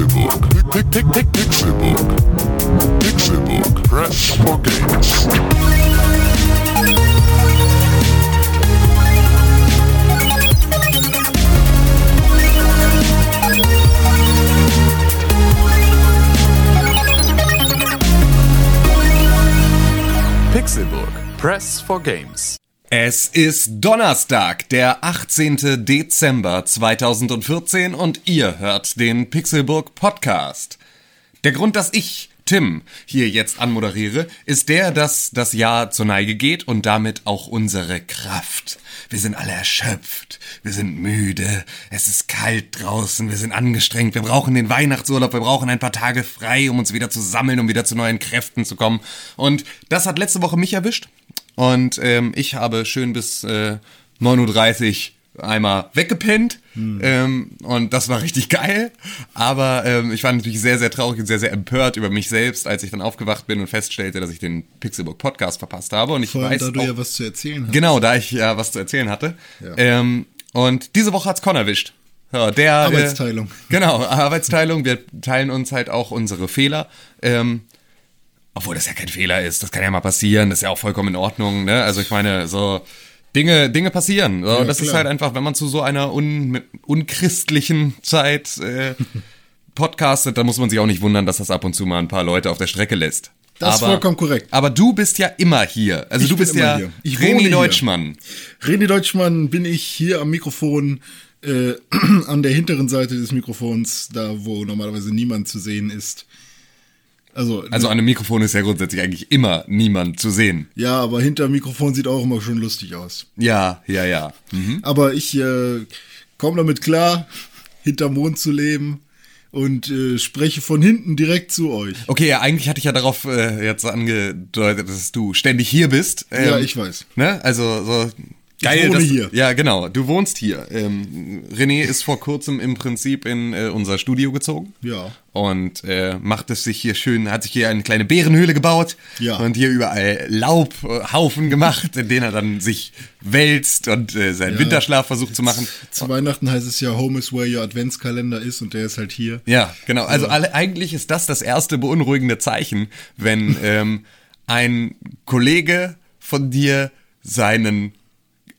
Pixelbook. Pixelbook. Pixelbook. Press for games. Pixelburg. Press for Games. Es ist Donnerstag, der 18. Dezember 2014 und ihr hört den Pixelburg Podcast. Der Grund, dass ich, Tim, hier jetzt anmoderiere, ist der, dass das Jahr zur Neige geht und damit auch unsere Kraft. Wir sind alle erschöpft, wir sind müde, es ist kalt draußen, wir sind angestrengt, wir brauchen den Weihnachtsurlaub, wir brauchen ein paar Tage frei, um uns wieder zu sammeln, um wieder zu neuen Kräften zu kommen. Und das hat letzte Woche mich erwischt. Und ähm, ich habe schön bis äh, 9.30 Uhr einmal weggepennt. Ähm, und das war richtig geil. Aber ähm, ich war natürlich sehr, sehr traurig und sehr, sehr empört über mich selbst, als ich dann aufgewacht bin und feststellte, dass ich den Pixelbook Podcast verpasst habe. Und ich Vor allem, weiß da du auch, ja was zu erzählen hast. Genau, da ich ja was zu erzählen hatte. Ja. Ähm, und diese Woche hat's Con erwischt. Ja, der, Arbeitsteilung. Äh, genau, Arbeitsteilung. Wir teilen uns halt auch unsere Fehler. Ähm, obwohl das ja kein Fehler ist, das kann ja mal passieren, das ist ja auch vollkommen in Ordnung, ne? Also ich meine, so Dinge, Dinge passieren. So, Ja, das ist klar. halt einfach, wenn man zu so einer un, unchristlichen Zeit äh, podcastet, dann muss man sich auch nicht wundern, dass das ab und zu mal ein paar Leute auf der Strecke lässt. Das ist vollkommen korrekt. Aber du bist ja immer hier. Also Ich du bist immer ja hier. Ich René hier. Deutschmann. René Deutschmann bin ich hier am Mikrofon, äh, an der hinteren Seite des Mikrofons, da wo normalerweise niemand zu sehen ist. Also, Also an einem Mikrofon ist ja grundsätzlich eigentlich immer niemand zu sehen. ja, aber hinter dem Mikrofon sieht auch immer schon lustig aus. Ja, ja, ja. Mhm. Aber ich äh, komme damit klar, hinterm Mond zu leben und äh, spreche von hinten direkt zu euch. Okay, ja, eigentlich hatte ich ja darauf äh, jetzt angedeutet, dass du ständig hier bist. Ähm, Ja, ich weiß. Ne? Also so geil. wohne dass, hier. Ja, genau. Du wohnst hier. Ähm, René ist vor kurzem im Prinzip in äh, unser Studio gezogen. Ja. Und äh, macht es sich hier schön, hat sich hier eine kleine Bärenhöhle gebaut Ja. und hier überall Laubhaufen gemacht, in denen er dann sich wälzt und äh, seinen Winterschlaf versucht zu machen. Zu Weihnachten heißt es ja Home is where your Adventskalender ist und der ist halt hier. Ja, genau. Also alle, eigentlich ist das das erste beunruhigende Zeichen, wenn ähm, ein Kollege von dir seinen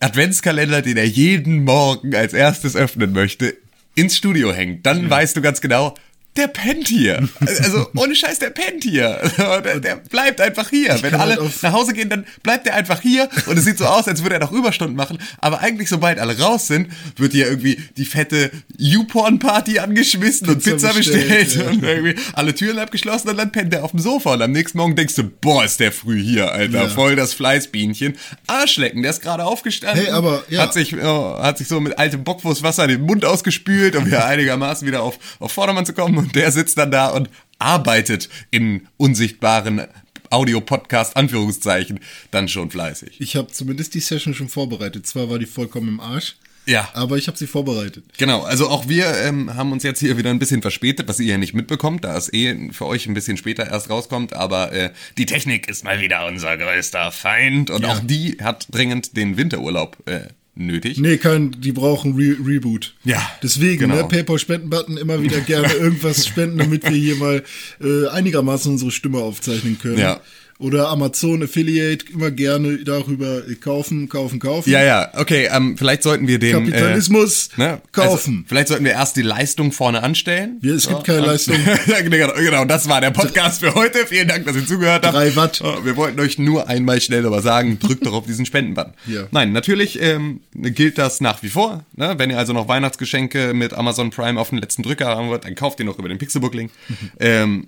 Adventskalender, den er jeden Morgen als erstes öffnen möchte, ins Studio hängt. Dann weißt du ganz genau, der pennt hier. Also ohne Scheiß, der pennt hier. Der, der bleibt einfach hier. Wenn alle halt nach Hause gehen, dann bleibt er einfach hier und es sieht so aus, als würde er noch Überstunden machen. Aber eigentlich, sobald alle raus sind, wird hier irgendwie die fette YouPorn-Party angeschmissen und Pizza Pizza bestellt, bestellt, ja. und irgendwie alle Türen abgeschlossen und dann pennt er auf dem Sofa und am nächsten Morgen denkst du, boah, ist der früh hier, Alter, Ja. voll das Fleißbienchen. Arschlecken, der ist gerade aufgestanden, Hey, aber, ja. hat sich oh, hat sich so mit altem Bockwurstwasser den Mund ausgespült, um wieder einigermaßen wieder auf, auf Vordermann zu kommen und der sitzt dann da und arbeitet in unsichtbaren Audio-Podcast, Anführungszeichen, dann schon fleißig. Ich habe zumindest die Session schon vorbereitet. Zwar war die vollkommen im Arsch, Ja. aber ich habe sie vorbereitet. Genau, also auch wir ähm, haben uns jetzt hier wieder ein bisschen verspätet, was ihr ja nicht mitbekommt, da es eh für euch ein bisschen später erst rauskommt, aber äh, die Technik ist mal wieder unser größter Feind und Ja. auch die hat dringend den Winterurlaub äh, nötig. Nee, kein, die brauchen Re Reboot. Ja, Deswegen, genau. ne, PayPal-Spendenbutton immer wieder gerne irgendwas spenden, damit wir hier mal äh, einigermaßen unsere Stimme aufzeichnen können. Ja. Oder Amazon Affiliate, immer gerne darüber äh, kaufen, kaufen, kaufen. Ja, ja, okay, ähm, vielleicht sollten wir den Kapitalismus äh, ne, kaufen. Also, vielleicht sollten wir erst die Leistung vorne anstellen. Ja, es gibt keine und- Leistung. genau, genau, das war der Podcast für heute. Vielen Dank, dass ihr zugehört habt. Drei Watt. Oh, Wir wollten euch nur einmal schnell aber sagen, drückt doch auf diesen Spendenbutton. Ja. Nein, natürlich ähm, gilt das nach wie vor. Ne? Wenn ihr also noch Weihnachtsgeschenke mit Amazon Prime auf den letzten Drücker haben wollt, dann kauft ihr noch über den Pixelbook-Link. ähm,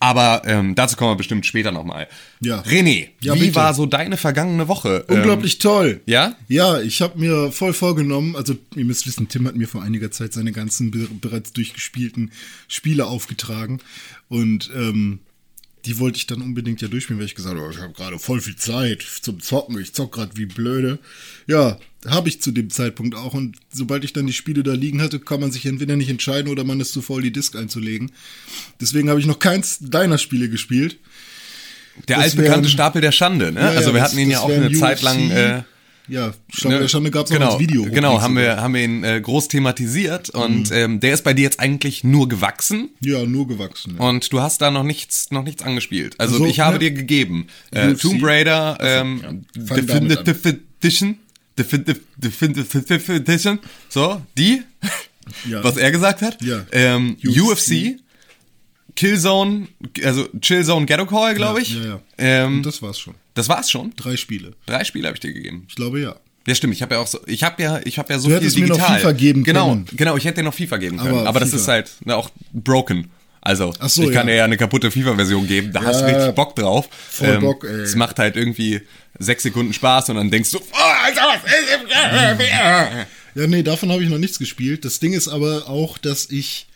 aber ähm, dazu kommen wir bestimmt später nochmal. Ja. René, Ja, wie bitte. war so deine vergangene Woche? Ähm, Unglaublich toll. ja? Ja, ich habe mir voll vorgenommen, also ihr müsst wissen, Tim hat mir vor einiger Zeit seine ganzen be bereits durchgespielten Spiele aufgetragen und ähm, die wollte ich dann unbedingt ja durchspielen, weil ich gesagt habe, ich habe gerade voll viel Zeit zum Zocken, ich zock gerade wie blöde. Ja, habe ich zu dem Zeitpunkt auch und sobald ich dann die Spiele da liegen hatte, kann man sich entweder nicht entscheiden oder man ist zu faul, die Disc einzulegen. Deswegen habe ich noch keins deiner Spiele gespielt. Der Das altbekannte wären- Stapel der Schande, ne? Ja, also wir hatten ihn ja auch eine wären Zeit UFC, lang äh, ja, Schlange der Schande gab es genau, auch als Video. Genau, haben wir, haben wir ihn äh, groß thematisiert und Mhm. ähm, der ist bei dir jetzt eigentlich nur gewachsen Ja, nur gewachsen. Ja. und du hast da noch nichts, noch nichts angespielt. Also Also, ich habe ne? dir gegeben äh? Tomb Raider, ähm, fang damit an. Definitive Edition, Definitive Edition, so die, Ja. was er gesagt hat. Ja. Ähm, UFC. UFC, Killzone, also Chillzone Ghetto Call, glaube ich. Ja, ja. Ähm, Und das war's schon. Das war's schon. Drei Spiele. Drei Spiele habe ich dir gegeben. Ich glaube ja. Ja, stimmt. Ich habe ja auch so, ich habe ja, ich habe ja so Du viel hättest mir noch. FIFA geben genau, können. Genau, ich hätte dir noch FIFA geben können. Aber, Aber das ist halt ne, auch broken. Also, so, ich kann ja. dir ja eine kaputte FIFA-Version geben. Da hast du Ja, richtig Bock drauf. Ähm, voll Bock, ey. Es macht halt irgendwie sechs Sekunden Spaß und dann denkst du, oh, ist Ja, nee, davon habe ich noch nichts gespielt. Das Ding ist aber auch, dass ich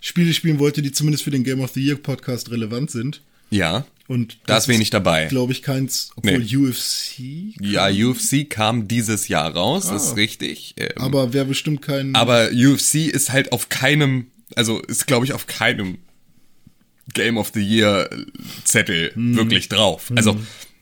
Spiele spielen wollte, die zumindest für den Game of the Year Podcast relevant sind. Ja, Und Da das ist wenig dabei. Glaube ich keins, obwohl Nee. UFC. ja, UFC kam dieses Jahr raus, Ah. ist richtig. Ähm, Aber wäre bestimmt kein. Aber UFC ist halt auf keinem, also ist glaube ich auf keinem Game of the Year Zettel Mhm. wirklich drauf. Also,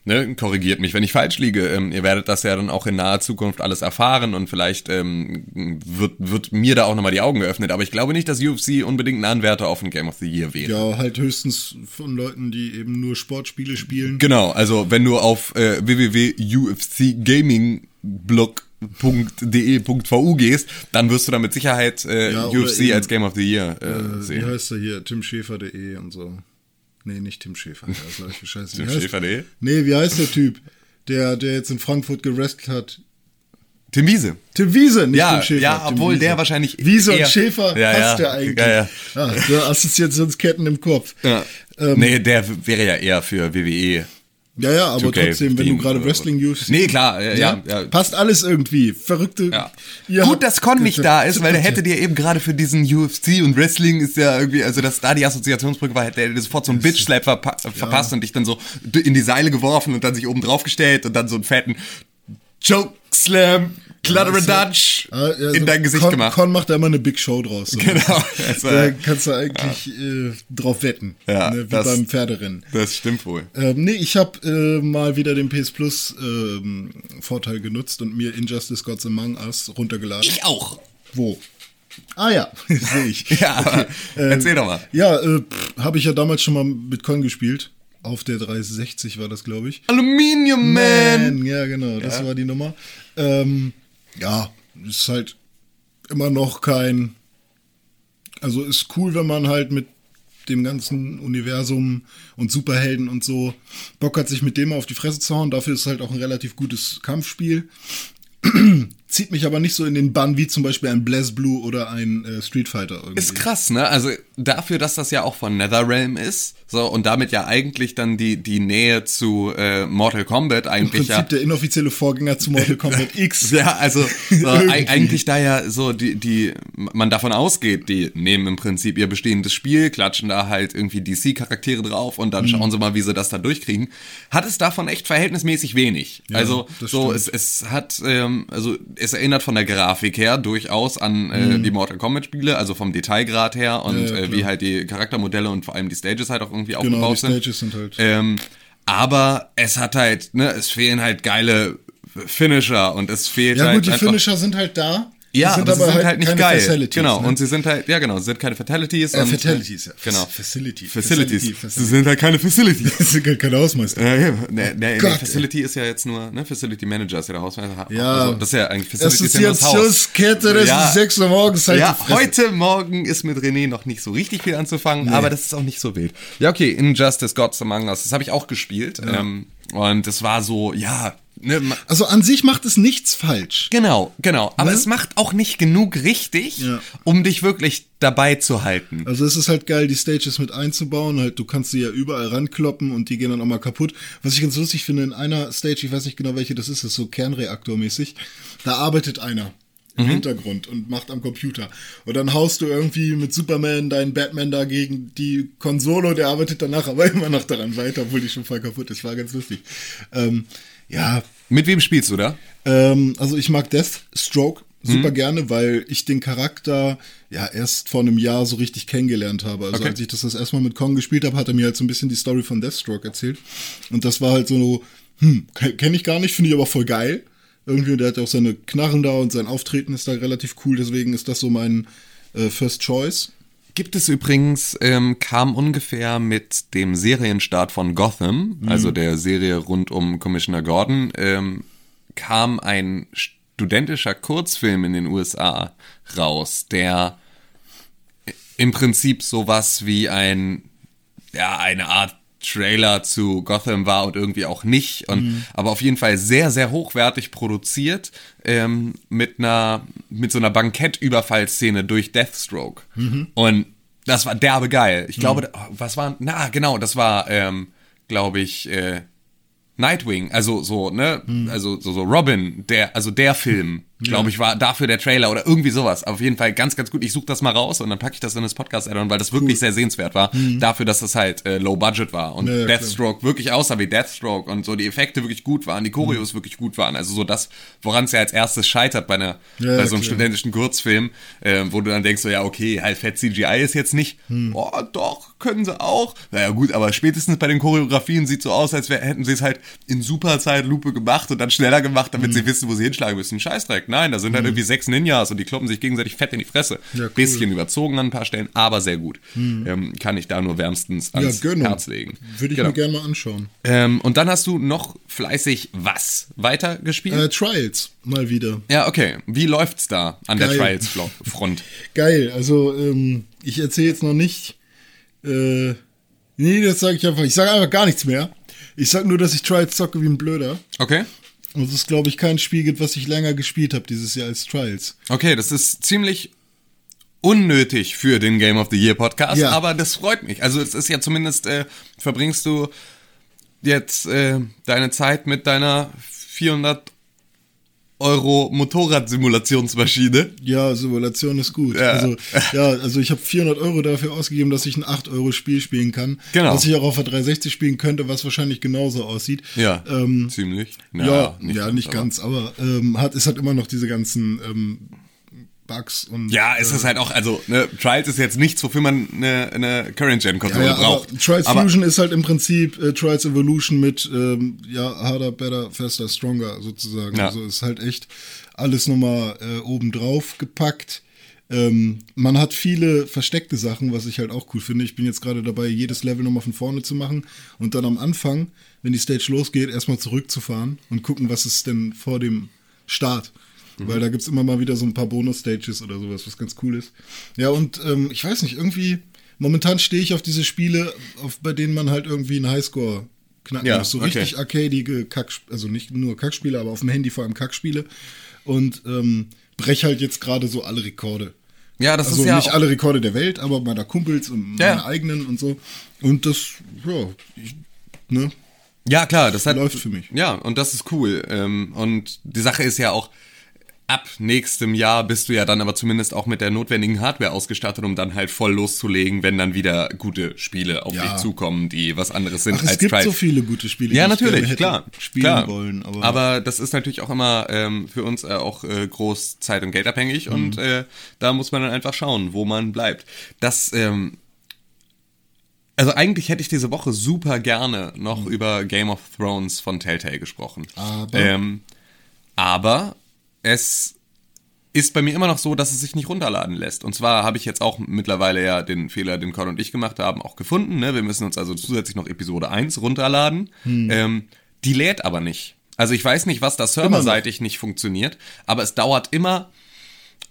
ne, korrigiert mich, wenn ich falsch liege. Ähm, ihr werdet das ja dann auch in naher Zukunft alles erfahren und vielleicht ähm, wird, wird mir da auch nochmal die Augen geöffnet. Aber ich glaube nicht, dass UFC unbedingt ein Anwärter auf ein Game of the Year wäre. ja, halt höchstens von Leuten, die eben nur Sportspiele spielen. Genau, also wenn du auf äh, www.ufcgamingblog.de.vu gehst, dann wirst du da mit Sicherheit äh, Ja, UFC eben, als Game of the Year äh, Äh, wie sehen. heißt er hier? timschäfer.de und so. Nee, nicht Tim Schäfer. Scheiße. Wie heißt- Timschäfer.de? Nee, wie heißt der Typ, der, der jetzt in Frankfurt gerestelt hat? Tim Wiese. Tim Wiese, nicht Ja, Tim Schäfer. ja, Tim obwohl Wiese. der wahrscheinlich Wiese und Schäfer Ja, ja. passt ja eigentlich. Ja, ja. Ah, der Assoziationsketten im Kopf. Ja. Ähm, nee, der wäre ja eher für WWE. Ja, ja, aber 2K trotzdem, wenn du gerade Wrestling used. Nee, klar, ja, ja. ja. Passt alles irgendwie. Verrückte. Ja. Ihr Gut, dass Con nicht da ist, weil der hätte dir eben gerade für diesen UFC und Wrestling ist ja irgendwie, also dass da die Assoziationsbrücke war, hätte er dir sofort so einen Bitch-Slap verpa verpasst und dich dann so in die Seile geworfen und dann sich oben drauf gestellt und dann so einen fetten Choke-Slam, Kladderadatsch Ah, ja, in dein Gesicht Con, gemacht. Con macht da immer eine Big Show draus. So. Genau. Das war- Da kannst du eigentlich äh, drauf wetten. Ja, ne, wie das- beim Pferderennen. Das stimmt wohl. Ähm, nee, ich habe äh, mal wieder den PS Plus ähm, Vorteil genutzt und mir Injustice Gods Among Us runtergeladen. Ich auch. Wo? Ah ja, sehe ich. Ja, aber erzähl doch mal. Ja, äh, habe ich ja damals schon mal mit Con gespielt. Auf der 360 war das, glaube ich. Aluminium Man. Ja, genau, das war die Nummer. Ähm, ja, ist halt immer noch kein. Also ist cool, wenn man halt mit dem ganzen Universum und Superhelden und so Bock hat, sich mit dem auf die Fresse zu hauen. Dafür ist halt auch ein relativ gutes Kampfspiel. Zieht mich aber nicht so in den Bann wie zum Beispiel ein BlazBlue oder ein äh, Street Fighter irgendwie. Ist krass, ne? Also dafür, dass das ja auch von NetherRealm ist, so und damit ja eigentlich dann die die Nähe zu äh, Mortal Kombat Im eigentlich Prinzip ja der inoffizielle Vorgänger zu Mortal Kombat X. ja, also so, eigentlich da ja so die die man davon ausgeht, die nehmen im Prinzip ihr bestehendes Spiel, klatschen da halt irgendwie DC Charaktere drauf und dann Mhm. schauen sie mal, wie sie das da durchkriegen. Hat es davon echt verhältnismäßig wenig. also das so stimmt. es es hat ähm, also es erinnert von der Grafik her durchaus an äh, die Mortal Kombat Spiele, also vom Detailgrad her und Mhm. Ja, ja, äh, wie halt die Charaktermodelle und vor allem die Stages halt auch irgendwie Genau, aufgebaut die sind. Stages sind halt. Ähm, aber es hat halt, ne, es fehlen halt geile Finisher und es fehlt ja halt gut, die Finisher sind halt da. Ja, aber sie sind halt, nicht keine geil. Fatalities, genau, ne? und sie sind halt, ja genau, sie sind keine Fatalities. Äh, Fatalities, ja. Genau. Facility. Facilities. Facility, Sie Facility. sind halt keine Facilities. Das sind halt keine Hausmeister. Ja, ja. Nee, nee, nee, Gott, Facility ist ja jetzt nur, ne, Facility Manager ist ja der Hausmeister. Ja. Also, das ist ja eigentlich Facility ist ja das Haus. Assoziationskette, das Ja. ist 6 Uhr morgens halt. Ja, heute Morgen ist mit René noch nicht so richtig viel anzufangen, aber das ist auch nicht so wild. Ja, okay, Injustice Gods Among Us, das habe ich auch gespielt. Ähm, und es war so, ja, ne, Also an sich macht es nichts falsch. genau, genau. Aber Ne? es macht auch nicht genug richtig, Ja. um dich wirklich dabei zu halten. Also es ist halt geil, die Stages mit einzubauen. Halt, du kannst sie ja überall rankloppen und die gehen dann auch mal kaputt. Was ich ganz lustig finde, in einer Stage, ich weiß nicht genau welche das ist, das ist so Kernreaktormäßig, da arbeitet einer im Mhm. Hintergrund und macht am Computer. Und dann haust du irgendwie mit Superman deinen Batman da gegen die Konsole und der arbeitet danach aber immer noch daran weiter, obwohl die schon voll kaputt ist. War ganz lustig. Ähm, ja, Mit wem spielst du da? ähm, also ich mag Deathstroke super gerne, weil ich den Charakter ja erst vor einem Jahr so richtig kennengelernt habe. Also Okay. als ich das das erste Mal mit Kong gespielt habe, hat er mir halt so ein bisschen die Story von Deathstroke erzählt. Und das war halt so, hm, kenne ich gar nicht, finde ich aber voll geil. Irgendwie, und der hat auch seine Knarren da und sein Auftreten ist da relativ cool, deswegen ist das so mein äh, First Choice. Gibt es übrigens, ähm, kam ungefähr mit dem Serienstart von Gotham, also der Serie rund um Commissioner Gordon, ähm, kam ein studentischer Kurzfilm in den USA raus, der im Prinzip sowas wie ein, ja, eine Art Trailer zu Gotham war und irgendwie auch nicht. Und aber auf jeden Fall sehr, sehr hochwertig produziert, ähm, mit einer, mit so einer Bankettüberfallszene durch Deathstroke. Und das war derbe geil. Ich glaube, oh, was war, na, genau, das war, ähm, glaube ich, äh, Nightwing, also so, ne, also so, so Robin, der, also der Film, glaube ich, war dafür der Trailer oder irgendwie sowas. Auf jeden Fall ganz, ganz gut. Ich suche das mal raus und dann packe ich das in das Podcast-Addon, weil das wirklich sehr sehenswert war, dafür, dass das halt äh, Low Budget war und Ja, ja, klar. Deathstroke wirklich aussah wie Deathstroke und so die Effekte wirklich gut waren, die Choreos wirklich gut waren. Also so das, woran es ja als erstes scheitert bei einer, Ja, bei so einem klar. studentischen Kurzfilm, äh, wo du dann denkst, so ja, okay, halt fett CGI ist jetzt nicht. Hm. Oh, doch, können sie auch. Naja, gut, aber spätestens bei den Choreografien sieht so aus, als wär, hätten sie es halt in Superzeitlupe gemacht und dann schneller gemacht, damit Hm. sie wissen, wo sie hinschlagen müssen. Scheißdreck. Nein, da sind halt irgendwie sechs Ninjas und die kloppen sich gegenseitig fett in die Fresse. Ja, cool. Bisschen überzogen an ein paar Stellen, aber sehr gut. Ähm, kann ich da nur wärmstens Ja, ans Gönnung. Herz legen. Würde ich Genau. mir gerne mal anschauen. Ähm, und dann hast du noch fleißig was weitergespielt? Äh, Trials, mal wieder. ja, okay. Wie läuft's da an der Geil. Trials-Front? Geil, also ähm, ich erzähle jetzt noch nicht. Äh, nee, das sage ich einfach. Ich sage einfach gar nichts mehr. Ich sag nur, dass ich Trials zocke wie ein Blöder. Okay. Und es ist, glaube ich, kein Spiel gibt, was ich länger gespielt habe dieses Jahr als Trials. Okay, das ist ziemlich unnötig für den Game of the Year Podcast, Ja. aber das freut mich. Also es ist ja zumindest, äh, verbringst du jetzt äh, deine Zeit mit deiner 400 Euro Motorradsimulationsmaschine. Ja, Simulation ist gut. Ja. Also, ja, also ich habe 400 Euro dafür ausgegeben, dass ich ein 8-Euro-Spiel spielen kann. Genau. Was ich auch auf der 360 spielen könnte, was wahrscheinlich genauso aussieht. Ja, Ähm, ziemlich. ja, ja, nicht, aber- ganz, aber ähm, hat, es hat immer noch diese ganzen ähm, Bugs und. Ja, es ist halt auch, also ne, Trials ist jetzt nichts, wofür man eine, eine Current-Gen-Konsole Ja, ja, braucht. aber Trials Aber- Fusion ist halt im Prinzip äh, Trials Evolution mit ähm, ja, harder, better, faster, stronger sozusagen. Ja. Also ist halt echt alles nochmal äh, obendrauf gepackt. Ähm, man hat viele versteckte Sachen, was ich halt auch cool finde. Ich bin jetzt gerade dabei, jedes Level nochmal von vorne zu machen und dann am Anfang, wenn die Stage losgeht, erstmal zurückzufahren und gucken, was ist denn vor dem Start. Weil da gibt's immer mal wieder so ein paar Bonus-Stages oder sowas, was ganz cool ist. Ja, und ähm, ich weiß nicht, irgendwie, momentan stehe ich auf diese Spiele, auf, bei denen man halt irgendwie einen Highscore knacken Ja, muss. So okay. richtig arcadige Kack, also nicht nur Kackspiele, aber auf dem Handy vor allem Kackspiele. Und ähm, brech halt jetzt gerade so alle Rekorde. ja, das Also ist ja nicht alle Rekorde der Welt, aber meiner Kumpels und Ja. meine eigenen und so. Und das, ja, ich, ne, Ja, klar, das hat, Läuft für mich. Ja, und das ist cool. Ähm, und die Sache ist ja auch, ab nächstem Jahr bist du ja dann aber zumindest auch mit der notwendigen Hardware ausgestattet, um dann halt voll loszulegen, wenn dann wieder gute Spiele auf Ja. dich zukommen, die was anderes sind Ach, es als gibt Trials. so viele gute Spiele, Ja, die natürlich, klar. spielen klar. wollen. Aber, das ist natürlich auch immer ähm, für uns äh, auch äh, groß Zeit- und Geldabhängig Mhm. und äh, da muss man dann einfach schauen, wo man bleibt. Das, ähm, also eigentlich hätte ich diese Woche super gerne noch über Game of Thrones von Telltale gesprochen. Aber? ähm, aber es ist bei mir immer noch so, dass es sich nicht runterladen lässt. Und zwar habe ich jetzt auch mittlerweile ja den Fehler, den Con und ich gemacht haben, auch gefunden. Ne? Wir müssen uns also zusätzlich noch Episode 1 runterladen. Ähm, die lädt aber nicht. Also ich weiß nicht, was da serverseitig nicht funktioniert, aber es dauert immer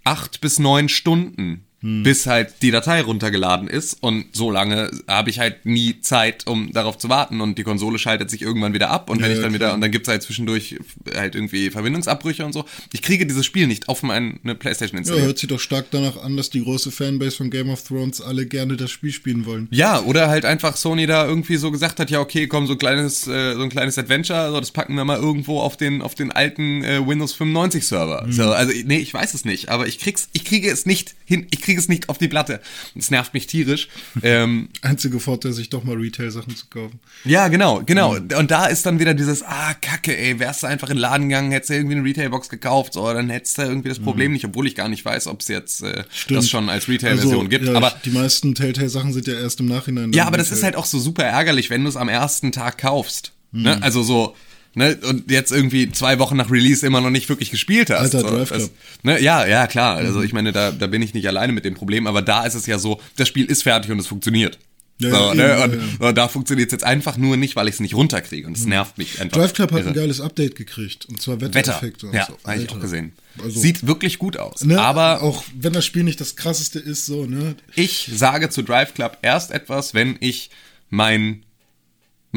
acht bis neun Stunden, bis halt die Datei runtergeladen ist. Und so lange habe ich halt nie Zeit, um darauf zu warten. Und die Konsole schaltet sich irgendwann wieder ab. Und wenn Ja, ich dann ja, wieder, klar. und dann gibt's halt zwischendurch halt irgendwie Verbindungsabbrüche und so. Ich kriege dieses Spiel nicht auf meine Playstation ja, installiert. hört sich doch stark danach an, dass die große Fanbase von Game of Thrones alle gerne das Spiel spielen wollen. Ja, oder halt einfach Sony da irgendwie so gesagt hat, ja okay, komm, so ein kleines, äh, so ein kleines Adventure, so das packen wir mal irgendwo auf den, auf den alten äh, Windows 95 Server. Mhm. So, also nee, ich weiß es nicht, aber ich krieg's, ich kriege es nicht hin, ich kriege es nicht auf die Platte. Es nervt mich tierisch. ähm, Einzige Vorteil, sich doch mal Retail-Sachen zu kaufen. ja, genau, genau. Und da ist dann wieder dieses, ah, kacke, ey, wärst du einfach in den Laden gegangen, hättest du irgendwie eine Retailbox gekauft, so, dann hättest du irgendwie das Problem nicht, obwohl ich gar nicht weiß, ob es jetzt äh, das schon als Retail-Version gibt. Also, ja, aber die meisten Telltale-Sachen sind ja erst im Nachhinein. Ja, aber das Retail. ist halt auch so super ärgerlich, wenn du es am ersten Tag kaufst. Mhm. Ne? Also so, ne, und jetzt irgendwie zwei Wochen nach Release immer noch nicht wirklich gespielt hast. Alter, so, Drive Club. ne, ja, ja, klar. Also ich meine, da, da bin ich nicht alleine mit dem Problem, aber da ist es ja so, das Spiel ist fertig und es funktioniert. Ja, so, ja, ne? und, ja, Mhm. und da funktioniert es jetzt einfach nur nicht, weil ich es nicht runterkriege und es nervt mich einfach. Drive Club hat irre. ein geiles Update gekriegt. Und zwar Wetter. Wettereffekte und Ja, so. habe ich auch gesehen. Also- Sieht wirklich gut aus. Ne, Aber auch wenn das Spiel nicht das krasseste ist, so, ne? ich sage zu Drive Club erst etwas, wenn ich mein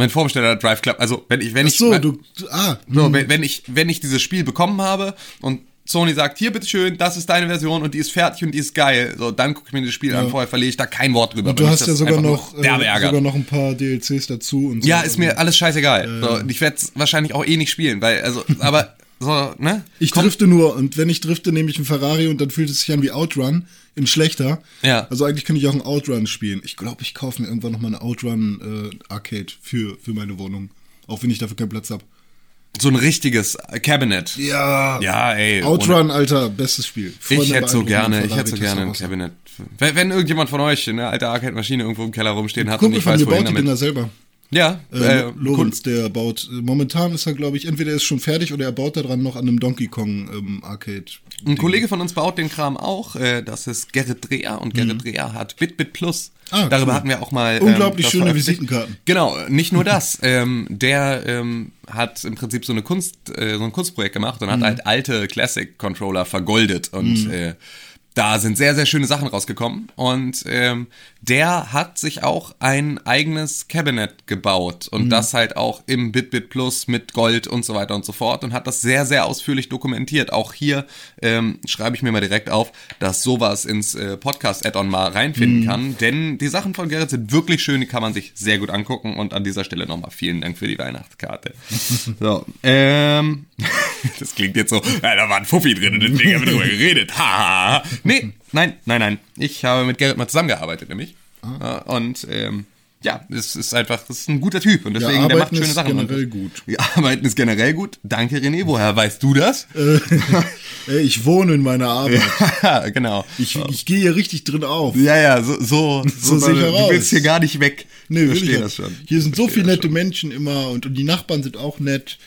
mein Vorbesteller Drive Club, also wenn ich wenn Ach ich so, mein- du, ah, so, wenn, wenn ich wenn ich dieses Spiel bekommen habe und Sony sagt, hier bitteschön, das ist deine Version und die ist fertig und die ist geil. So, dann gucke ich mir das Spiel an, vorher verliere ich da kein Wort drüber. und du hast ja sogar noch, äh, sogar noch ein paar DLCs dazu und so. Ja, ist mir alles scheißegal. So, und ich werde es wahrscheinlich auch eh nicht spielen, weil, also, aber so, ne? Ich Komm- drifte nur und wenn ich drifte, nehme ich einen Ferrari und dann fühlt es sich an wie Outrun in schlechter. Ja. Also eigentlich könnte ich auch einen Outrun spielen. Ich glaube, ich kaufe mir irgendwann noch mal eine Outrun äh, Arcade für, für meine Wohnung. Auch wenn ich dafür keinen Platz habe. so ein richtiges Cabinet. Ja. Ja, ey. ohne- Outrun, Alter, bestes Spiel. Freunde Ich hätte so gerne, ich hätte so gerne ein. Cabinet. Wenn, wenn irgendjemand von euch eine alte Arcade-Maschine irgendwo im Keller rumstehen hat und Kumpel nicht von weiß, mir wohin baut die damit. Dinger selber. Ja, Äh, äh, Lorenz, der baut, momentan ist er, glaube ich, entweder er ist schon fertig oder er baut daran noch an einem Donkey Kong ähm, Arcade. Ein Kollege von uns baut den Kram auch. Äh, das ist Gerrit Dreher und Gerrit Dreher hat BitBit Plus. Mhm. Ah, Darüber cool. hatten wir auch mal. ähm, Unglaublich das schöne. Visitenkarten. Genau, nicht nur das. ähm, der ähm, hat im Prinzip so eine Kunst, äh, so ein Kunstprojekt gemacht und Mhm. hat halt alte Classic Controller vergoldet und äh, da sind sehr, sehr schöne Sachen rausgekommen. Und ähm, der hat sich auch ein eigenes Cabinet gebaut. Und Mhm. das halt auch im BitBit Plus mit Gold und so weiter und so fort. Und hat das sehr, sehr ausführlich dokumentiert. Auch hier ähm, schreibe ich mir mal direkt auf, dass sowas ins äh, Podcast-Add-on mal Mhm. reinfinden kann. Denn die Sachen von Gerrit sind wirklich schön, die kann man sich sehr gut angucken. Und an dieser Stelle nochmal vielen Dank für die Weihnachtskarte. so, ähm, das klingt jetzt so, ja, da war ein Fuffi drin und deswegen haben wir drüber geredet. Ha, ha, ha. Nee, nein, nein, nein. Ich habe mit Gerrit mal zusammengearbeitet, nämlich. Ah. Ja, Und ähm, ja, es ist einfach, das ist ein guter Typ und Ja, deswegen, der macht Arbeiten schöne ist Sachen. generell Und- gut. Ja, Arbeiten ist generell gut. Danke, René. Woher weißt du das? Ey, ich wohne in meiner Arbeit. Ja, genau. Ich, ich gehe hier richtig drin auf. Ja, ja, so, so, So sehe ich Du willst hier gar nicht weg. Nee, ich verstehe ich das schon. Hier sind so viele nette schon. Menschen immer und, und die Nachbarn sind auch nett,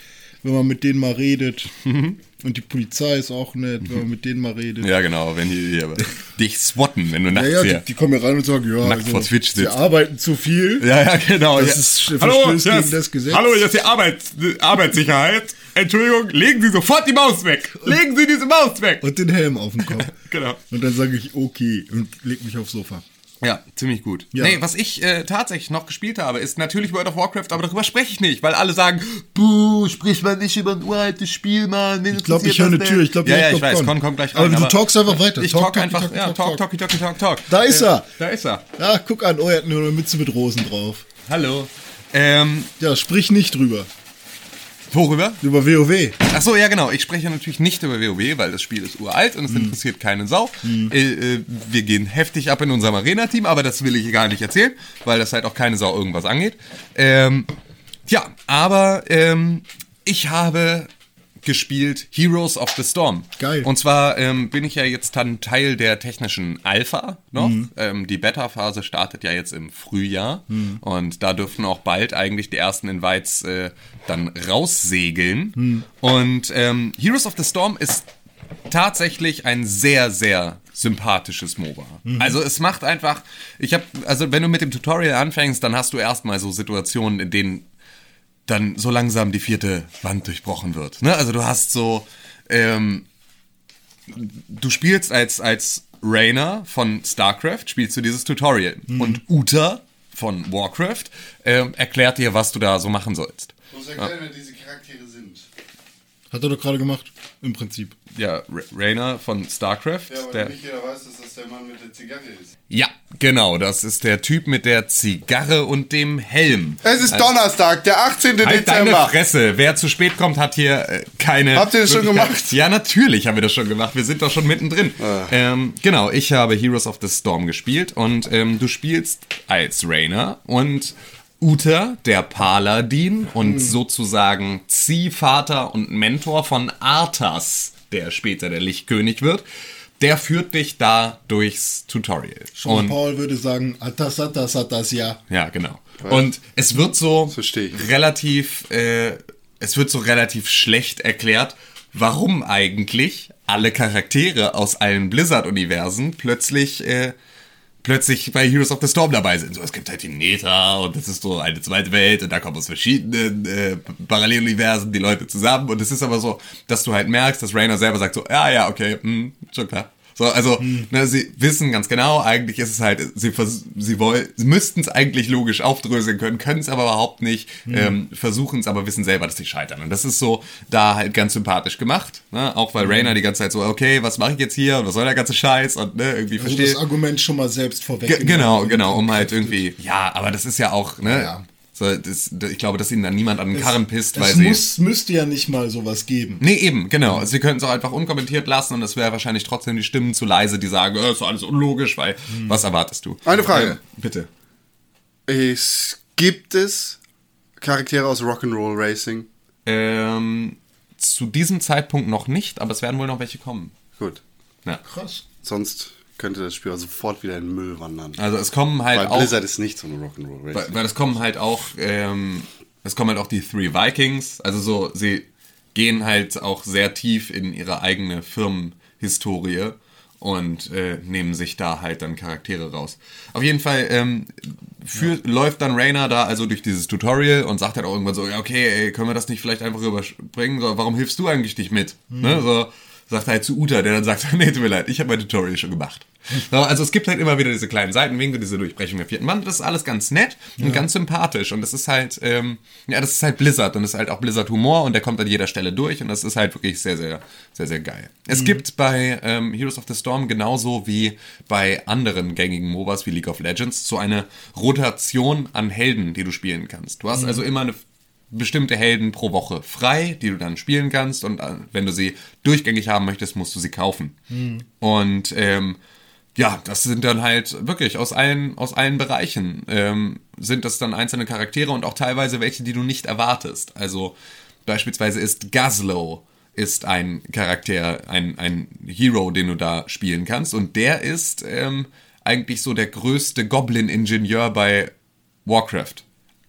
wenn man mit denen mal redet. Und die Polizei ist auch nett, wenn man mit denen mal redet. Mhm. Ja, genau, wenn die hier dich swatten, wenn du Ja, nachts ja, hier. die, die kommen hier rein und sagen, ja, Nackt vor Twitch sie arbeiten zu viel. Ja, ja, genau. Das ja. ist- verstößt gegen das Gesetz. Hallo, hier ist die Arbeits, Arbeitssicherheit. Entschuldigung, legen Sie sofort die Maus weg. Legen Sie diese Maus weg. Und den Helm auf dem Kopf. Genau. Und dann sage ich, okay, und leg mich aufs Sofa. Ja, ziemlich gut. Ja. Nee, was ich äh, tatsächlich noch gespielt habe, ist natürlich World of Warcraft, aber darüber spreche ich nicht, weil alle sagen, buh, sprich mal nicht über ein uraltes Spiel, Mann. Ich glaube, ich höre eine Tür. Ich glaube, ja, ja, ich weiß, kommt komm, komm gleich Aber rein. du talkst einfach weiter. Ich Talk, talk, einfach, talk, ja, talk. talk, talk, talk, talk. Da ist Äh, er. Da ist er. Ja, guck an, oh, er hat nur eine Mütze mit Rosen drauf. Hallo. Ähm, Ja, sprich nicht drüber. Worüber? Über WoW. Ach so, ja genau. Ich spreche natürlich nicht über WoW, weil das Spiel ist uralt und es interessiert keine Sau. Äh, äh, wir gehen heftig ab in unserem Arena-Team, aber das will ich gar nicht erzählen, weil das halt auch keine Sau irgendwas angeht. Ähm, ja, aber ähm, ich habe gespielt Heroes of the Storm. Geil. Und zwar ähm, bin ich ja jetzt dann Teil der technischen Alpha noch. Ähm, die Beta-Phase startet ja jetzt im Frühjahr und da dürfen auch bald eigentlich die ersten Invites äh, dann raussegeln. Und ähm, Heroes of the Storm ist tatsächlich ein sehr, sehr sympathisches MOBA. Also es macht einfach, ich habe, also wenn du mit dem Tutorial anfängst, dann hast du erstmal so Situationen, in denen dann so langsam die vierte Wand durchbrochen wird. Ne? Also du hast so, ähm, du spielst als, als Rainer von StarCraft, spielst du dieses Tutorial. Und Uta von Warcraft ähm, erklärt dir, was du da so machen sollst. Ich muss erklären, wer diese Charaktere sind. Hat er doch gerade gemacht, im Prinzip. Ja, Ra- Rainer von StarCraft. Ja, der, nicht jeder weiß, dass das der Mann mit der Zigarre ist. ja, genau, das ist der Typ mit der Zigarre und dem Helm. Es ist Donnerstag, der 18. Halt deine Dezember. Fresse. Wer zu spät kommt, hat hier äh, keine. Habt ihr das schon gemacht? Ja, natürlich haben wir das schon gemacht. Wir sind doch schon mittendrin. Ähm, genau, ich habe Heroes of the Storm gespielt und ähm, du spielst als Rainer und Uta, der Paladin und sozusagen Ziehvater und Mentor von Arthas, der später der Lichtkönig wird. Der führt dich da durchs Tutorial. Und Paul würde sagen, atas, atas, atas, ja. Ja, genau. Und es wird so relativ, äh, es wird so relativ schlecht erklärt, warum eigentlich alle Charaktere aus allen Blizzard-Universen plötzlich, äh, plötzlich bei Heroes of the Storm dabei sind. So, es gibt halt die Neta und das ist so eine zweite Welt und da kommen aus verschiedenen äh, Paralleluniversen die Leute zusammen und es ist aber so, dass du halt merkst, dass Rainer selber sagt so, ja, ja, okay, hm, schon klar. So, also, ne, sie wissen ganz genau, eigentlich ist es halt, sie, vers- sie wollen, sie müssten es eigentlich logisch aufdröseln können, können es aber überhaupt nicht, ähm, versuchen es, aber wissen selber, dass sie scheitern. Und das ist so da halt ganz sympathisch gemacht, ne? Auch weil Rainer die ganze Zeit so, okay, was mache ich jetzt hier und was soll der ganze Scheiß und ne, irgendwie Also versteht. das Argument schon mal selbst vorweg. Ge- Genau, genau, um halt irgendwie, ja, aber das ist ja auch, ne, Ja. So, das, ich glaube, dass ihnen dann niemand an den Karren pisst, weil Es sie. muss, müsste ja nicht mal sowas geben. Nee, eben, genau. Also, sie könnten es auch einfach unkommentiert lassen und es wäre wahrscheinlich trotzdem die Stimmen zu leise, die sagen, äh, ist alles unlogisch, weil was erwartest du? Eine Frage. Äh, bitte. Es gibt es Charaktere aus Rock'n'Roll Racing? Ähm, zu diesem Zeitpunkt noch nicht, aber es werden wohl noch welche kommen. Gut. Ja. Krass. Sonst könnte das Spiel sofort wieder in den Müll wandern. Also es kommen halt Weil auch. Blizzard ist nicht so eine Rock'n'Roll Weil, Racing. weil es kommen halt auch, ähm, es kommen halt auch die Three Vikings. Also so, sie gehen halt auch sehr tief in ihre eigene Firmenhistorie und äh, nehmen sich da halt dann Charaktere raus. Auf jeden Fall ähm, für, läuft dann Rainer da also durch dieses Tutorial und sagt halt auch irgendwann so, ja okay, ey, können wir das nicht vielleicht einfach überspringen? So, warum hilfst du eigentlich nicht mit? Ne? So, sagt er halt zu Uta, der dann sagt, nee, tut mir leid, ich habe mein Tutorial schon gemacht. So, also es gibt halt immer wieder diese kleinen Seitenwinkel, diese Durchbrechung der vierten Wand. Das ist alles ganz nett und ganz sympathisch. Und das ist halt, ähm, ja, das ist halt Blizzard und das ist halt auch Blizzard-Humor und der kommt an jeder Stelle durch und das ist halt wirklich sehr, sehr, sehr, sehr geil. Es gibt bei ähm, Heroes of the Storm genauso wie bei anderen gängigen MOBAs wie League of Legends so eine Rotation an Helden, die du spielen kannst. Du hast also immer eine bestimmte Helden pro Woche frei, die du dann spielen kannst und äh, wenn du sie durchgängig haben möchtest, musst du sie kaufen. Und ähm, ja, das sind dann halt wirklich aus allen, aus allen Bereichen ähm, sind das dann einzelne Charaktere und auch teilweise welche, die du nicht erwartest. Also beispielsweise ist Gazlow ist ein Charakter, ein, ein Hero, den du da spielen kannst und der ist ähm, eigentlich so der größte Goblin-Ingenieur bei Warcraft.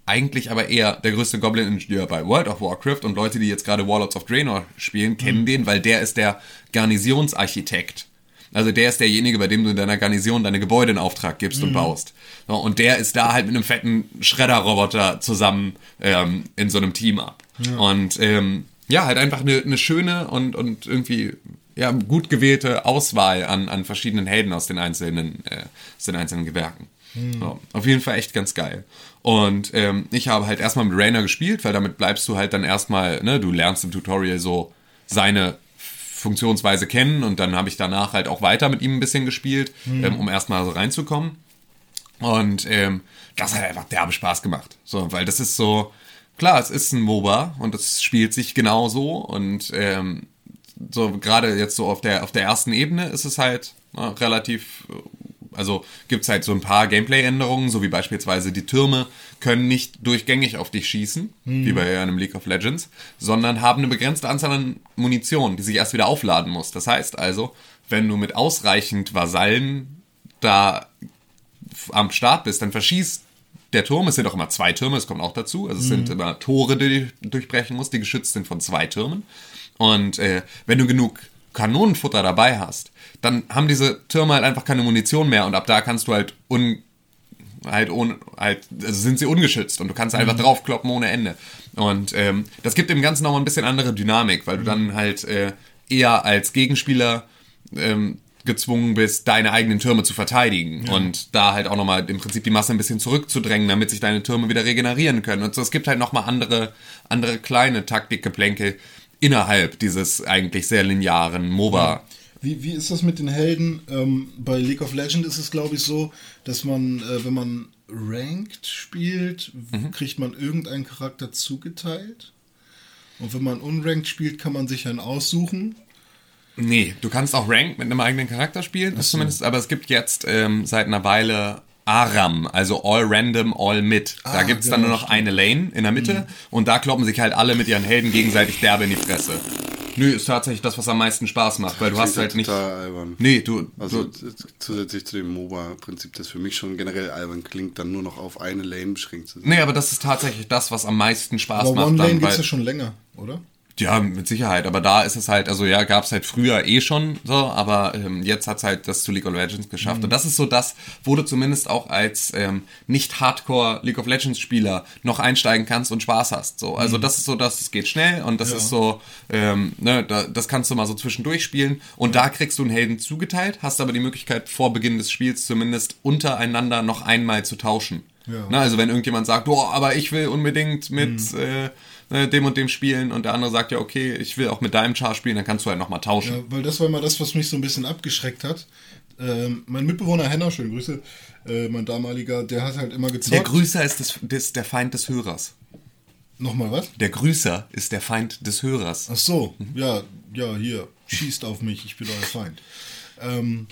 Eigentlich aber eher der größte Goblin-Ingenieur bei World of Warcraft und Leute, die jetzt gerade Warlords of Draenor spielen, kennen den, weil der ist der Garnisonsarchitekt. Also der ist derjenige, bei dem du in deiner Garnison deine Gebäude in Auftrag gibst und baust. So, und der ist da halt mit einem fetten Schredderroboter zusammen ähm, in so einem Team ab. Und ähm, ja, halt einfach eine, eine schöne und, und irgendwie ja, gut gewählte Auswahl an, an verschiedenen Helden aus den einzelnen, äh, aus den einzelnen Gewerken. So, auf jeden Fall echt ganz geil. Und ähm, ich habe halt erstmal mit Rainer gespielt, weil damit bleibst du halt dann erstmal, ne, du lernst im Tutorial so seine Funktionsweise kennen und dann habe ich danach halt auch weiter mit ihm ein bisschen gespielt, ähm, um erstmal so reinzukommen. Und ähm, das hat einfach derbe Spaß gemacht. So, weil das ist so, klar, es ist ein MOBA und es spielt sich genau so und ähm, so gerade jetzt so auf der auf der ersten Ebene ist es halt na, relativ also gibt's halt so ein paar Gameplay-Änderungen, so wie beispielsweise die Türme können nicht durchgängig auf dich schießen, wie bei einem League of Legends, sondern haben eine begrenzte Anzahl an Munition, die sich erst wieder aufladen muss. Das heißt also, wenn du mit ausreichend Vasallen da am Start bist, dann verschießt der Turm, es sind auch immer zwei Türme, es kommt auch dazu, also es sind immer Tore, die du durchbrechen musst, die geschützt sind von zwei Türmen. Und äh, wenn du genug Kanonenfutter dabei hast, dann haben diese Türme halt einfach keine Munition mehr und ab da kannst du halt un halt ohne halt also sind sie ungeschützt und du kannst einfach draufkloppen ohne Ende und ähm, das gibt dem Ganzen noch mal ein bisschen andere Dynamik, weil du dann halt äh, eher als Gegenspieler ähm, gezwungen bist, deine eigenen Türme zu verteidigen und da halt auch nochmal im Prinzip die Masse ein bisschen zurückzudrängen, damit sich deine Türme wieder regenerieren können. Und so, es gibt halt nochmal andere, andere kleine Taktikgeplänkel innerhalb dieses eigentlich sehr linearen MOBA. Wie, wie ist das mit den Helden? Ähm, bei League of Legends ist es, glaube ich, so, dass man, äh, wenn man Ranked spielt, Mhm. kriegt man irgendeinen Charakter zugeteilt. Und wenn man unranked spielt, kann man sich einen aussuchen. Nee, du kannst auch Rank mit einem eigenen Charakter spielen, das zumindest, aber es gibt jetzt ähm, seit einer Weile ARAM, also All Random, All Mid. Da Ah, gibt's dann genau, nur noch eine Lane in der Mitte und da kloppen sich halt alle mit ihren Helden gegenseitig derbe in die Fresse. Nö, ist tatsächlich das, was am meisten Spaß macht, weil du hast halt nicht. total albern. Nee, du. Also du zusätzlich zu dem MOBA-Prinzip, das für mich schon generell albern klingt, dann nur noch auf eine Lane beschränkt zu sein. nee, aber das ist tatsächlich das, was am meisten Spaß Aber macht. One Lane gibt's weil, ja schon länger, oder? Ja, mit Sicherheit. Aber da ist es halt, also ja, gab es halt früher eh schon so, aber ähm, jetzt hat's halt das zu League of Legends geschafft. Mhm. Und das ist so das, wo du zumindest auch als ähm, nicht Hardcore League of Legends Spieler noch einsteigen kannst und Spaß hast. So, also das ist so, dass es geht schnell und das Mhm. Ja. ist so, ähm, ne, da, das kannst du mal so zwischendurch spielen. Und da kriegst du einen Helden zugeteilt, hast aber die Möglichkeit vor Beginn des Spiels zumindest untereinander noch einmal zu tauschen. Ja. Ne, also wenn irgendjemand sagt, oh, aber ich will unbedingt mit Mhm. äh, ne, dem und dem spielen und der andere sagt ja, okay, ich will auch mit deinem Char spielen, dann kannst du halt nochmal tauschen. Ja, weil das war immer das, was mich so ein bisschen abgeschreckt hat. Ähm, mein Mitbewohner Henner, schöne Grüße, äh, mein damaliger, der hat halt immer gezockt. Der Grüßer ist, das, das, der Feind des Hörers. Nochmal was? Der Grüßer ist der Feind des Hörers. Ach so, ja, ja, hier, schießt auf mich, ich bin euer Feind. Ähm,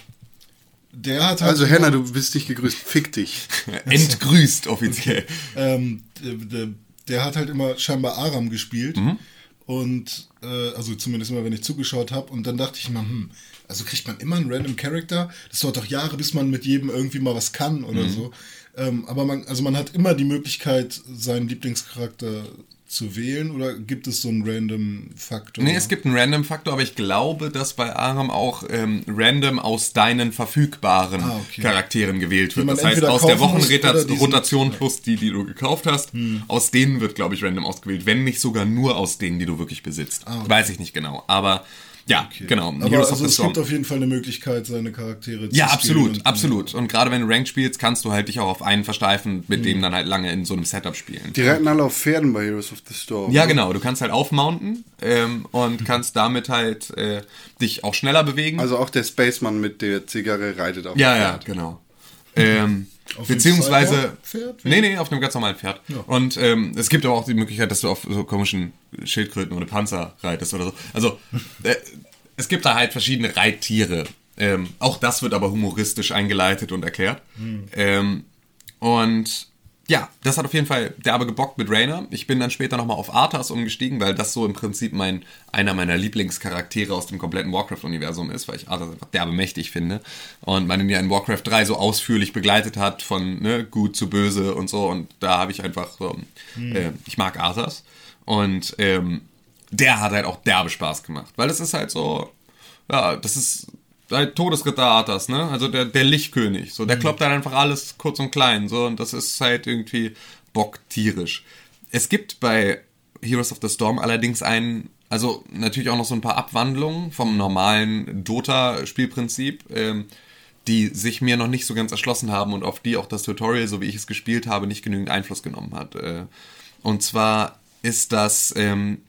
der hat halt Also Henna, du bist nicht gegrüßt, fick dich. Entgrüßt offiziell. ähm, der, der, der hat halt immer scheinbar Aram gespielt. Mhm. Und, äh, also zumindest immer, wenn ich zugeschaut habe. Und dann dachte ich mal, hm, also kriegt man immer einen random Character? Das dauert doch Jahre, bis man mit jedem irgendwie mal was kann Mhm. oder so. Ähm, aber man, also man hat immer die Möglichkeit, seinen Lieblingscharakter zu wählen oder gibt es so einen random Faktor? Nee, es gibt einen Random-Faktor, aber ich glaube, dass bei Aram auch ähm, random aus deinen verfügbaren Ah, okay. Charakteren gewählt wird. Das heißt, aus der Wochenrotation plus die, die du gekauft hast, Hm. aus denen wird, glaube ich, random ausgewählt. Wenn nicht sogar nur aus denen, die du wirklich besitzt. Ah, okay. Weiß ich nicht genau. Aber ja, Okay. genau. Aber Heroes also es Storm. gibt auf jeden Fall eine Möglichkeit, seine Charaktere zu Ja, absolut, und- absolut. Und gerade wenn du Ranked spielst, kannst du halt dich auch auf einen versteifen, mit Hm. dem dann halt lange in so einem Setup spielen. Die reiten alle auf Pferden bei Heroes of the Storm. Ja, genau. Du kannst halt aufmounten ähm, und kannst damit halt äh, dich auch schneller bewegen. Also auch der Spaceman mit der Zigarre reitet auf ja, ja, genau. Ähm, Auf beziehungsweise. Cyborg-Pferd? Nee, nee, auf einem ganz normalen Pferd. Ja. Und ähm, es gibt aber auch die Möglichkeit, dass du auf so komischen Schildkröten oder Panzer reitest oder so. Also, äh, es gibt da halt verschiedene Reittiere. Ähm, auch das wird aber humoristisch eingeleitet und erklärt. Ähm, und ja, das hat auf jeden Fall derbe gebockt mit Rainer. Ich bin dann später nochmal auf Arthas umgestiegen, weil das so im Prinzip mein, einer meiner Lieblingscharaktere aus dem kompletten Warcraft-Universum ist, weil ich Arthas einfach derbe mächtig finde. Und man ihn ja in Warcraft 3 so ausführlich begleitet hat, von ne, gut zu böse und so. Und da habe ich einfach so, äh, ich mag Arthas. Und ähm, der hat halt auch derbe Spaß gemacht, weil es ist halt so, ja, das ist halt Todesritter Arthas, ne? Also der, der Lichtkönig. So, der kloppt dann einfach alles kurz und klein. So, und das ist halt irgendwie bocktierisch. Es gibt bei Heroes of the Storm allerdings einen, also natürlich auch noch so ein paar Abwandlungen vom normalen Dota-Spielprinzip, ähm, die sich mir noch nicht so ganz erschlossen haben und auf die auch das Tutorial, so wie ich es gespielt habe, nicht genügend Einfluss genommen hat. Äh, und zwar ist das ähm,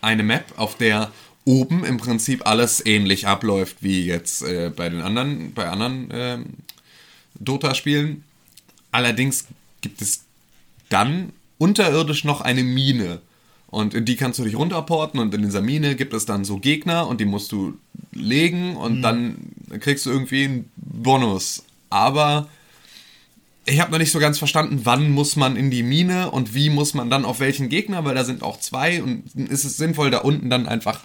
eine Map, auf der oben im Prinzip alles ähnlich abläuft wie jetzt äh, bei den anderen, bei anderen ähm, Dota-Spielen. Allerdings gibt es dann unterirdisch noch eine Mine. Und in die kannst du dich runterporten und in dieser Mine gibt es dann so Gegner und die musst du legen und dann kriegst du irgendwie einen Bonus. Aber ich habe noch nicht so ganz verstanden, wann muss man in die Mine und wie muss man dann auf welchen Gegner, weil da sind auch zwei und ist es sinnvoll, da unten dann einfach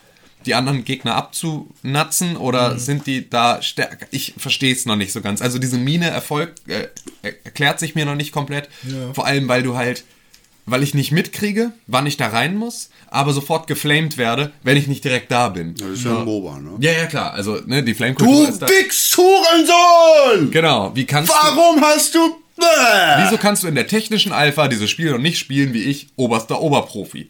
die anderen Gegner abzunatzen oder sind die da stärker? Ich verstehe es noch nicht so ganz. Also diese Mine Erfolg äh, erklärt sich mir noch nicht komplett. Ja. Vor allem, weil du halt, weil ich nicht mitkriege, wann ich da rein muss, aber sofort geflamed werde, wenn ich nicht direkt da bin. Das ist ja ein MOBA, ne? Ja, ja, klar. Also, ne, die Flame-Kultur Du ist da. Wichshurensohn! Genau. Wie kannst du. Warum hast du... Bäh! Wieso kannst du in der technischen Alpha dieses Spiel noch nicht spielen wie ich, oberster Oberprofi?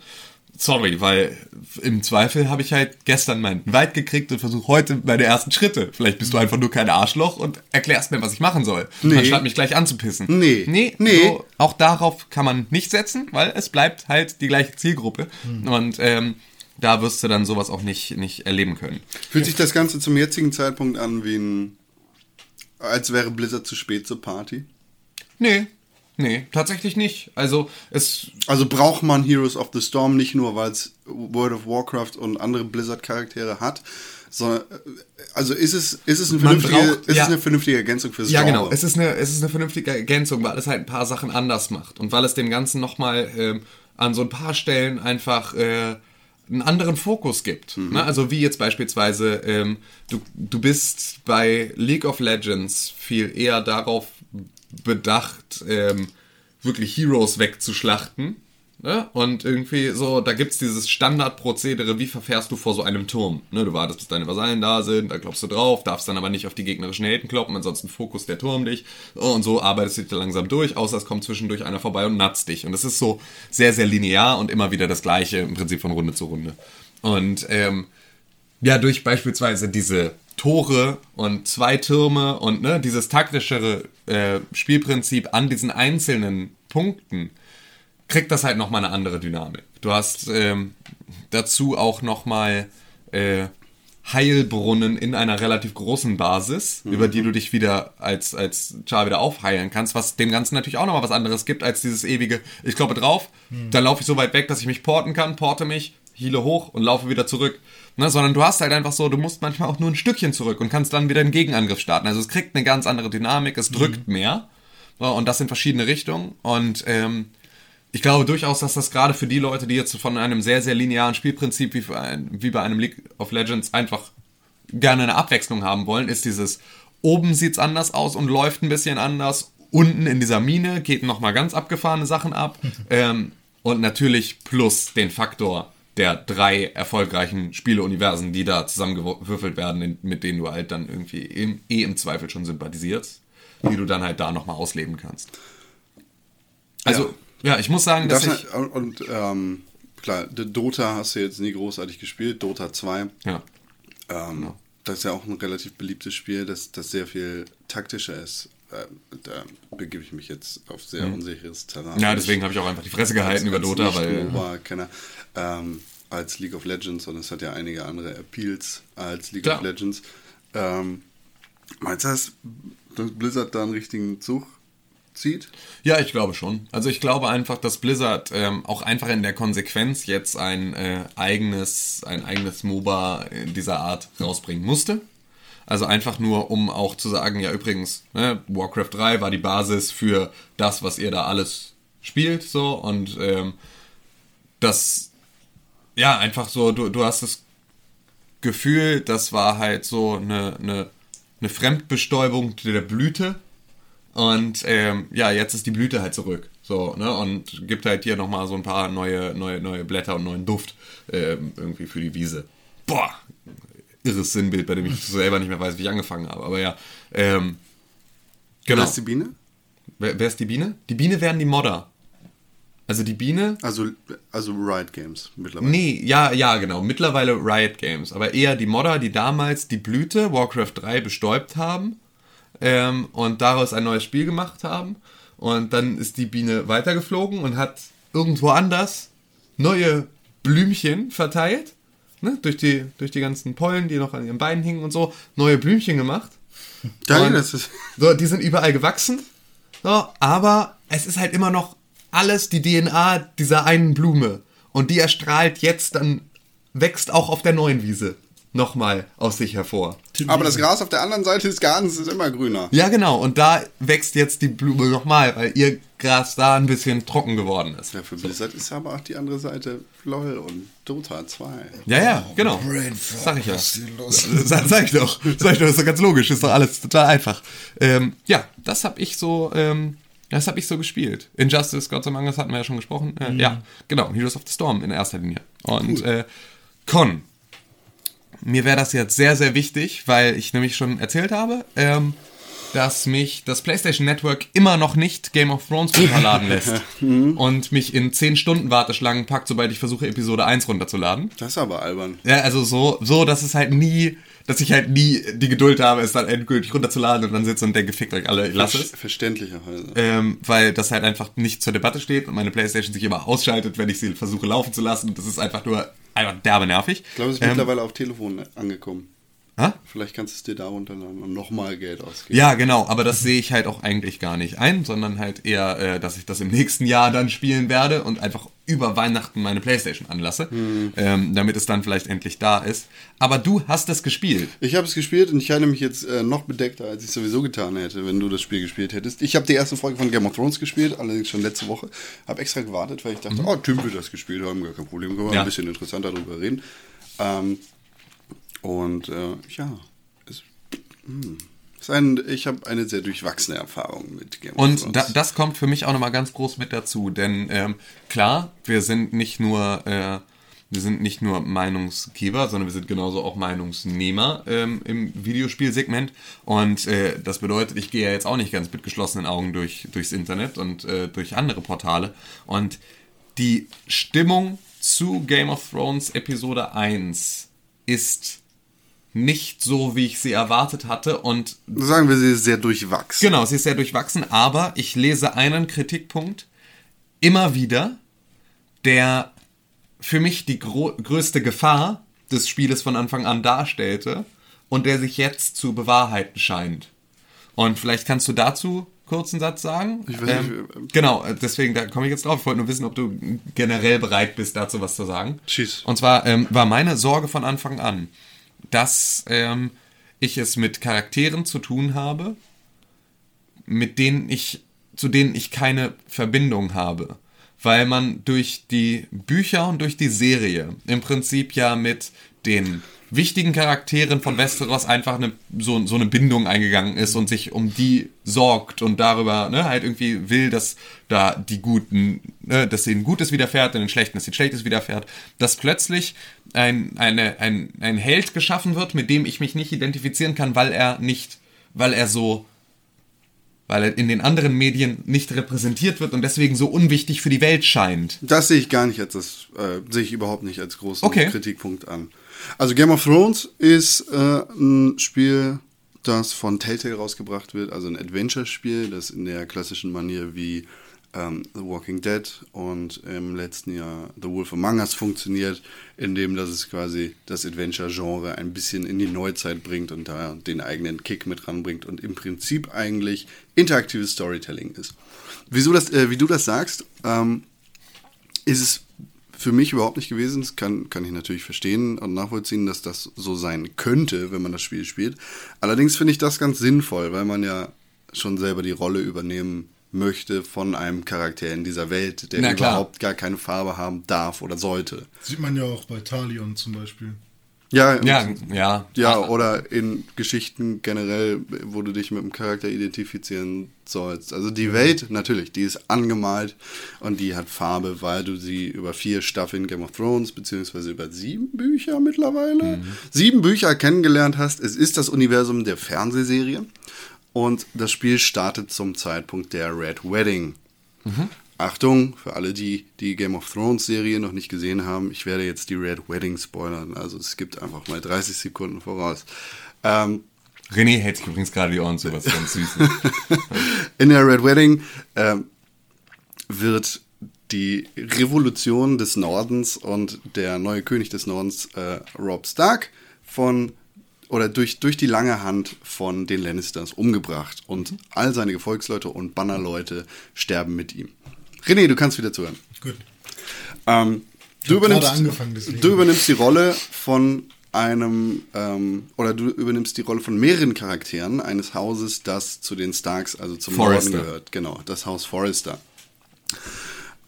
Sorry, weil im Zweifel habe ich halt gestern meinen Weit gekriegt und versuche heute meine ersten Schritte. Vielleicht bist du einfach nur kein Arschloch und erklärst mir, was ich machen soll. Nee. Anstatt mich gleich anzupissen. Nee. Nee, Nee. So, auch darauf kann man nicht setzen, weil es bleibt halt die gleiche Zielgruppe. Und ähm, da wirst du dann sowas auch nicht, nicht erleben können. Fühlt sich das Ganze zum jetzigen Zeitpunkt an wie ein... Als wäre Blizzard zu spät zur Party? Nee, nee, tatsächlich nicht. Also es Also braucht man Heroes of the Storm nicht nur, weil es World of Warcraft und andere Blizzard-Charaktere hat, sondern äh, also ist es, ist es, eine, vernünftige, braucht- ist ja. es eine vernünftige Ergänzung fürs Ja, Genre? genau. Es ist, eine, es ist eine vernünftige Ergänzung, weil es halt ein paar Sachen anders macht und weil es dem Ganzen nochmal ähm, an so ein paar Stellen einfach äh, einen anderen Fokus gibt. Ne? Also wie jetzt beispielsweise, ähm, du, du bist bei League of Legends viel eher darauf bedacht, ähm, wirklich Heroes wegzuschlachten. Ne? Und irgendwie so, da gibt's dieses Standardprozedere, wie verfährst du vor so einem Turm? Ne? Du wartest, bis deine Vasallen da sind, da klopfst du drauf, darfst dann aber nicht auf die gegnerischen Helden kloppen, ansonsten fokus der Turm dich. Und so arbeitest du dich da langsam durch, außer es kommt zwischendurch einer vorbei und natzt dich. Und es ist so sehr, sehr linear und immer wieder das Gleiche, im Prinzip von Runde zu Runde. Und ähm, ja, durch beispielsweise diese Tore und zwei Türme und ne, dieses taktischere äh, Spielprinzip an diesen einzelnen Punkten kriegt das halt nochmal eine andere Dynamik. Du hast ähm, dazu auch nochmal äh, Heilbrunnen in einer relativ großen Basis, mhm. über die du dich wieder als, als Char wieder aufheilen kannst, was dem Ganzen natürlich auch nochmal was anderes gibt als dieses ewige, ich kloppe drauf, mhm. dann laufe ich so weit weg, dass ich mich porten kann, porte mich, hiele hoch und laufe wieder zurück. Ne, sondern du hast halt einfach so, du musst manchmal auch nur ein Stückchen zurück und kannst dann wieder einen Gegenangriff starten. Also es kriegt eine ganz andere Dynamik, es drückt mhm. mehr. So, und das in verschiedene Richtungen. Und ähm, ich glaube durchaus, dass das gerade für die Leute, die jetzt von einem sehr, sehr linearen Spielprinzip wie, ein, wie bei einem League of Legends einfach gerne eine Abwechslung haben wollen, ist dieses oben sieht's anders aus und läuft ein bisschen anders. Unten in dieser Mine geht nochmal ganz abgefahrene Sachen ab. ähm, und natürlich plus den Faktor der drei erfolgreichen Spieleuniversen, die da zusammengewürfelt werden, mit denen du halt dann irgendwie im, eh im Zweifel schon sympathisierst, die du dann halt da nochmal ausleben kannst. Also, ja, ja ich muss sagen, dass das ich... Und, und ähm, klar, Dota hast du jetzt nie großartig gespielt, Dota 2. Ja. Ähm, genau. Das ist ja auch ein relativ beliebtes Spiel, das, das sehr viel taktischer ist. Äh, da begebe ich mich jetzt auf sehr Mhm. unsicheres Terrain. Ja, deswegen habe ich auch einfach die Fresse gehalten über Dota, weil... Kenner, ähm, als League of Legends und es hat ja einige andere Appeals als League Klar. of Legends. Ähm, meinst du, dass Blizzard da einen richtigen Zug zieht? Ja, ich glaube schon. Also ich glaube einfach, dass Blizzard ähm, auch einfach in der Konsequenz jetzt ein äh, eigenes, ein eigenes MOBA in dieser Art rausbringen musste. Also einfach nur, um auch zu sagen, ja übrigens, ne, Warcraft 3 war die Basis für das, was ihr da alles spielt, so und ähm, das, ja, einfach so, du, du hast das Gefühl, das war halt so eine, eine, eine Fremdbestäubung der Blüte. Und ähm, ja, jetzt ist die Blüte halt zurück. So, ne? Und gibt halt hier nochmal so ein paar neue, neue, neue Blätter und neuen Duft ähm, irgendwie für die Wiese. Boah, irres Sinnbild, bei dem ich selber nicht mehr weiß, wie ich angefangen habe. Aber ja, ähm, genau. Wer ist die Biene? Wer, wer ist die Biene? Die Biene wären die Modder. Also die Biene Also, also Riot Games mittlerweile. Nee, ja, ja, genau. Mittlerweile Riot Games. Aber eher die Modder, die damals die Blüte Warcraft 3 bestäubt haben ähm, und daraus ein neues Spiel gemacht haben. Und dann ist die Biene weitergeflogen und hat irgendwo anders neue Blümchen verteilt. Ne? Durch, die, durch die ganzen Pollen, die noch an ihren Beinen hingen und so. Neue Blümchen gemacht. Geil, das ist. So, die sind überall gewachsen. So, aber es ist halt immer noch alles die DNA dieser einen Blume. Und die erstrahlt jetzt dann, wächst auch auf der neuen Wiese nochmal aus sich hervor. Aber das Gras auf der anderen Seite des Gartens ist immer grüner. Ja, genau. Und da wächst jetzt die Blume nochmal, weil ihr Gras da ein bisschen trocken geworden ist. Ja, für Blizzard ist aber auch die andere Seite LOL und Dota 2. Ja, ja, genau. Brainfuck, Sag ich ja. Sag, sag ich doch. Sag ich doch, ist doch ganz logisch. Ist doch alles total einfach. Ähm, ja, das habe ich so, ähm, das habe ich so gespielt. Injustice, Gods Among Us hatten wir ja schon gesprochen. Äh, Ja, genau. Heroes of the Storm in erster Linie. Und äh, Con. Mir wäre das jetzt sehr, sehr wichtig, weil ich nämlich schon erzählt habe, ähm, dass mich das PlayStation Network immer noch nicht Game of Thrones runterladen lässt. und mich in 10 Stunden Warteschlangen packt, sobald ich versuche, Episode 1 runterzuladen. Das ist aber albern. Ja, also so, so, dass es halt nie, dass ich halt nie die Geduld habe, es dann endgültig runterzuladen und dann sitze und denke, fickt euch alle, ich lasse es. Verständlicherweise. Ähm, weil das halt einfach nicht zur Debatte steht und meine Playstation sich immer ausschaltet, wenn ich sie versuche laufen zu lassen. Und das ist einfach nur einfach derbe nervig. Ich glaube, es ist Ähm, mittlerweile auf Telefon angekommen. Hä? Vielleicht kannst du es dir da runterladen und nochmal Geld ausgeben. Ja, genau, aber das sehe ich halt auch eigentlich gar nicht ein, sondern halt eher, äh, dass ich das im nächsten Jahr dann spielen werde und einfach über Weihnachten meine Playstation anlasse, Hm. ähm, damit es dann vielleicht endlich da ist. Aber du hast es gespielt. Ich habe es gespielt und ich halte mich jetzt äh, noch bedeckter, als ich sowieso getan hätte, wenn du das Spiel gespielt hättest. Ich habe die erste Folge von Game of Thrones gespielt, allerdings schon letzte Woche. Habe extra gewartet, weil ich dachte, oh, Tim will das gespielt haben, gar kein Problem, können wir Ja. ein bisschen interessanter darüber reden. Ähm, und äh, ja, es, hm, ist ein, ich habe eine sehr durchwachsene Erfahrung mit Game of Und Thrones. da, das kommt für mich auch nochmal ganz groß mit dazu, denn ähm, klar, wir sind nicht nur äh, wir sind nicht nur Meinungsgeber, sondern wir sind genauso auch Meinungsnehmer ähm, im Videospielsegment. Und äh, das bedeutet, ich gehe ja jetzt auch nicht ganz mit geschlossenen Augen durch, durchs Internet und äh, durch andere Portale. Und die Stimmung zu Game of Thrones Episode 1 ist nicht so, wie ich sie erwartet hatte. Und Sagen wir, sie ist sehr durchwachsen. Genau, sie ist sehr durchwachsen, aber ich lese einen Kritikpunkt immer wieder, der für mich die größte Gefahr des Spieles von Anfang an darstellte und der sich jetzt zu bewahrheiten scheint. Und vielleicht kannst du dazu kurz einen Satz sagen? Ich weiß ähm, nicht, genau, äh, deswegen, da komme ich jetzt drauf. Ich wollte nur wissen, ob du generell bereit bist, dazu was zu sagen. Schieß. Und zwar ähm, war meine Sorge von Anfang an, dass ähm, ich es mit Charakteren zu tun habe, mit denen ich, zu denen ich keine Verbindung habe. Weil man durch die Bücher und durch die Serie im Prinzip ja mit den wichtigen Charakteren von Westeros einfach eine, so, so eine Bindung eingegangen ist und sich um die sorgt und darüber ne, halt irgendwie will, dass da die Guten, ne, dass ihnen Gutes widerfährt und den Schlechten, dass ihnen Schlechtes widerfährt, dass plötzlich ein, eine, ein, ein Held geschaffen wird, mit dem ich mich nicht identifizieren kann, weil er nicht, weil er so weil er in den anderen Medien nicht repräsentiert wird und deswegen so unwichtig für die Welt scheint. Das sehe ich gar nicht als das, äh, sehe ich überhaupt nicht als großen Okay. Kritikpunkt an. Also Game of Thrones ist äh, ein Spiel, das von Telltale rausgebracht wird, also ein Adventure-Spiel, das in der klassischen Manier wie ähm, The Walking Dead und im letzten Jahr The Wolf Among Us funktioniert, indem das es quasi das Adventure-Genre ein bisschen in die Neuzeit bringt und da den eigenen Kick mit ranbringt und im Prinzip eigentlich interaktives Storytelling ist. Wieso das, äh, wie du das sagst, ähm, ist es für mich überhaupt nicht gewesen. Das kann, kann ich natürlich verstehen und nachvollziehen, dass das so sein könnte, wenn man das Spiel spielt. Allerdings finde ich das ganz sinnvoll, weil man ja schon selber die Rolle übernehmen möchte von einem Charakter in dieser Welt, der überhaupt gar keine Farbe haben darf oder sollte. Sieht man ja auch bei Talion zum Beispiel. Ja, Ja, ja. ja, oder in Geschichten generell, wo du dich mit dem Charakter identifizieren sollst. Also die Welt, natürlich, die ist angemalt und die hat Farbe, weil du sie über vier Staffeln Game of Thrones, beziehungsweise über sieben Bücher mittlerweile, sieben Bücher kennengelernt hast. Es ist das Universum der Fernsehserie und das Spiel startet zum Zeitpunkt der Red Wedding. Achtung, für alle, die die Game of Thrones Serie noch nicht gesehen haben, ich werde jetzt die Red Wedding spoilern. Also es gibt einfach mal 30 Sekunden voraus. Ähm, René hält sich übrigens gerade die Ohren zu, was ganz süß in der Red Wedding ähm, wird die Revolution des Nordens und der neue König des Nordens, äh, Rob Stark, von oder durch, durch die lange Hand von den Lannisters umgebracht und all seine Gefolgsleute und Bannerleute sterben mit ihm. René, du kannst wieder zuhören. Gut. Ähm, du, übernimmst, du übernimmst die Rolle von einem, ähm, oder du übernimmst die Rolle von mehreren Charakteren eines Hauses, das zu den Starks, also zum Forrester. Norden gehört. Genau, das Haus Forrester.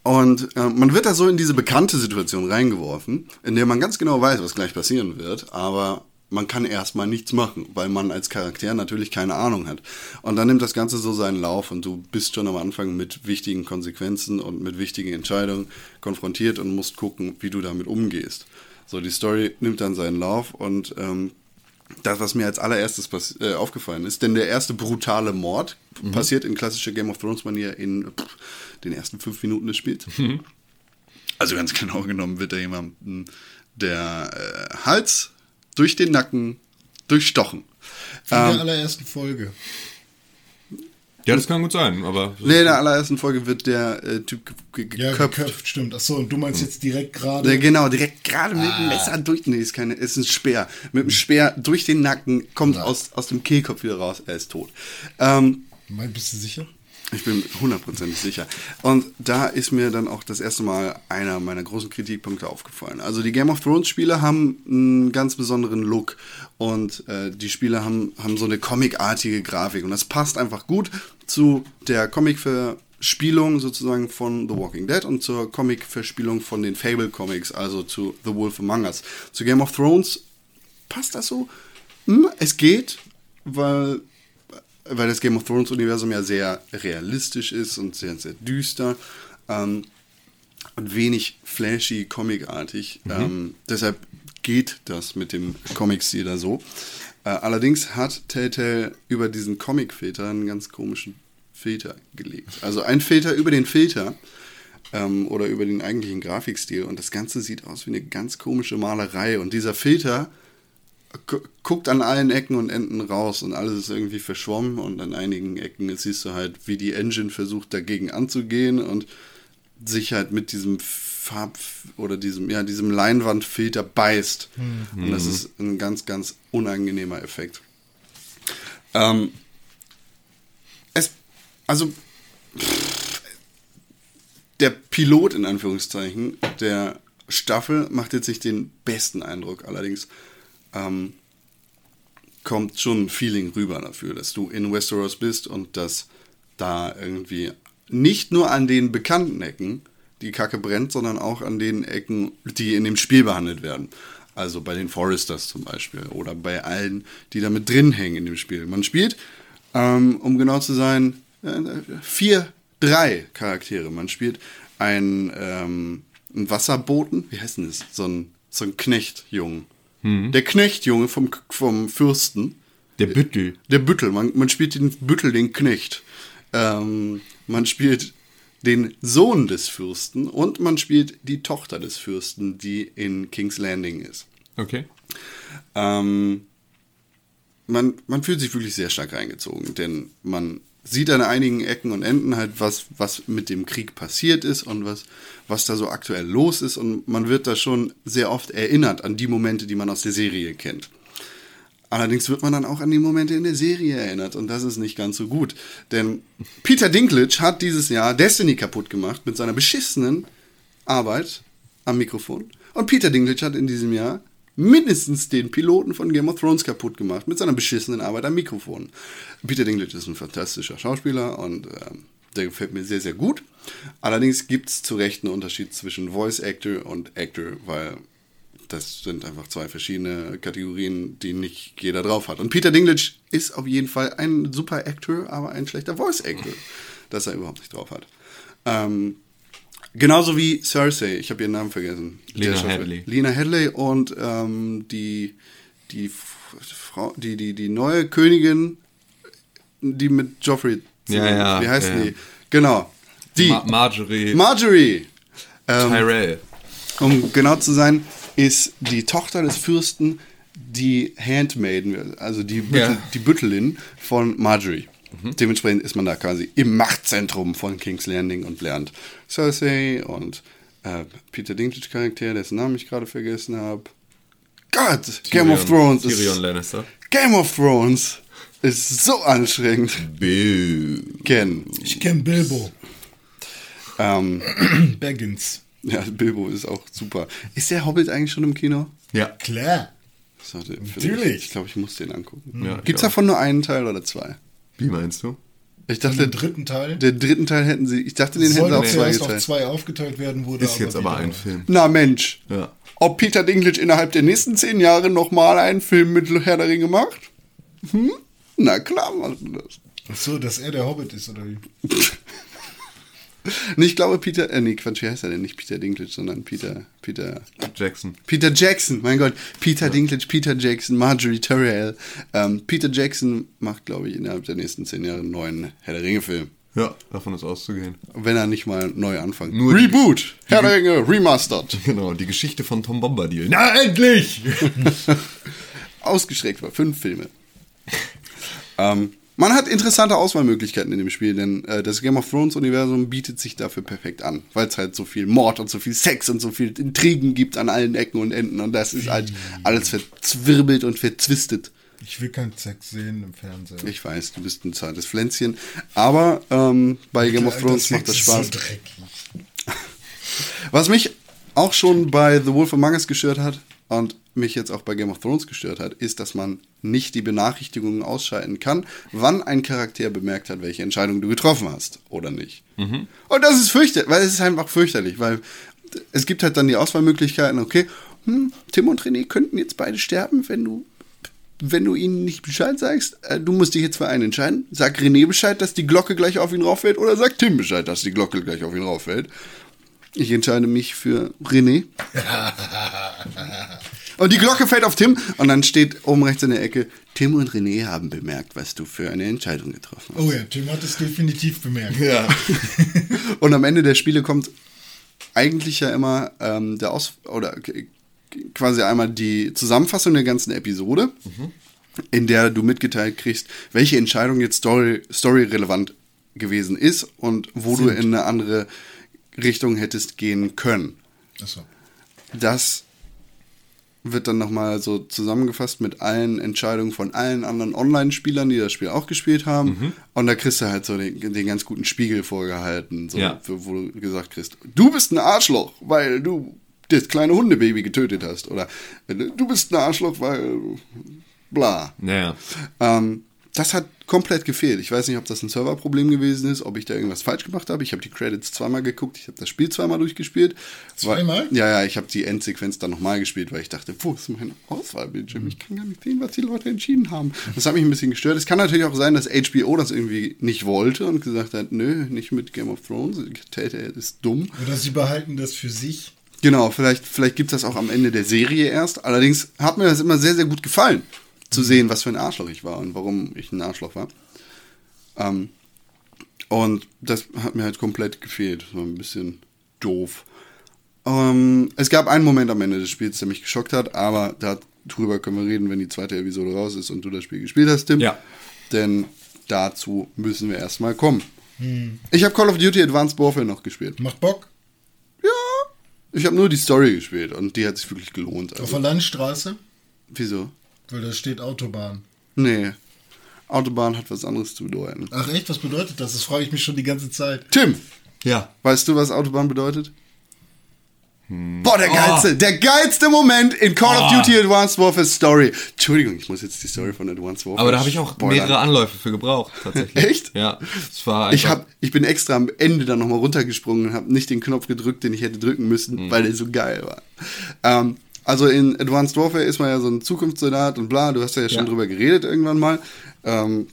Und äh, man wird da so in diese bekannte Situation reingeworfen, in der man ganz genau weiß, was gleich passieren wird, aber man kann erstmal nichts machen, weil man als Charakter natürlich keine Ahnung hat. Und dann nimmt das Ganze so seinen Lauf und du bist schon am Anfang mit wichtigen Konsequenzen und mit wichtigen Entscheidungen konfrontiert und musst gucken, wie du damit umgehst. So, die Story nimmt dann seinen Lauf und ähm, das, was mir als allererstes äh, aufgefallen ist, denn der erste brutale Mord passiert in klassischer Game of Thrones-Manier in pff, den ersten fünf Minuten des Spiels. Also ganz genau genommen wird da jemandem der äh, Hals durch den Nacken durchstochen. Ähm, der allerersten Folge. Ja, das kann gut sein, aber. Nee, in der allerersten Folge wird der äh, Typ ge ge Ja, geköpft. geköpft, stimmt. Achso, und du meinst jetzt direkt gerade. Ja, genau, direkt gerade mit dem Messer durch. Nee, ist keine, ist ein Speer. Mit dem Speer durch den Nacken, kommt aus, aus dem Kehlkopf wieder raus, er ist tot. Ähm, Mein, bist du sicher? Ich bin hundertprozentig sicher. Und da ist mir dann auch das erste Mal einer meiner großen Kritikpunkte aufgefallen. Also die Game of Thrones Spiele haben einen ganz besonderen Look und äh, die Spiele haben, haben so eine comicartige Grafik und das passt einfach gut zu der Comic-Verspielung sozusagen von The Walking Dead und zur Comic-Verspielung von den Fable Comics, also zu The Wolf Among Us. Zu Game of Thrones passt das so? Hm, es geht, weil weil das Game of Thrones Universum ja sehr realistisch ist und sehr, sehr düster ähm, und wenig flashy, comicartig. Mhm. Ähm, deshalb geht das mit dem Comic-Stil da so. Äh, allerdings hat Telltale über diesen Comic-Filter einen ganz komischen Filter gelegt. Also ein Filter über den Filter ähm, oder über den eigentlichen Grafikstil und das Ganze sieht aus wie eine ganz komische Malerei und dieser Filter guckt an allen Ecken und Enden raus und alles ist irgendwie verschwommen und an einigen Ecken siehst du halt, wie die Engine versucht dagegen anzugehen und sich halt mit diesem Farb oder diesem, ja, diesem Leinwandfilter beißt. Mhm. Und das ist ein ganz, ganz unangenehmer Effekt. Ähm, es, also, der Pilot in Anführungszeichen der Staffel macht jetzt nicht den besten Eindruck. Allerdings ähm, kommt schon ein Feeling rüber dafür, dass du in Westeros bist und dass da irgendwie nicht nur an den bekannten Ecken die Kacke brennt, sondern auch an den Ecken, die in dem Spiel behandelt werden. Also bei den Foresters zum Beispiel oder bei allen, die da mit drin hängen in dem Spiel. Man spielt, ähm, um genau zu sein, äh, vier, drei Charaktere. Man spielt einen, ähm, einen Wasserboten, wie heißt denn das? So ein, so ein Knechtjungen. Mhm. Der Knechtjunge vom, vom Fürsten. Der Büttel. Der Büttel. Man, man spielt den Büttel, den Knecht. Ähm, man spielt den Sohn des Fürsten und man spielt die Tochter des Fürsten, die in King's Landing ist. Okay. Ähm, man, man fühlt sich wirklich sehr stark reingezogen, denn man sieht an einigen Ecken und Enden halt, was, was mit dem Krieg passiert ist und was, was da so aktuell los ist. Und man wird da schon sehr oft erinnert an die Momente, die man aus der Serie kennt. Allerdings wird man dann auch an die Momente in der Serie erinnert und das ist nicht ganz so gut. Denn Peter Dinklage hat dieses Jahr Destiny kaputt gemacht mit seiner beschissenen Arbeit am Mikrofon. Und Peter Dinklage hat in diesem Jahr mindestens den Piloten von Game of Thrones kaputt gemacht mit seiner beschissenen Arbeit am Mikrofon. Peter Dinklage ist ein fantastischer Schauspieler und äh, der gefällt mir sehr, sehr gut. Allerdings gibt es zu Recht einen Unterschied zwischen Voice Actor und Actor, weil das sind einfach zwei verschiedene Kategorien, die nicht jeder drauf hat. Und Peter Dinklage ist auf jeden Fall ein super Actor, aber ein schlechter Voice Actor, dass er überhaupt nicht drauf hat. Ähm, Genauso wie Cersei, ich habe ihren Namen vergessen. Lena Headley. Lena Headley und ähm, die, die, Frau, die, die, die neue Königin, die mit Joffrey. Ja, ja. Wie heißt ja, die? Genau. Die. Ma Marjorie. Marjorie. Ähm, Tyrell. Um genau zu sein, ist die Tochter des Fürsten die Handmaiden, also die, Büttel, Ja. die Büttelin von Marjorie. Dementsprechend ist man da quasi im Machtzentrum von King's Landing und lernt Cersei und äh, Peter Dinklage Charakter, dessen Namen ich gerade vergessen habe. Gott, Game of Thrones Tyrion ist Lannister. Game of Thrones ist so anstrengend. Boo. Ken. Ich kenne Bilbo. Ähm, Baggins. ja, Bilbo ist auch super. Ist der Hobbit eigentlich schon im Kino? Ja. Klar. Ich sollte- Natürlich. Ich glaube, ich muss den angucken. Ja, Gibt es davon nur einen Teil oder zwei? Wie meinst du? Ich Den dachte, dritten Teil. den dritten Teil hätten sie. Ich dachte, den hätten sie auch zwei zuerst auf geteilt. zwei aufgeteilt werden, wurde Ist jetzt aber ein Film. Na Mensch. Ja. Ob Peter Dinklage innerhalb der nächsten zehn Jahre nochmal einen Film mit Herr der Ringe macht? Hm? Na klar macht er das. Ach so, dass er der Hobbit ist, oder wie? Nee, ich glaube Peter, äh, nee, Quatsch, wie heißt er denn? Nicht Peter Dinklage, sondern Peter, Peter, Jackson. Peter Jackson, mein Gott. Peter Dinklage, Peter Jackson, Marjorie Tyrell. Ähm, Peter Jackson macht, glaube ich, innerhalb der nächsten zehn Jahre einen neuen Herr der Ringe-Film. Ja, davon ist auszugehen. Wenn er nicht mal neu anfängt. Nur die- Reboot! Herr der Ringe, remastered. Genau, die Geschichte von Tom Bombadil. Na, endlich! Ausgestreckt war, fünf Filme. ähm, man hat interessante Auswahlmöglichkeiten in dem Spiel, denn äh, das Game of Thrones Universum bietet sich dafür perfekt an, weil es halt so viel Mord und so viel Sex und so viel Intrigen gibt an allen Ecken und Enden und das ist halt alles verzwirbelt und verzwistet. Ich will keinen Sex sehen im Fernsehen. Ich weiß, du bist ein zartes Pflänzchen. Aber ähm, bei Game of Thrones macht das ist Spaß. So dreckig. Was mich auch schon bei The Wolf Among Us gestört hat und mich jetzt auch bei Game of Thrones gestört hat, ist, dass man nicht die Benachrichtigungen ausschalten kann, wann ein Charakter bemerkt hat, welche Entscheidung du getroffen hast oder nicht. Und das ist fürchterlich, weil es ist einfach fürchterlich, weil es gibt halt dann die Auswahlmöglichkeiten, okay, hm, Tim und René könnten jetzt beide sterben, wenn du wenn du ihnen nicht Bescheid sagst, äh, du musst dich jetzt für einen entscheiden. Sag René Bescheid, dass die Glocke gleich auf ihn rauffällt oder sag Tim Bescheid, dass die Glocke gleich auf ihn rauffällt. Ich entscheide mich für René. und die Glocke fällt auf Tim und dann steht oben rechts in der Ecke, Tim und René haben bemerkt, was du für eine Entscheidung getroffen hast. Oh ja, Tim hat es definitiv bemerkt. Ja. und am Ende der Spiele kommt eigentlich ja immer ähm, der Aus oder quasi einmal die Zusammenfassung der ganzen Episode, in der du mitgeteilt kriegst, welche Entscheidung jetzt story, storyrelevant gewesen ist und wo du in eine andere Richtung hättest gehen können. Achso. Das wird dann nochmal so zusammengefasst mit allen Entscheidungen von allen anderen Online-Spielern, die das Spiel auch gespielt haben. Und da kriegst du halt so den, den ganz guten Spiegel vorgehalten, so, Ja. wo du gesagt kriegst, du bist ein Arschloch, weil du das kleine Hundebaby getötet hast. Oder du bist ein Arschloch, weil bla. Naja. Ähm, das hat komplett gefehlt. Ich weiß nicht, ob das ein Serverproblem gewesen ist, ob ich da irgendwas falsch gemacht habe. Ich habe die Credits zweimal geguckt, ich habe das Spiel zweimal durchgespielt. Zweimal? Ja, ja, ich habe die Endsequenz dann nochmal gespielt, weil ich dachte, wo ist mein Auswahlbildschirm? Ich kann gar nicht sehen, was die Leute entschieden haben. Das hat mich ein bisschen gestört. Es kann natürlich auch sein, dass HBO das irgendwie nicht wollte und gesagt hat, nö, nicht mit Game of Thrones. Telltale ist dumm. Oder sie behalten das für sich. Genau, vielleicht, vielleicht gibt es das auch am Ende der Serie erst. Allerdings hat mir das immer sehr, sehr gut gefallen, zu sehen, was für ein Arschloch ich war und warum ich ein Arschloch war. Ähm, und das hat mir halt komplett gefehlt. Das war ein bisschen doof. Ähm, es gab einen Moment am Ende des Spiels, der mich geschockt hat, aber darüber können wir reden, wenn die zweite Episode raus ist und du das Spiel gespielt hast, Tim. Ja. Denn dazu müssen wir erstmal kommen. Ich habe Call of Duty Advanced Warfare noch gespielt. Macht Bock. Ja. Ich habe nur die Story gespielt und die hat sich wirklich gelohnt. Auf Also, der Landstraße, wieso? Weil da steht Autobahn. Nee. Autobahn hat was anderes zu bedeuten. Ach echt, was bedeutet das? Das frage ich mich schon die ganze Zeit. Tim, Ja. weißt du, was Autobahn bedeutet? Hm. Boah, der geilste, der geilste Moment in Call of Oh. Duty Advanced Warfare Story. Entschuldigung, ich muss jetzt die Story von Advanced Warfare Aber da habe ich auch spoilern. mehrere Anläufe für gebraucht, tatsächlich. Echt? Ja. Es war Ich, einfach- hab, ich bin extra am Ende dann nochmal runtergesprungen und habe nicht den Knopf gedrückt, den ich hätte drücken müssen, Hm. weil der so geil war. Ähm, also in Advanced Warfare ist man ja so ein Zukunftssoldat und bla, du hast ja schon Ja. drüber geredet irgendwann mal. Ähm,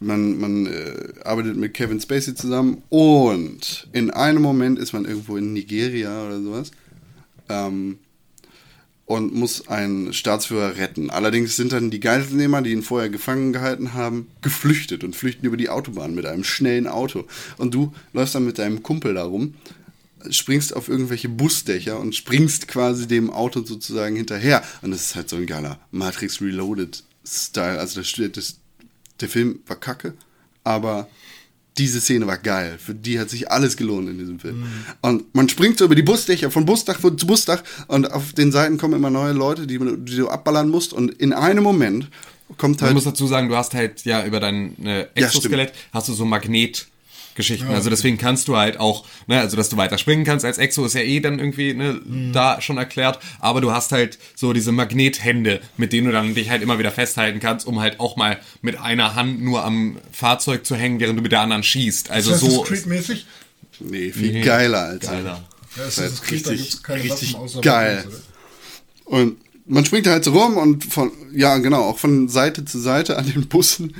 man man äh, arbeitet mit Kevin Spacey zusammen und in einem Moment ist man irgendwo in Nigeria oder sowas ähm, und muss einen Staatsführer retten. Allerdings sind dann die Geiselnehmer, die ihn vorher gefangen gehalten haben, geflüchtet und flüchten über die Autobahn mit einem schnellen Auto. Und du läufst dann mit deinem Kumpel da rum, springst auf irgendwelche Busdächer und springst quasi dem Auto sozusagen hinterher. Und das ist halt so ein geiler Matrix Reloaded Style. Also das, das, der Film war kacke, aber diese Szene war geil. Für die hat sich alles gelohnt in diesem Film. Und man springt so über die Busdächer von Busdach zu Busdach und auf den Seiten kommen immer neue Leute, die, die du abballern musst. Und in einem Moment kommt Man halt. muss dazu sagen, du hast halt ja über dein äh, Ja, Exoskelett hast du so Magnetgeschichten. Also deswegen kannst du halt auch, ne, also dass du weiter springen kannst als Exo ist ja eh dann irgendwie ne, da schon erklärt. Aber du hast halt so diese Magnethände, mit denen du dann dich halt immer wieder festhalten kannst, um halt auch mal mit einer Hand nur am Fahrzeug zu hängen, während du mit der anderen schießt. Also Ist das so. Creed-mäßig? Nee, viel Nee, geiler als Geiler. Ja, Das das Creed, da richtig- gibt's keine richtig Waffen außer geil. Waffen, oder? Und man springt da halt so rum und von, ja genau, auch von Seite zu Seite an den Bussen.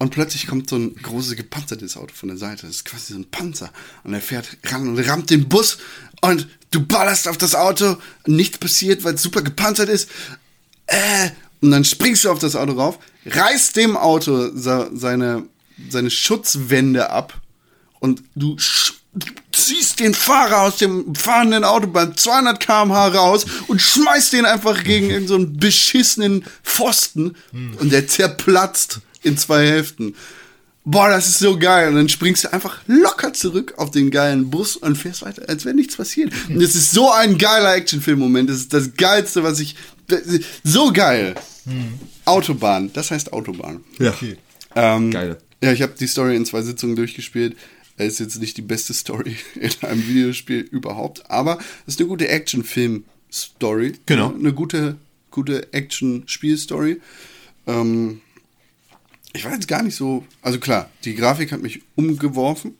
Und plötzlich kommt so ein großes gepanzertes Auto von der Seite. Das ist quasi so ein Panzer. Und er fährt ran und rammt den Bus. Und du ballerst auf das Auto. Nichts passiert, weil es super gepanzert ist. Äh, und dann springst du auf das Auto rauf, reißt dem Auto se- seine, seine Schutzwände ab und du ziehst den Fahrer aus dem fahrenden Auto beim 200 km/h raus und schmeißt den einfach gegen irgendeinen so einen beschissenen Pfosten und der zerplatzt in zwei Hälften. Boah, das ist so geil. Und dann springst du einfach locker zurück auf den geilen Bus und fährst weiter, als wäre nichts passiert. Und es ist so ein geiler Actionfilm-Moment. Das ist das Geilste, was ich So geil. Autobahn, das heißt Autobahn. Ja. Okay. Ähm, Geil. Ja, ich habe die Story in zwei Sitzungen durchgespielt. Es ist jetzt nicht die beste Story in einem Videospiel überhaupt, aber es ist eine gute Action-Film-Story. Genau. Eine gute, gute Action-Spiel-Story. Ähm, ich war jetzt gar nicht so. Also klar, die Grafik hat mich umgeworfen,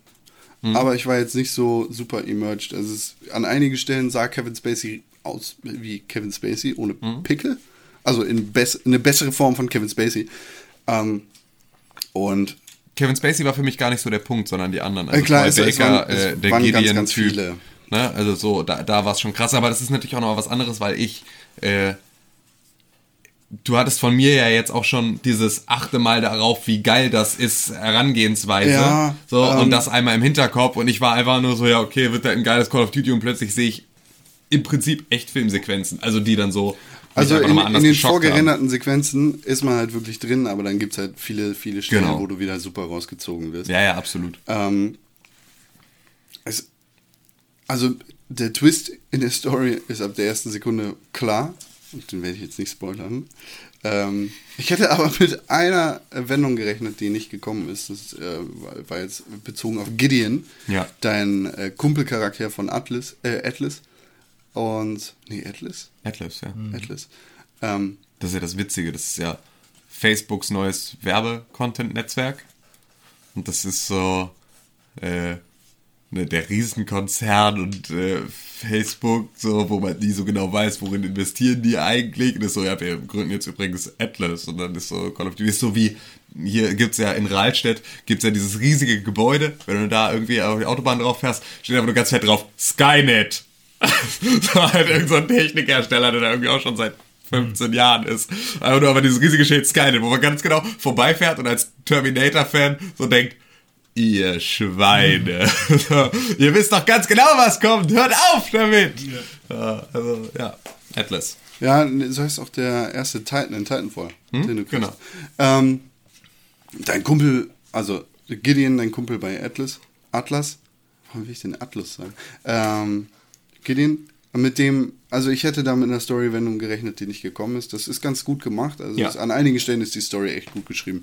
aber ich war jetzt nicht so super emerged. Also es, an einigen Stellen sah Kevin Spacey aus wie Kevin Spacey ohne Pickel. Also in bess eine bessere Form von Kevin Spacey. Ähm, und Kevin Spacey war für mich gar nicht so der Punkt, sondern die anderen. Also Äh, klar, es- es Baker, waren- es äh, der waren ganz, Gideon ganz Typ. viele. Ne? Also so, da, da war es schon krass, aber das ist natürlich auch noch was anderes, weil ich, äh, du hattest von mir ja jetzt auch schon dieses achte Mal darauf, wie geil das ist, Herangehensweise. Ja, so, ähm, und das einmal im Hinterkopf und ich war einfach nur so, ja, okay, wird da ein geiles Call of Duty und plötzlich sehe ich im Prinzip echt Filmsequenzen, also die dann so Also in, in den geschockt haben. vorgerenderten Sequenzen ist man halt wirklich drin, aber dann gibt es halt viele, viele Stellen, Genau. wo du wieder super rausgezogen wirst. Ja, ja, absolut. Ähm, es, also der Twist in der Story ist ab der ersten Sekunde klar. Den werde ich jetzt nicht spoilern. Ähm, ich hätte aber mit einer Wendung gerechnet, die nicht gekommen ist. Das äh, war, jetzt bezogen auf Gideon, Ja. dein äh, Kumpelcharakter von Atlas, äh, Atlas. Und, nee, Atlas? Atlas, ja. Atlas. Ähm, Das ist ja das Witzige, das ist ja Facebooks neues Werbecontent-Netzwerk. Und das ist so äh, ne, der Riesenkonzern und äh, Facebook, so, wo man nie so genau weiß, worin investieren die eigentlich. Und ist so, ja, wir gründen jetzt übrigens Atlas und dann ist so Call of Duty, ist so wie, hier gibt's ja in Rahlstedt, gibt's ja dieses riesige Gebäude, wenn du da irgendwie auf die Autobahn drauf fährst, steht aber nur ganz fett drauf, Skynet. so halt irgendein so ein Technikhersteller, der da irgendwie auch schon seit 15 Jahren ist. Einfach nur aber dieses riesige Schild Skynet, wo man ganz genau vorbeifährt und als Terminator-Fan so denkt, ihr Schweine. ihr wisst doch ganz genau, was kommt. Hört auf damit. Ja, also, ja, Atlas. Ja, so heißt auch der erste Titan in Titanfall, den du kriegst. Genau. Ähm, dein Kumpel, also Gideon, dein Kumpel bei Atlas, Atlas, warum will ich den Atlas sagen? Ähm, Gideon, mit dem, also ich hätte da mit einer Story-Wendung gerechnet, die nicht gekommen ist. Das ist ganz gut gemacht. Also Ja. das, an einigen Stellen ist die Story echt gut geschrieben.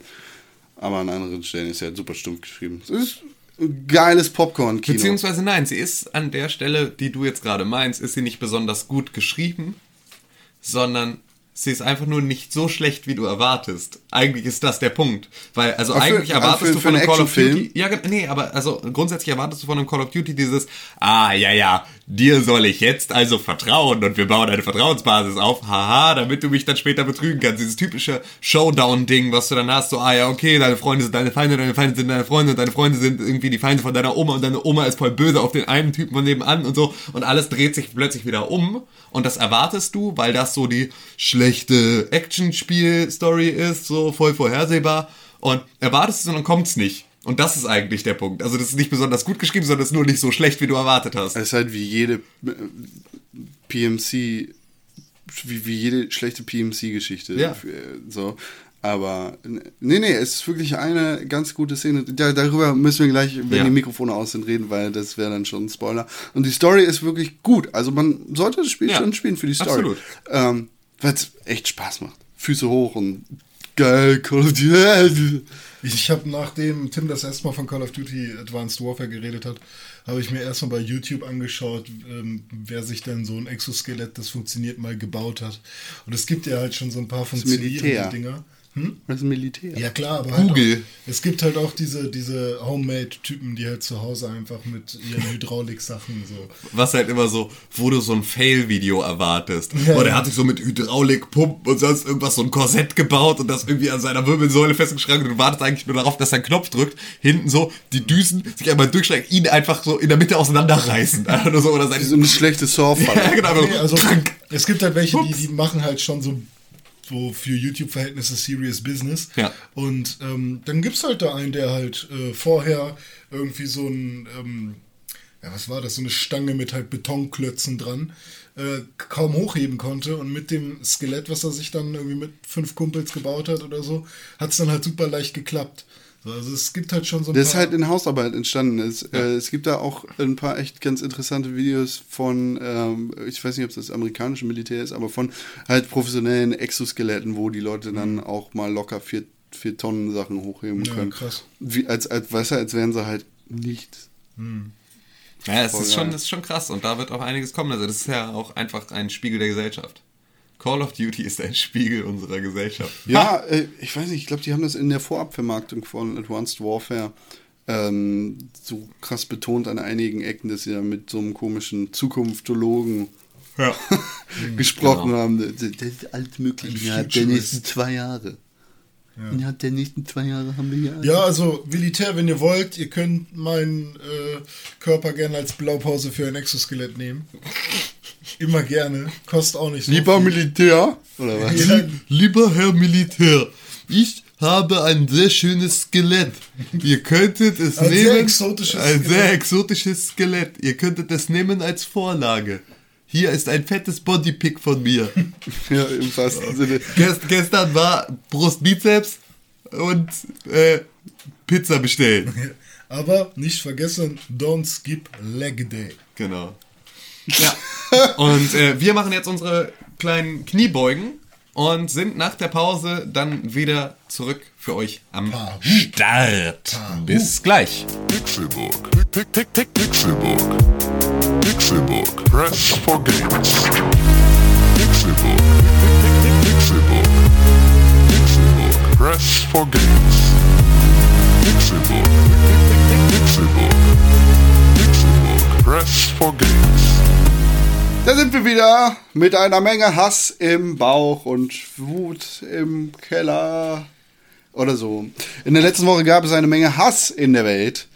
Aber an anderen Stellen ist sie halt super stumpf geschrieben. Es ist ein geiles Popcorn-Kino. Beziehungsweise nein, sie ist an der Stelle, die du jetzt gerade meinst, ist sie nicht besonders gut geschrieben, sondern sie ist einfach nur nicht so schlecht, wie du erwartest. Eigentlich ist das der Punkt. Weil, also für- eigentlich erwartest für- du von einem Call of Duty. Ja, nee, aber also grundsätzlich erwartest du von einem Call of Duty dieses, ah, ja, ja, dir soll ich jetzt also vertrauen und wir bauen eine Vertrauensbasis auf, haha, damit du mich dann später betrügen kannst. Dieses typische Showdown-Ding, was du dann hast, so, ah ja, okay, deine Freunde sind deine Feinde, deine Feinde sind deine Freunde und deine Freunde sind irgendwie die Feinde von deiner Oma und deine Oma ist voll böse auf den einen Typen von nebenan und so und alles dreht sich plötzlich wieder um und das erwartest du, weil das so die schlechte Action-Spiel-Story ist, so voll vorhersehbar und erwartest es und dann kommt's nicht. Und das ist eigentlich der Punkt. Also das ist nicht besonders gut geschrieben, sondern es ist nur nicht so schlecht, wie du erwartet hast. Es ist halt wie jede äh, PMC, wie, wie jede schlechte PMC-Geschichte. Ja. Für- So. Aber nee, nee, es ist wirklich eine ganz gute Szene. Da, darüber müssen wir gleich, wenn Ja. die Mikrofone aus sind, reden, weil das wäre dann schon ein Spoiler. Und die Story ist wirklich gut. Also man sollte das Spiel Ja, schon spielen für die Story. absolut. Ähm, Weil es echt Spaß macht. Füße hoch und geil, Call of Duty. Ich habe, nachdem Tim das erste Mal von Call of Duty Advanced Warfare geredet hat, habe ich mir erstmal bei YouTube angeschaut, ähm, wer sich denn so ein Exoskelett, das funktioniert, mal gebaut hat. Und es gibt ja halt schon so ein paar funktionierende Militär. Dinger. Das Militär. Ja klar, aber halt Google. auch, es gibt halt auch diese, diese Homemade-Typen, die halt zu Hause einfach mit ihren Hydraulik-Sachen so. Was halt immer so, wo du so ein Fail-Video erwartest. Ja, Oder er hat sich so mit Hydraulikpumpen und sonst irgendwas so ein Korsett gebaut und das irgendwie an seiner Wirbelsäule festgeschraubt und du wartest eigentlich nur darauf, dass er einen Knopf drückt, hinten so die Düsen sich einmal durchschlagen, ihn einfach so in der Mitte auseinanderreißen. Einfach nur so, oder sein So eine schlechte Surffalle. ja, genau, Nee, also Trank. es gibt halt welche, die, die machen halt schon so, so für YouTube-Verhältnisse Serious Business. Ja. Und ähm, dann gibt's halt da einen, der halt äh, vorher irgendwie so ein, ähm, ja, was war das, so eine Stange mit halt Betonklötzen dran, äh, kaum hochheben konnte und mit dem Skelett, was er sich dann irgendwie mit fünf Kumpels gebaut hat oder so, hat's dann halt super leicht geklappt. Also es gibt halt schon so ein Das ist paar. halt in Hausarbeit entstanden. Es, äh, es gibt da auch ein paar echt ganz interessante Videos von, ähm, ich weiß nicht, ob es das amerikanische Militär ist, aber von halt professionellen Exoskeletten, wo die Leute dann auch mal locker vier, vier Tonnen Sachen hochheben Ja, können. krass. Wie, als, als, weißt du, als wären sie halt nichts. Ja, es ist schon, das ist schon krass und da wird auch einiges kommen. Also das ist ja auch einfach ein Spiegel der Gesellschaft. Call of Duty ist ein Spiegel unserer Gesellschaft. Ja, äh, ich weiß nicht, ich glaube, die haben das in der Vorabvermarktung von Advanced Warfare ähm, so krass betont an einigen Ecken, dass sie da mit so einem komischen Zukunftologen Ja. gesprochen Genau. haben. Das, das ist alles möglich innerhalb der nächsten zwei Jahre. Innerhalb der nächsten zwei Jahre haben wir hier. Ja, also Militär, wenn ihr wollt, ihr könnt meinen äh, Körper gerne als Blaupause für ein Exoskelett nehmen. Immer gerne. Kostet auch nicht so Lieber viel. Militär, oder was? Ja, Lieber Herr Militär, ich habe ein sehr schönes Skelett. Ihr könntet es Ein sehr nehmen. exotisches ein Skelett. sehr exotisches Skelett. Ihr könntet es nehmen als Vorlage. Hier ist ein fettes Bodypick von mir. Ja, im wahrsten Sinne. Gest, gestern war Brust Bizeps und äh, Pizza bestellen. Aber nicht vergessen, don't skip leg day. Genau. Ja. Und äh, wir machen jetzt unsere kleinen Kniebeugen und sind nach der Pause dann wieder zurück für euch am. Start. Bis gleich. Pick, Pixelbook. Pixelbook. Press for games. Pick, Pixelbook. Pixelbook. Press for games. Pick, Pixelbook. Pixelbook. Press for games. Da sind wir wieder mit einer Menge Hass im Bauch und Wut im Keller oder so. In der letzten Woche gab es eine Menge Hass in der Welt.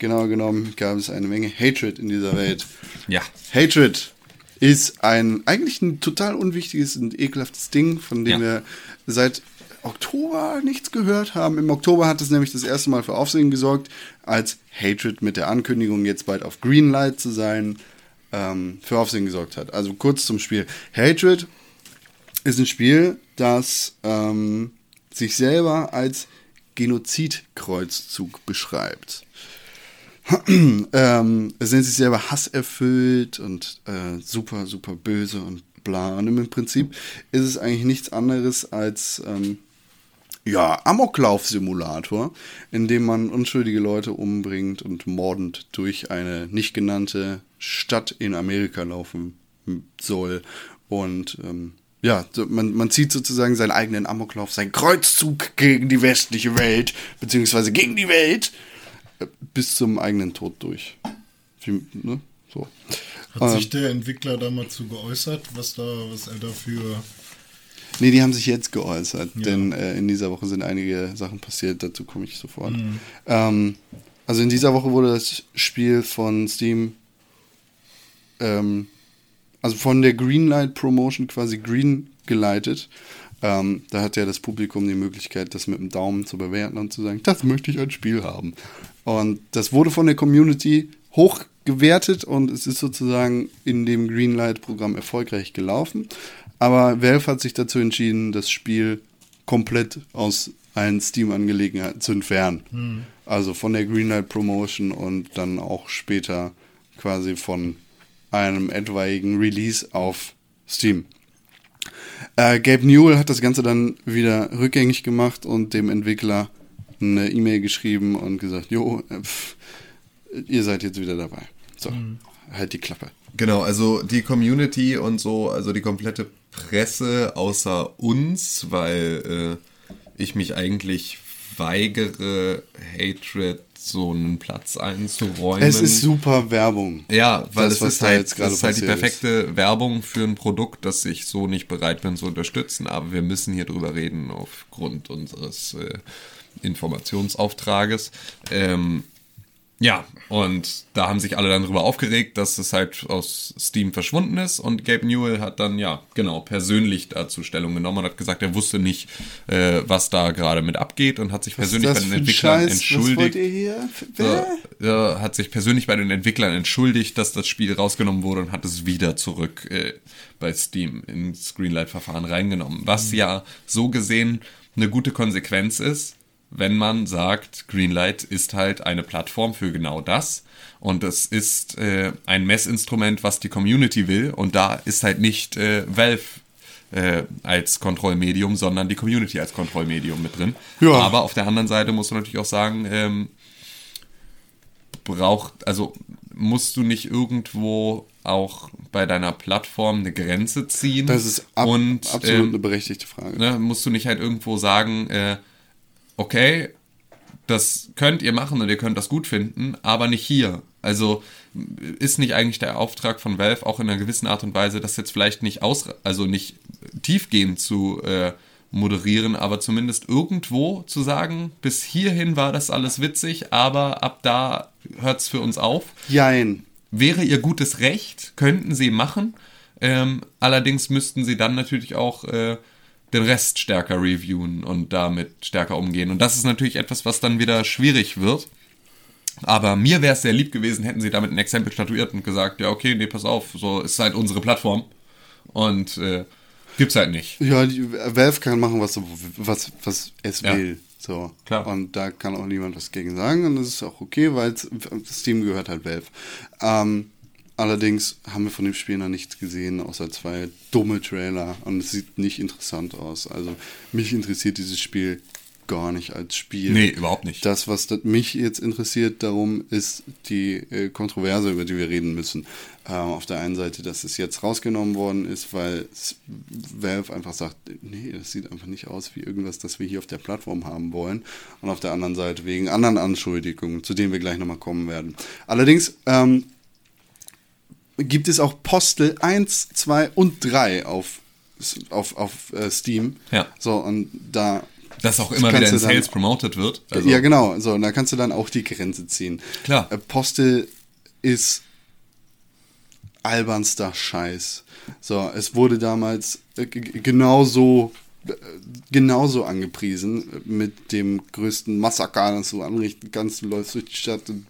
Genau genommen gab es eine Menge Hatred in dieser Welt. Ja. Hatred ist ein eigentlich ein total unwichtiges und ekelhaftes Ding, von dem Ja. wir seit Oktober nichts gehört haben. Im Oktober hat es nämlich das erste Mal für Aufsehen gesorgt, als Hatred mit der Ankündigung, jetzt bald auf Greenlight zu sein, ähm, für Aufsehen gesorgt hat. Also kurz zum Spiel. Hatred ist ein Spiel, das ähm, sich selber als Genozidkreuzzug beschreibt. ähm, es nennt sich selber hasserfüllt und äh, super, super böse und bla. Und im Prinzip ist es eigentlich nichts anderes als ähm, ja, Amoklauf-Simulator, in dem man unschuldige Leute umbringt und mordend durch eine nicht genannte Stadt in Amerika laufen soll. Und ähm, ja, man, man zieht sozusagen seinen eigenen Amoklauf, seinen Kreuzzug gegen die westliche Welt, beziehungsweise gegen die Welt, äh, bis zum eigenen Tod durch. Wie, ne? So. Hat Ähm, sich der Entwickler da mal zu geäußert, was da, was er dafür. Nee, die haben sich jetzt geäußert, denn äh, in dieser Woche sind einige Sachen passiert, dazu komme ich sofort. Ähm, also in dieser Woche wurde das Spiel von Steam, ähm, also von der Greenlight Promotion quasi green geleitet. Ähm, da hat ja das Publikum die Möglichkeit, das mit dem Daumen zu bewerten und zu sagen, das möchte ich als Spiel haben. Und das wurde von der Community hoch gewertet und es ist sozusagen in dem Greenlight-Programm erfolgreich gelaufen. Aber Valve hat sich dazu entschieden, das Spiel komplett aus allen Steam-Angelegenheiten zu entfernen. Also von der Greenlight Promotion und dann auch später quasi von einem etwaigen Release auf Steam. Äh, Gabe Newell hat das Ganze dann wieder rückgängig gemacht und dem Entwickler eine E-Mail geschrieben und gesagt, jo, äh, pff, ihr seid jetzt wieder dabei. So, halt die Klappe. Genau, also die Community und so, also die komplette Presse außer uns, weil äh, ich mich eigentlich weigere, Hatred so einen Platz einzuräumen. Es ist super Werbung. Ja, weil Das, es ist halt, es ist halt die perfekte Werbung für ein Produkt, das ich so nicht bereit bin zu unterstützen. Aber wir müssen hier drüber reden aufgrund unseres äh, Informationsauftrages. Ähm, ja, und da haben sich alle dann drüber aufgeregt, dass es halt aus Steam verschwunden ist. Und Gabe Newell hat dann, ja, genau, persönlich dazu Stellung genommen und hat gesagt, er wusste nicht, äh, was da gerade mit abgeht und hat sich persönlich bei Was den Entwicklern Scheiß? Was wollt entschuldigt. ihr hier? So, ja, hat sich persönlich bei den Entwicklern entschuldigt, dass das Spiel rausgenommen wurde und hat es wieder zurück äh, bei Steam ins Greenlight-Verfahren reingenommen. Was ja so gesehen eine gute Konsequenz ist, wenn man sagt, Greenlight ist halt eine Plattform für genau das. Und es ist äh, ein Messinstrument, was die Community will. Und da ist halt nicht äh, Valve äh, als Kontrollmedium, sondern die Community als Kontrollmedium mit drin. Ja. Aber auf der anderen Seite musst du natürlich auch sagen, ähm, braucht, also musst du nicht irgendwo auch bei deiner Plattform eine Grenze ziehen? Das ist ab, und, absolut ähm, eine berechtigte Frage. ne, musst du nicht halt irgendwo sagen, äh, okay, das könnt ihr machen und ihr könnt das gut finden, aber nicht hier. Also ist nicht eigentlich der Auftrag von Valve auch in einer gewissen Art und Weise, das jetzt vielleicht nicht aus, also nicht tiefgehend zu äh, moderieren, aber zumindest irgendwo zu sagen, bis hierhin war das alles witzig, aber ab da hört's für uns auf Jein. wäre ihr gutes Recht, könnten sie machen. Ähm, allerdings müssten sie dann natürlich auch äh, den Rest stärker reviewen und damit stärker umgehen. Und das ist natürlich etwas, was dann wieder schwierig wird. Aber mir wäre es sehr lieb gewesen, hätten sie damit ein Exempel statuiert und gesagt, ja, okay, nee, pass auf, so ist halt unsere Plattform. Und äh, gibt's halt nicht. Ja, die, Valve kann machen, was, was, was es Ja. will. So. Klar. Und da kann auch niemand was gegen sagen. Und das ist auch okay, weil Steam gehört halt Valve. Ähm, allerdings haben wir von dem Spiel noch nichts gesehen, außer zwei dumme Trailer. Und es sieht nicht interessant aus. Also mich interessiert dieses Spiel gar nicht als Spiel. Nee, überhaupt nicht. Das, was das mich jetzt interessiert, darum ist die äh, Kontroverse, über die wir reden müssen. Ähm, auf der einen Seite, dass es jetzt rausgenommen worden ist, weil Valve einfach sagt, nee, das sieht einfach nicht aus wie irgendwas, das wir hier auf der Plattform haben wollen. Und auf der anderen Seite wegen anderen Anschuldigungen, zu denen wir gleich nochmal kommen werden. Allerdings ähm, gibt es auch Postel 1, 2 und 3 auf, auf, auf äh, Steam. Ja. So, und da Dass auch immer wieder in du dann- Sales promoted wird. Also, ja, genau. So, und da kannst du dann auch die Grenze ziehen. Klar. Äh, Postel ist albernster Scheiß. So, es wurde damals äh, g- g- genauso angepriesen mit dem größten Massaker, das du anrichten kannst. Du läufst durch die Stadt und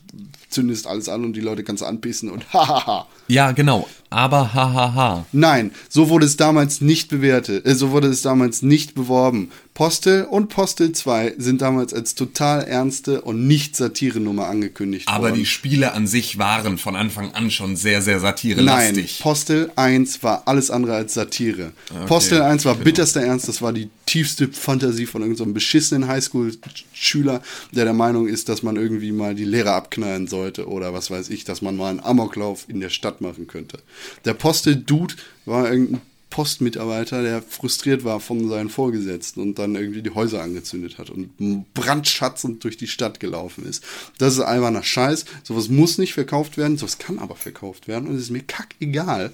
zündest alles an und die Leute kannst anpissen und hahaha. ja, genau. Aber hahaha. Nein, so wurde es damals nicht bewertet, äh, so wurde es damals nicht beworben. Postel und Postel 2 sind damals als total ernste und nicht Satire-Nummer angekündigt Aber worden. die Spiele an sich waren von Anfang an schon sehr, sehr Nein, satirelastig. Postel 1 war alles andere als Satire. Postel 1 war bitterster Ernst, das war die tiefste Fantasie von irgendeinem so beschissenen Highschool-Schüler, der der Meinung ist, dass man irgendwie mal die Lehrer abknallen sollte oder was weiß ich, dass man mal einen Amoklauf in der Stadt machen könnte. Der Postel-Dude war irgendein Postmitarbeiter, der frustriert war von seinen Vorgesetzten und dann irgendwie die Häuser angezündet hat und brandschatzend durch die Stadt gelaufen ist. Das ist alberner Scheiß. Sowas muss nicht verkauft werden, sowas kann aber verkauft werden und es ist mir kackegal,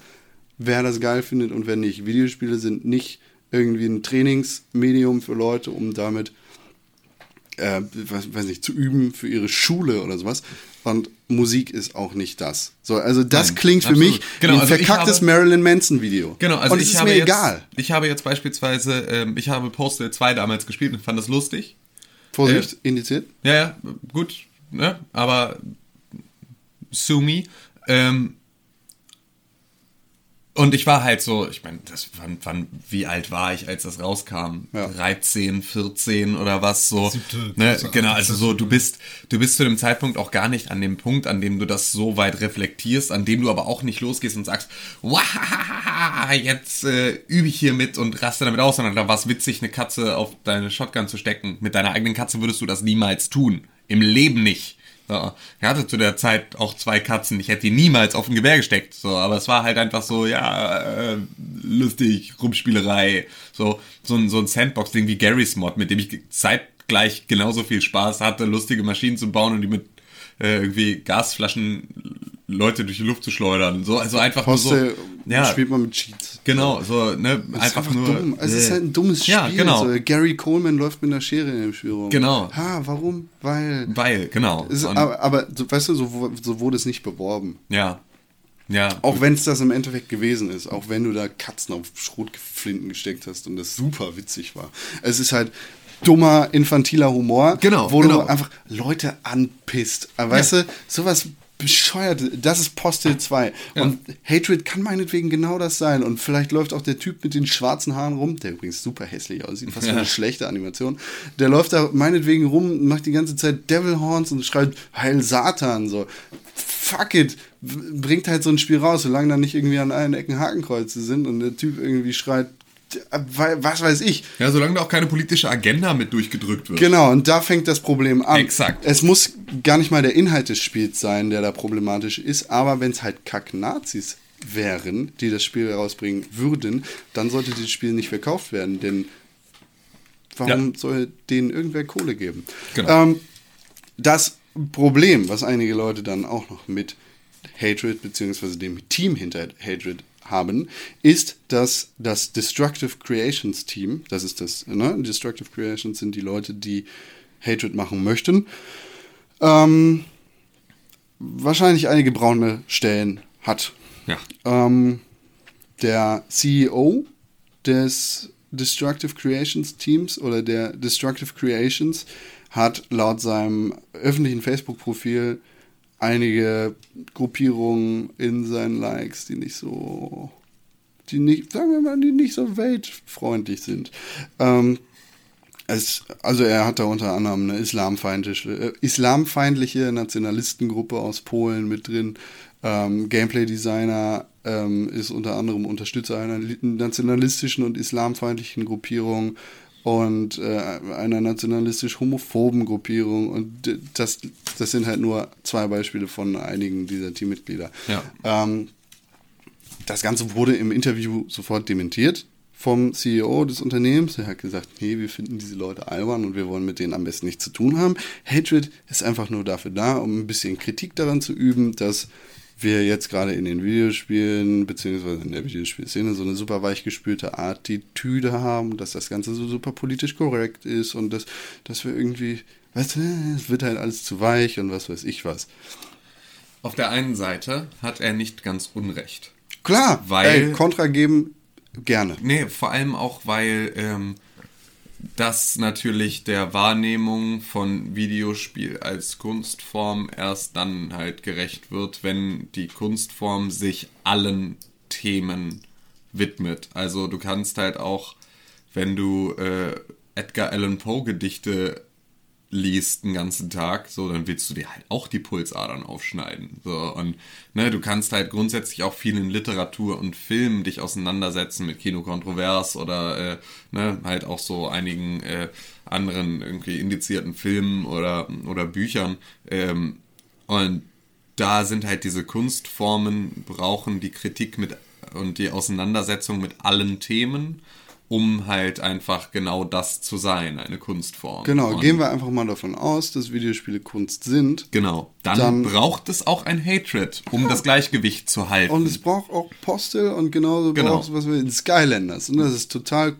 wer das geil findet und wer nicht. Videospiele sind nicht irgendwie ein Trainingsmedium für Leute, um damit äh, weiß, weiß nicht, zu üben für ihre Schule oder sowas. Und Musik ist auch nicht das. So, also das Nein, klingt für absolut. mich Genau, wie ein also verkacktes habe- Marilyn Manson Video. Genau, also und es ich ist mir jetzt, egal. Ich habe jetzt beispielsweise, ähm, ich habe Postal 2 damals gespielt und fand das lustig. Vorsicht, Äh, indiziert. Ja, ja, gut, ne? Aber sue me. Ähm, und ich war halt so, ich meine, das wann, wann, wie alt war ich, als das rauskam? Ja. 13, 14 oder was so. Siebte ne? Genau, also so, du bist, du bist zu dem Zeitpunkt auch gar nicht an dem Punkt, an dem du das so weit reflektierst, an dem du aber auch nicht losgehst und sagst, wow, jetzt äh, übe ich hier mit und raste damit aus, sondern da war es witzig, eine Katze auf deine Shotgun zu stecken. Mit deiner eigenen Katze würdest du das niemals tun. Im Leben nicht. So. Ich hatte zu der Zeit auch zwei Katzen. Ich hätte die niemals auf ein Gewehr gesteckt. So, aber es war halt einfach so, ja, äh, lustig, Rumspielerei. So, so ein, so ein Sandbox-Ding wie Gary's Mod, mit dem ich zeitgleich genauso viel Spaß hatte, lustige Maschinen zu bauen und die mit äh, irgendwie Gasflaschen Leute durch die Luft zu schleudern. So, also einfach Postel nur so. Ja, spielt man mit Cheats. genau, so, ne, Das ist einfach, einfach nur. dumm. Es ist äh, halt ein dummes Spiel. Ja, genau. So, Gary Coleman läuft mit einer Schere in dem Spiel rum. Genau. Ha, warum? Weil. Weil, genau. Es ist, aber, aber weißt du, so, so wurde es nicht beworben. ja. Ja. Auch wenn es das im Endeffekt gewesen ist, auch wenn du da Katzen auf Schrotflinten gesteckt hast und das super witzig war. Es ist halt dummer, infantiler Humor, Genau, wo genau. du einfach Leute anpisst. Weißt du, sowas bescheuert. Das ist Postil 2. Und Hatred kann meinetwegen genau das sein. Und vielleicht läuft auch der Typ mit den schwarzen Haaren rum, der übrigens super hässlich aussieht, was für eine schlechte Animation. Der läuft da meinetwegen rum, macht die ganze Zeit Devil Horns und schreibt Heil Satan. So, fuck it. Bringt halt so ein Spiel raus, solange da nicht irgendwie an allen Ecken Hakenkreuze sind und der Typ irgendwie schreit, was weiß ich. Ja, solange da auch keine politische Agenda mit durchgedrückt wird. Genau, und da fängt das Problem an. Exakt. Es muss gar nicht mal der Inhalt des Spiels sein, der da problematisch ist, aber wenn es halt Kack-Nazis wären, die das Spiel herausbringen würden, dann sollte dieses Spiel nicht verkauft werden, denn warum Ja. soll denen irgendwer Kohle geben? Genau. Ähm, das Problem, was einige Leute dann auch noch mit Hatred beziehungsweise dem Team hinter Hatred haben, ist, dass das Destructive Creations Team, das ist das, ne? Destructive Creations sind die Leute, die Hatred machen möchten, ähm, wahrscheinlich einige braune Stellen hat. Ja. Ähm, der CEO des Destructive Creations Teams oder der Destructive Creations hat laut seinem öffentlichen Facebook-Profil einige Gruppierungen in seinen Likes, die nicht so, die nicht, sagen wir mal, die nicht so weltfreundlich sind. Ähm, es, also er hat da unter anderem eine islamfeindliche, äh, islamfeindliche Nationalistengruppe aus Polen mit drin. Ähm, Gameplay-Designer ähm, ist unter anderem Unterstützer einer li- nationalistischen und islamfeindlichen Gruppierung und äh, einer nationalistisch-homophoben Gruppierung. Und das, das sind halt nur zwei Beispiele von einigen dieser Teammitglieder. Ja. Ähm, das Ganze wurde im Interview sofort dementiert vom CEO des Unternehmens. Er hat gesagt, nee, wir finden diese Leute albern und wir wollen mit denen am besten nichts zu tun haben. Hatred ist einfach nur dafür da, um ein bisschen Kritik daran zu üben, dass wir jetzt gerade in den Videospielen, beziehungsweise in der Videospielszene, so eine super weichgespülte Attitüde haben, dass das Ganze so super politisch korrekt ist und dass, dass wir irgendwie, weißt du, es wird halt alles zu weich und was weiß ich was. Auf der einen Seite hat er nicht ganz unrecht. Klar, Weil- ey, Kontra geben gerne. Nee, vor allem auch, weil ähm, das natürlich der Wahrnehmung von Videospiel als Kunstform erst dann halt gerecht wird, wenn die Kunstform sich allen Themen widmet. Also du kannst halt auch, wenn du äh, Edgar Allan Poe Gedichte liest den ganzen Tag, so, dann willst du dir halt auch die Pulsadern aufschneiden. So, und ne, du kannst halt grundsätzlich auch viel in Literatur und Film dich auseinandersetzen mit Kino kontrovers oder äh, ne, halt auch so einigen äh, anderen irgendwie indizierten Filmen oder, oder Büchern. Ähm, und da sind halt diese Kunstformen, brauchen die Kritik mit und die Auseinandersetzung mit allen Themen, um halt einfach genau das zu sein, eine Kunstform. Genau, und gehen wir einfach mal davon aus, dass Videospiele Kunst sind. Genau. Dann, Dann- braucht es auch ein Hatred, um das Gleichgewicht zu halten. Und es braucht auch Postel und genauso Genau. braucht es was wir Skylanders. Und das ist total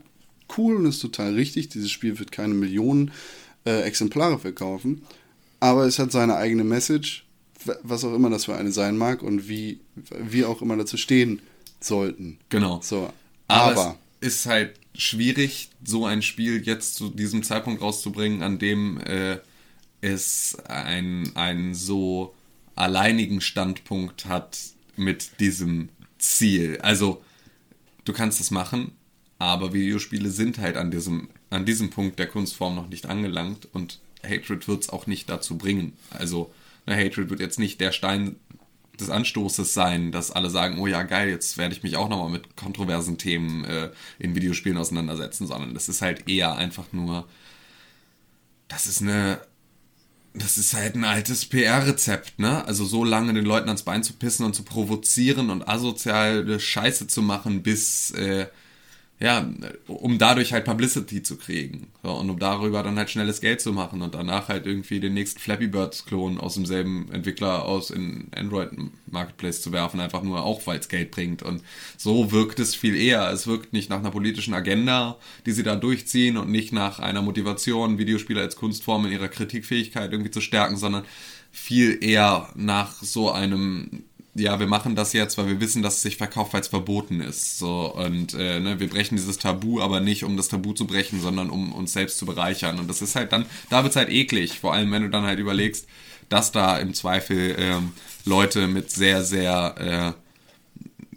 cool und ist total richtig. Dieses Spiel wird keine Millionen äh, Exemplare verkaufen. Aber es hat seine eigene Message, was auch immer das für eine sein mag und wie wir auch immer dazu stehen sollten. genau. So. Aber, Aber, ist halt schwierig, so ein Spiel jetzt zu diesem Zeitpunkt rauszubringen, an dem äh, es ein, einen so alleinigen Standpunkt hat mit diesem Ziel. Also, du kannst es machen, aber Videospiele sind halt an diesem, an diesem Punkt der Kunstform noch nicht angelangt und Hatred wird es auch nicht dazu bringen. Also, na, Hatred wird jetzt nicht der Stein des Anstoßes sein, dass alle sagen, oh ja, geil, jetzt werde ich mich auch nochmal mit kontroversen Themen äh, in Videospielen auseinandersetzen, sondern das ist halt eher einfach nur, das ist eine, das ist halt ein altes PR-Rezept, ne? Also so lange den Leuten ans Bein zu pissen und zu provozieren und asoziale Scheiße zu machen, bis, äh, ja, um dadurch halt Publicity zu kriegen. So, und um darüber dann halt schnelles Geld zu machen und danach halt irgendwie den nächsten Flappy Bird-Klon aus demselben Entwickler aus in Android Marketplace zu werfen, einfach nur auch, weil es Geld bringt. Und so wirkt es viel eher. Es wirkt nicht nach einer politischen Agenda, die sie da durchziehen und nicht nach einer Motivation, Videospiele als Kunstform in ihrer Kritikfähigkeit irgendwie zu stärken, sondern viel eher nach so einem ja, wir machen das jetzt, weil wir wissen, dass es sich verkauft, weil es verboten ist. So, und äh, ne, wir brechen dieses Tabu, aber nicht, um das Tabu zu brechen, sondern um uns selbst zu bereichern. Und das ist halt dann, da wird's halt eklig, vor allem wenn du dann halt überlegst, dass da im Zweifel ähm, Leute mit sehr, sehr,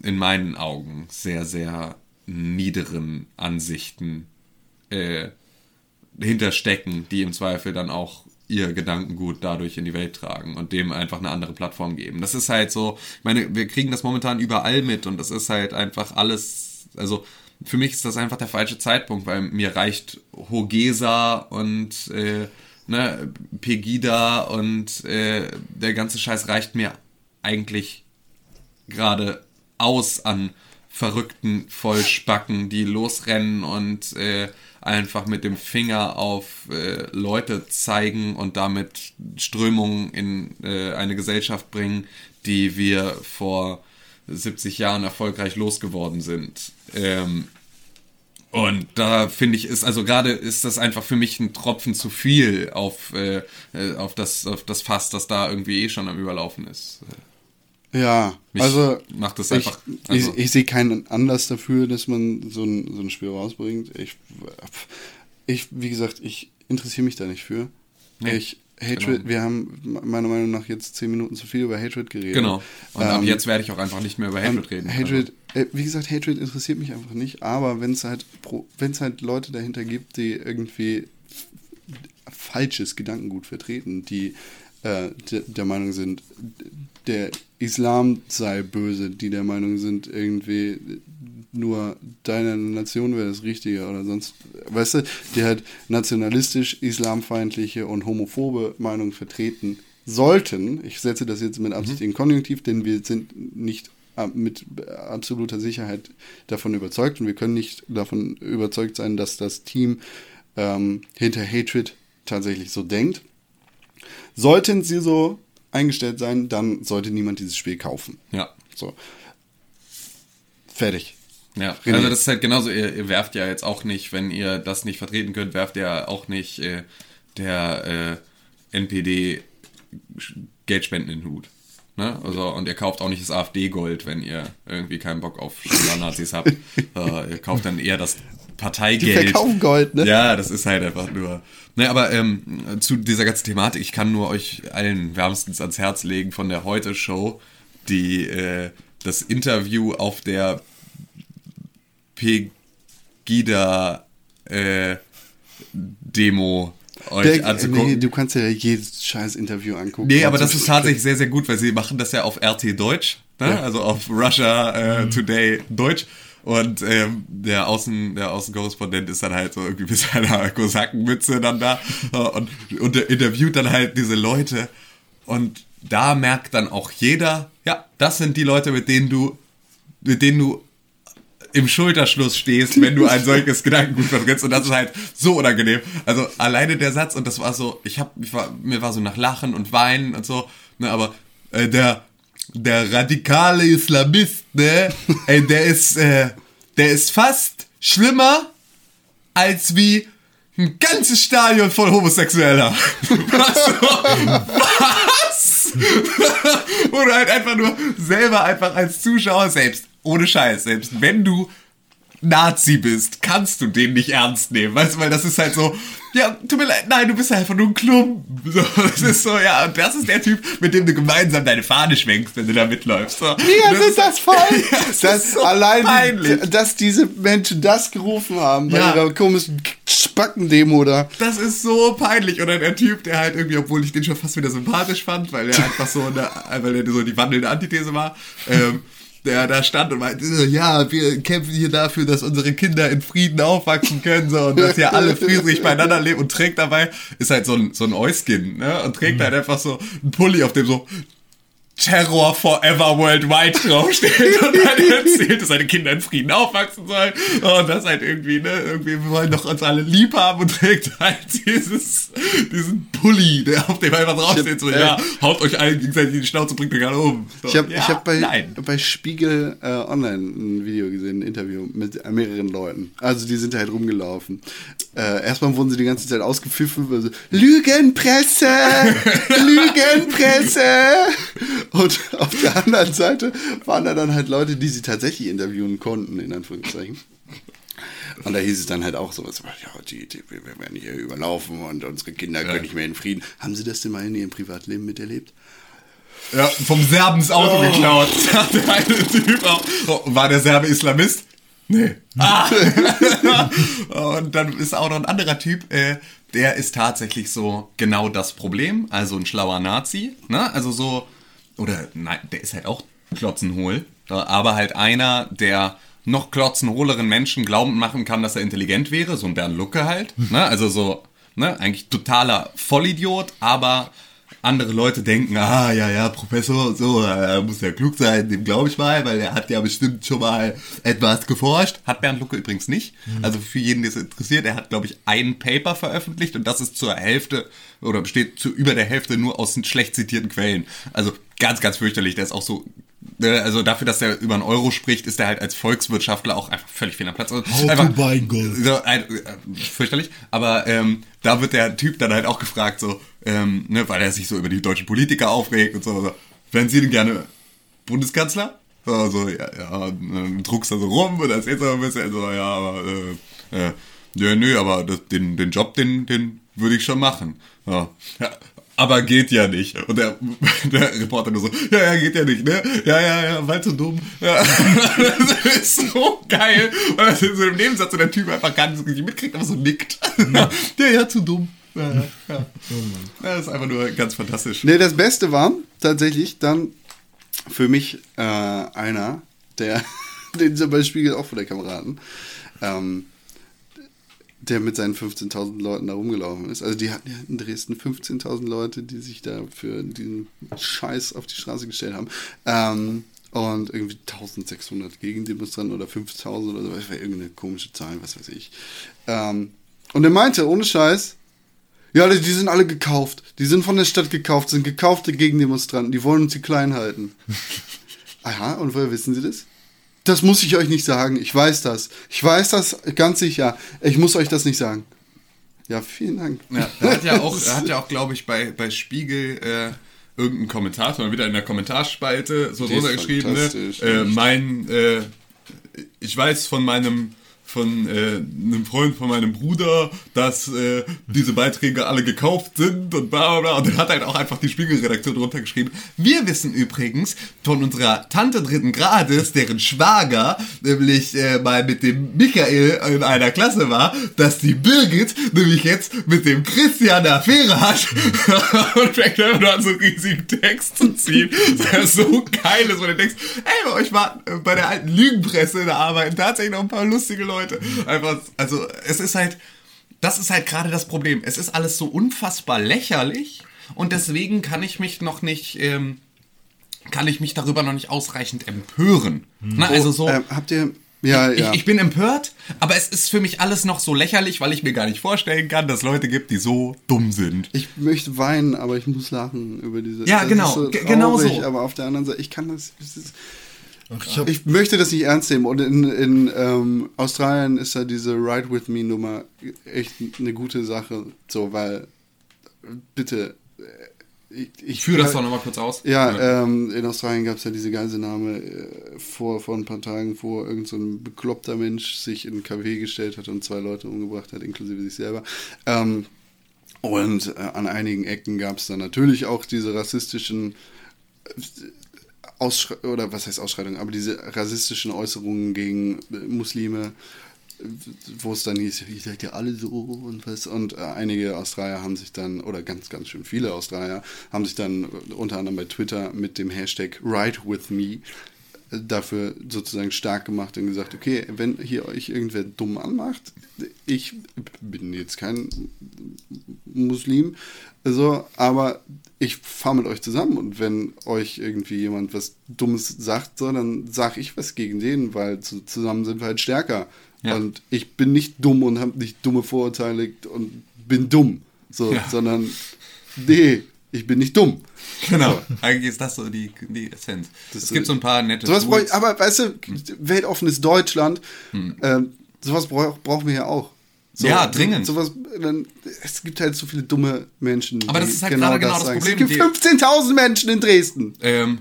äh, in meinen Augen, sehr, sehr niederen Ansichten äh, hinterstecken, die im Zweifel dann auch ihr Gedankengut dadurch in die Welt tragen und dem einfach eine andere Plattform geben. Das ist halt so, ich meine, wir kriegen das momentan überall mit und das ist halt einfach alles, also für mich ist das einfach der falsche Zeitpunkt, weil mir reicht Hogesa und äh, ne, Pegida und äh, der ganze Scheiß reicht mir eigentlich gerade aus an verrückten Vollspacken, die losrennen und äh, einfach mit dem Finger auf äh, Leute zeigen und damit Strömungen in äh, eine Gesellschaft bringen, die wir vor 70 Jahren erfolgreich losgeworden sind. Ähm, und da finde ich, ist also gerade ist das einfach für mich ein Tropfen zu viel auf, äh, äh auf, das, auf das Fass, das da irgendwie eh schon am Überlaufen ist. Ja, Mich also macht das ich, einfach- also- ich, ich sehe keinen Anlass dafür, dass man so ein, so ein Spiel rausbringt. Ich, ich, wie gesagt, ich interessiere mich da nicht für. Nee, ich, Hatred, genau. wir haben meiner Meinung nach jetzt zehn Minuten zu viel über Hatred geredet. Genau. Und ab Ähm, jetzt werde ich auch einfach nicht mehr über Hatred ähm, reden. Hatred, äh, wie gesagt, Hatred interessiert mich einfach nicht, aber wenn es halt, wenn es halt Leute dahinter gibt, die irgendwie falsches Gedankengut vertreten, die äh, de, der Meinung sind, der Islam sei böse, die der Meinung sind, irgendwie nur deine Nation wäre das Richtige oder sonst, weißt du, die halt nationalistisch, islamfeindliche und homophobe Meinungen vertreten sollten. Ich setze das jetzt mit Absicht in Konjunktiv, denn wir sind nicht äh, mit absoluter Sicherheit davon überzeugt und wir können nicht davon überzeugt sein, dass das Team ähm, hinter Hatred tatsächlich so denkt. Sollten sie so eingestellt sein, dann sollte niemand dieses Spiel kaufen. ja. So. Fertig. Ja, René. also das ist halt genauso, ihr, ihr werft ja jetzt auch nicht, wenn ihr das nicht vertreten könnt, werft ihr auch nicht äh, der äh, NPD Geldspenden in den Hut. Ne? Also, und ihr kauft auch nicht das AfD-Gold, wenn ihr irgendwie keinen Bock auf Nazis habt. äh, ihr kauft dann eher das Parteigeld. Die verkaufen Gold, ne? Ja, das ist halt einfach nur. Ne, aber ähm, zu dieser ganzen Thematik, ich kann nur euch allen wärmstens ans Herz legen von der Heute-Show, die äh, das Interview auf der Pegida äh, Demo euch Der, anzugucken. nee, du kannst ja jedes scheiß Interview angucken. Nee, aber das Zum ist tatsächlich sehr, sehr gut, weil sie machen das ja auf RT Deutsch, ne? Ja. also auf Russia äh, Today Deutsch. Und ähm, der, Außen, der Außenkorrespondent ist dann halt so irgendwie mit seiner Kosakenmütze dann da äh, und, und interviewt dann halt diese Leute. Und da merkt dann auch jeder, ja, das sind die Leute, mit denen du, mit denen du im Schulterschluss stehst, wenn du ein solches Gedankengut vertrittst und das ist halt so unangenehm. Also alleine der Satz und das war so, ich hab, ich war, mir war so nach Lachen und Weinen und so, ne, aber äh, der der radikale Islamist, ne, ey, der ist äh, der ist fast schlimmer als wie ein ganzes Stadion voll Homosexueller. Was? Was? Oder halt einfach nur selber einfach als Zuschauer selbst, ohne Scheiß, selbst wenn du Nazi bist, kannst du den nicht ernst nehmen, weißt du, weil das ist halt so, ja, tut mir leid, nein, du bist einfach nur ein Klumpen. So, das ist so, ja, und das ist der Typ, mit dem du gemeinsam deine Fahne schwenkst, wenn du da mitläufst. So. Ja, sind das voll? Ja, das das ist so allein, peinlich. dass diese Menschen das gerufen haben bei Ja. ihrer komischen Spackendemo da. Das ist so peinlich. Oder der Typ, der halt irgendwie, obwohl ich den schon fast wieder sympathisch fand, weil er einfach so, eine, weil er so die wandelnde Antithese war, ähm, der da stand und meinte, ja, wir kämpfen hier dafür, dass unsere Kinder in Frieden aufwachsen können so, und dass hier alle friedlich beieinander leben und trägt dabei, ist halt so ein, so ein Euskin, ne? Und trägt halt einfach so einen Pulli, auf dem so Terror forever worldwide draufsteht und dann erzählt, dass seine Kinder in Frieden aufwachsen sollen und das halt irgendwie, ne, irgendwie, wir wollen doch uns alle lieb haben und trägt halt dieses, diesen Pulli, der auf dem einfach draufsteht, so, hab, ja, äh, haut euch allen gegenseitig in die Schnauze, bringt euch alle um. So, Ich habe ja, ich hab bei, nein. bei Spiegel äh, Online ein Video gesehen, ein Interview mit mehreren Leuten. Also die sind halt rumgelaufen. Äh, erstmal wurden sie die ganze Zeit ausgepfiffen. Also, Lügenpresse! Lügenpresse! Und auf der anderen Seite waren da dann halt Leute, die sie tatsächlich interviewen konnten, in Anführungszeichen. Und da hieß es dann halt auch sowas, ja, die, die, wir werden hier überlaufen und unsere Kinder können nicht mehr in Frieden. Haben Sie das denn mal in Ihrem Privatleben miterlebt? Ja, vom Serben das Auto geklaut. Sagt der eine Typ auch. Oh, war der Serbe Islamist? Nee. Ah. und dann ist auch noch ein anderer Typ, äh, der ist tatsächlich so genau das Problem. Also ein schlauer Nazi. Ne? Also so, oder nein, der ist halt auch klotzenhohl. Aber halt einer, der noch klotzenhohleren Menschen glauben machen kann, dass er intelligent wäre. So ein Bernd Lucke halt. Ne? Also so, ne? eigentlich totaler Vollidiot, aber andere Leute denken, ah, ja, ja, Professor, so, er muss ja klug sein, dem glaube ich mal, weil er hat ja bestimmt schon mal etwas geforscht. Hat Bernd Lucke übrigens nicht. Also für jeden, der es interessiert, er hat, glaube ich, ein Paper veröffentlicht und das ist zur Hälfte oder besteht zu über der Hälfte nur aus schlecht zitierten Quellen. Also ganz, ganz fürchterlich. Der ist auch so ne, also dafür, dass er über einen Euro spricht, ist er halt als Volkswirtschaftler auch einfach völlig fehl am Platz. Also How einfach, so, ein, äh, fürchterlich. Aber ähm, da wird der Typ dann halt auch gefragt, so, ähm, ne, weil er sich so über die deutschen Politiker aufregt und so. so Wären Sie denn gerne Bundeskanzler? So, so ja, ja, dann druckst du so rum und erzählst so ein bisschen so, ja, aber, äh, äh, ja, nö, aber das, den, den Job, den, den würde ich schon machen. Ja. ja. Aber geht ja nicht. Und der, der Reporter nur so, ja, ja, geht ja nicht, ne? Ja, ja, ja, weil zu dumm. Ja. Das ist so geil, weil das in so einem Nebensatz so der Typ einfach gar nicht mitkriegt, aber so nickt. Ja, ja, zu dumm. Ja, ja, ja. Das ist einfach nur ganz fantastisch. Nee, das Beste war tatsächlich dann für mich äh, einer, der, den sie bei Spiegel auch von der Kameraden, ähm, der mit seinen 15.000 Leuten da rumgelaufen ist. Also die hatten ja in Dresden 15.000 Leute, die sich da für diesen Scheiß auf die Straße gestellt haben. Ähm, und irgendwie 1600 Gegendemonstranten oder 5000 oder so, das war irgendeine komische Zahl, was weiß ich. Ähm, und er meinte, ohne Scheiß, ja, die, die sind alle gekauft. Die sind von der Stadt gekauft, sind gekaufte Gegendemonstranten. Die wollen uns hier klein halten. Aha, und woher wissen Sie das? Das muss ich euch nicht sagen. Ich weiß das. Ich weiß das ganz sicher. Ich muss euch das nicht sagen. Ja, vielen Dank. Ja, er hat ja auch, hat ja auch, glaube ich, bei, bei Spiegel äh, irgendeinen Kommentator wieder in der Kommentarspalte so runtergeschrieben, ne? äh, mein, äh, ich weiß von meinem von äh, einem Freund von meinem Bruder, dass äh, diese Beiträge alle gekauft sind und bla bla bla. Und er hat halt auch einfach die Spiegelredaktion drunter geschrieben. Wir wissen übrigens von unserer Tante dritten Grades, deren Schwager nämlich äh, mal mit dem Michael in einer Klasse war, dass die Birgit nämlich jetzt mit dem Christian eine Affäre hat. und fängt einfach nur an, so einen riesigen Text zu ziehen, der so geil ist, wo du denkst, ey, bei euch war äh, bei der alten Lügenpresse, da arbeiten tatsächlich noch ein paar lustige Leute. Einfach, also es ist halt, das ist halt gerade das Problem. Es ist alles so unfassbar lächerlich und deswegen kann ich mich noch nicht, ähm, kann ich mich darüber noch nicht ausreichend empören. Na, also so. Ähm, habt ihr. Ja, Ich, ja. ich bin empört, aber es ist für mich alles noch so lächerlich, weil ich mir gar nicht vorstellen kann, dass es Leute gibt, die so dumm sind. Ich möchte weinen, aber ich muss lachen über diese. Ja, das genau, ist so ge- genau traurig, so. Aber auf der anderen Seite, ich kann das. das ist, Ach, ich ich möchte das nicht ernst nehmen. Und in, in ähm, Australien ist ja diese Ride With Me Nummer echt eine gute Sache. So, weil, bitte. äh, Ich, Ich führe das doch nochmal kurz aus. Ja, ähm, in Australien gab es ja diese Geiselnahme äh, vor, vor ein paar Tagen, wo irgend so ein bekloppter Mensch sich in ein Café gestellt hat und zwei Leute umgebracht hat, inklusive sich selber. Ähm, und äh, an einigen Ecken gab es dann natürlich auch diese rassistischen Ausschre oder was heißt Ausschreitungen, aber diese rassistischen Äußerungen gegen äh, Muslime, wo es dann hieß, ihr seid ja alle so und was. Und äh, einige Australier haben sich dann, oder ganz, ganz schön viele Australier, haben sich dann äh, unter anderem bei Twitter mit dem Hashtag RideWithMe dafür sozusagen stark gemacht und gesagt, okay, wenn hier euch irgendwer dumm anmacht, ich bin jetzt kein Muslim, so, aber ich fahre mit euch zusammen und wenn euch irgendwie jemand was Dummes sagt, so, dann sag ich was gegen den, weil zu, zusammen sind wir halt stärker. Ja. Und ich bin nicht dumm und habe nicht dumme Vorurteile und bin dumm, so, Ja. sondern nee, ich bin nicht dumm. Genau, eigentlich ist das so die, die Essenz. es gibt so ein paar nette Sowas brauch aber weißt du, weltoffenes Deutschland, ähm, sowas brauch, brauchen wir ja auch. So, Hm. Ja, dringend. Sowas, dann, es gibt halt so viele dumme Menschen. Aber das ist halt gerade genau das. Problem, Es gibt 15.000 Menschen in Dresden. ähm,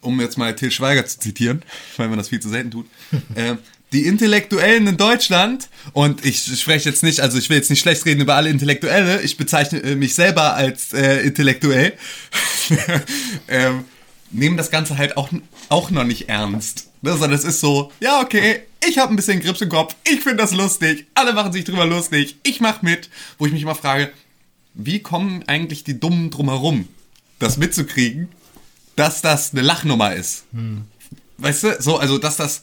um jetzt mal Till Schweiger zu zitieren, weil man das viel zu selten tut, ähm, die Intellektuellen in Deutschland, und ich spreche jetzt nicht, also ich will jetzt nicht schlecht reden über alle Intellektuelle, ich bezeichne äh, mich selber als äh, intellektuell, ähm, nehmen das Ganze halt auch, auch noch nicht ernst. Ne? Sondern es ist so, ja, okay, ich habe ein bisschen Grips im Kopf, ich finde das lustig, alle machen sich drüber lustig, ich mach mit, wo ich mich immer frage, wie kommen eigentlich die Dummen drumherum, das mitzukriegen, dass das eine Lachnummer ist? Weißt du, so, also, dass das,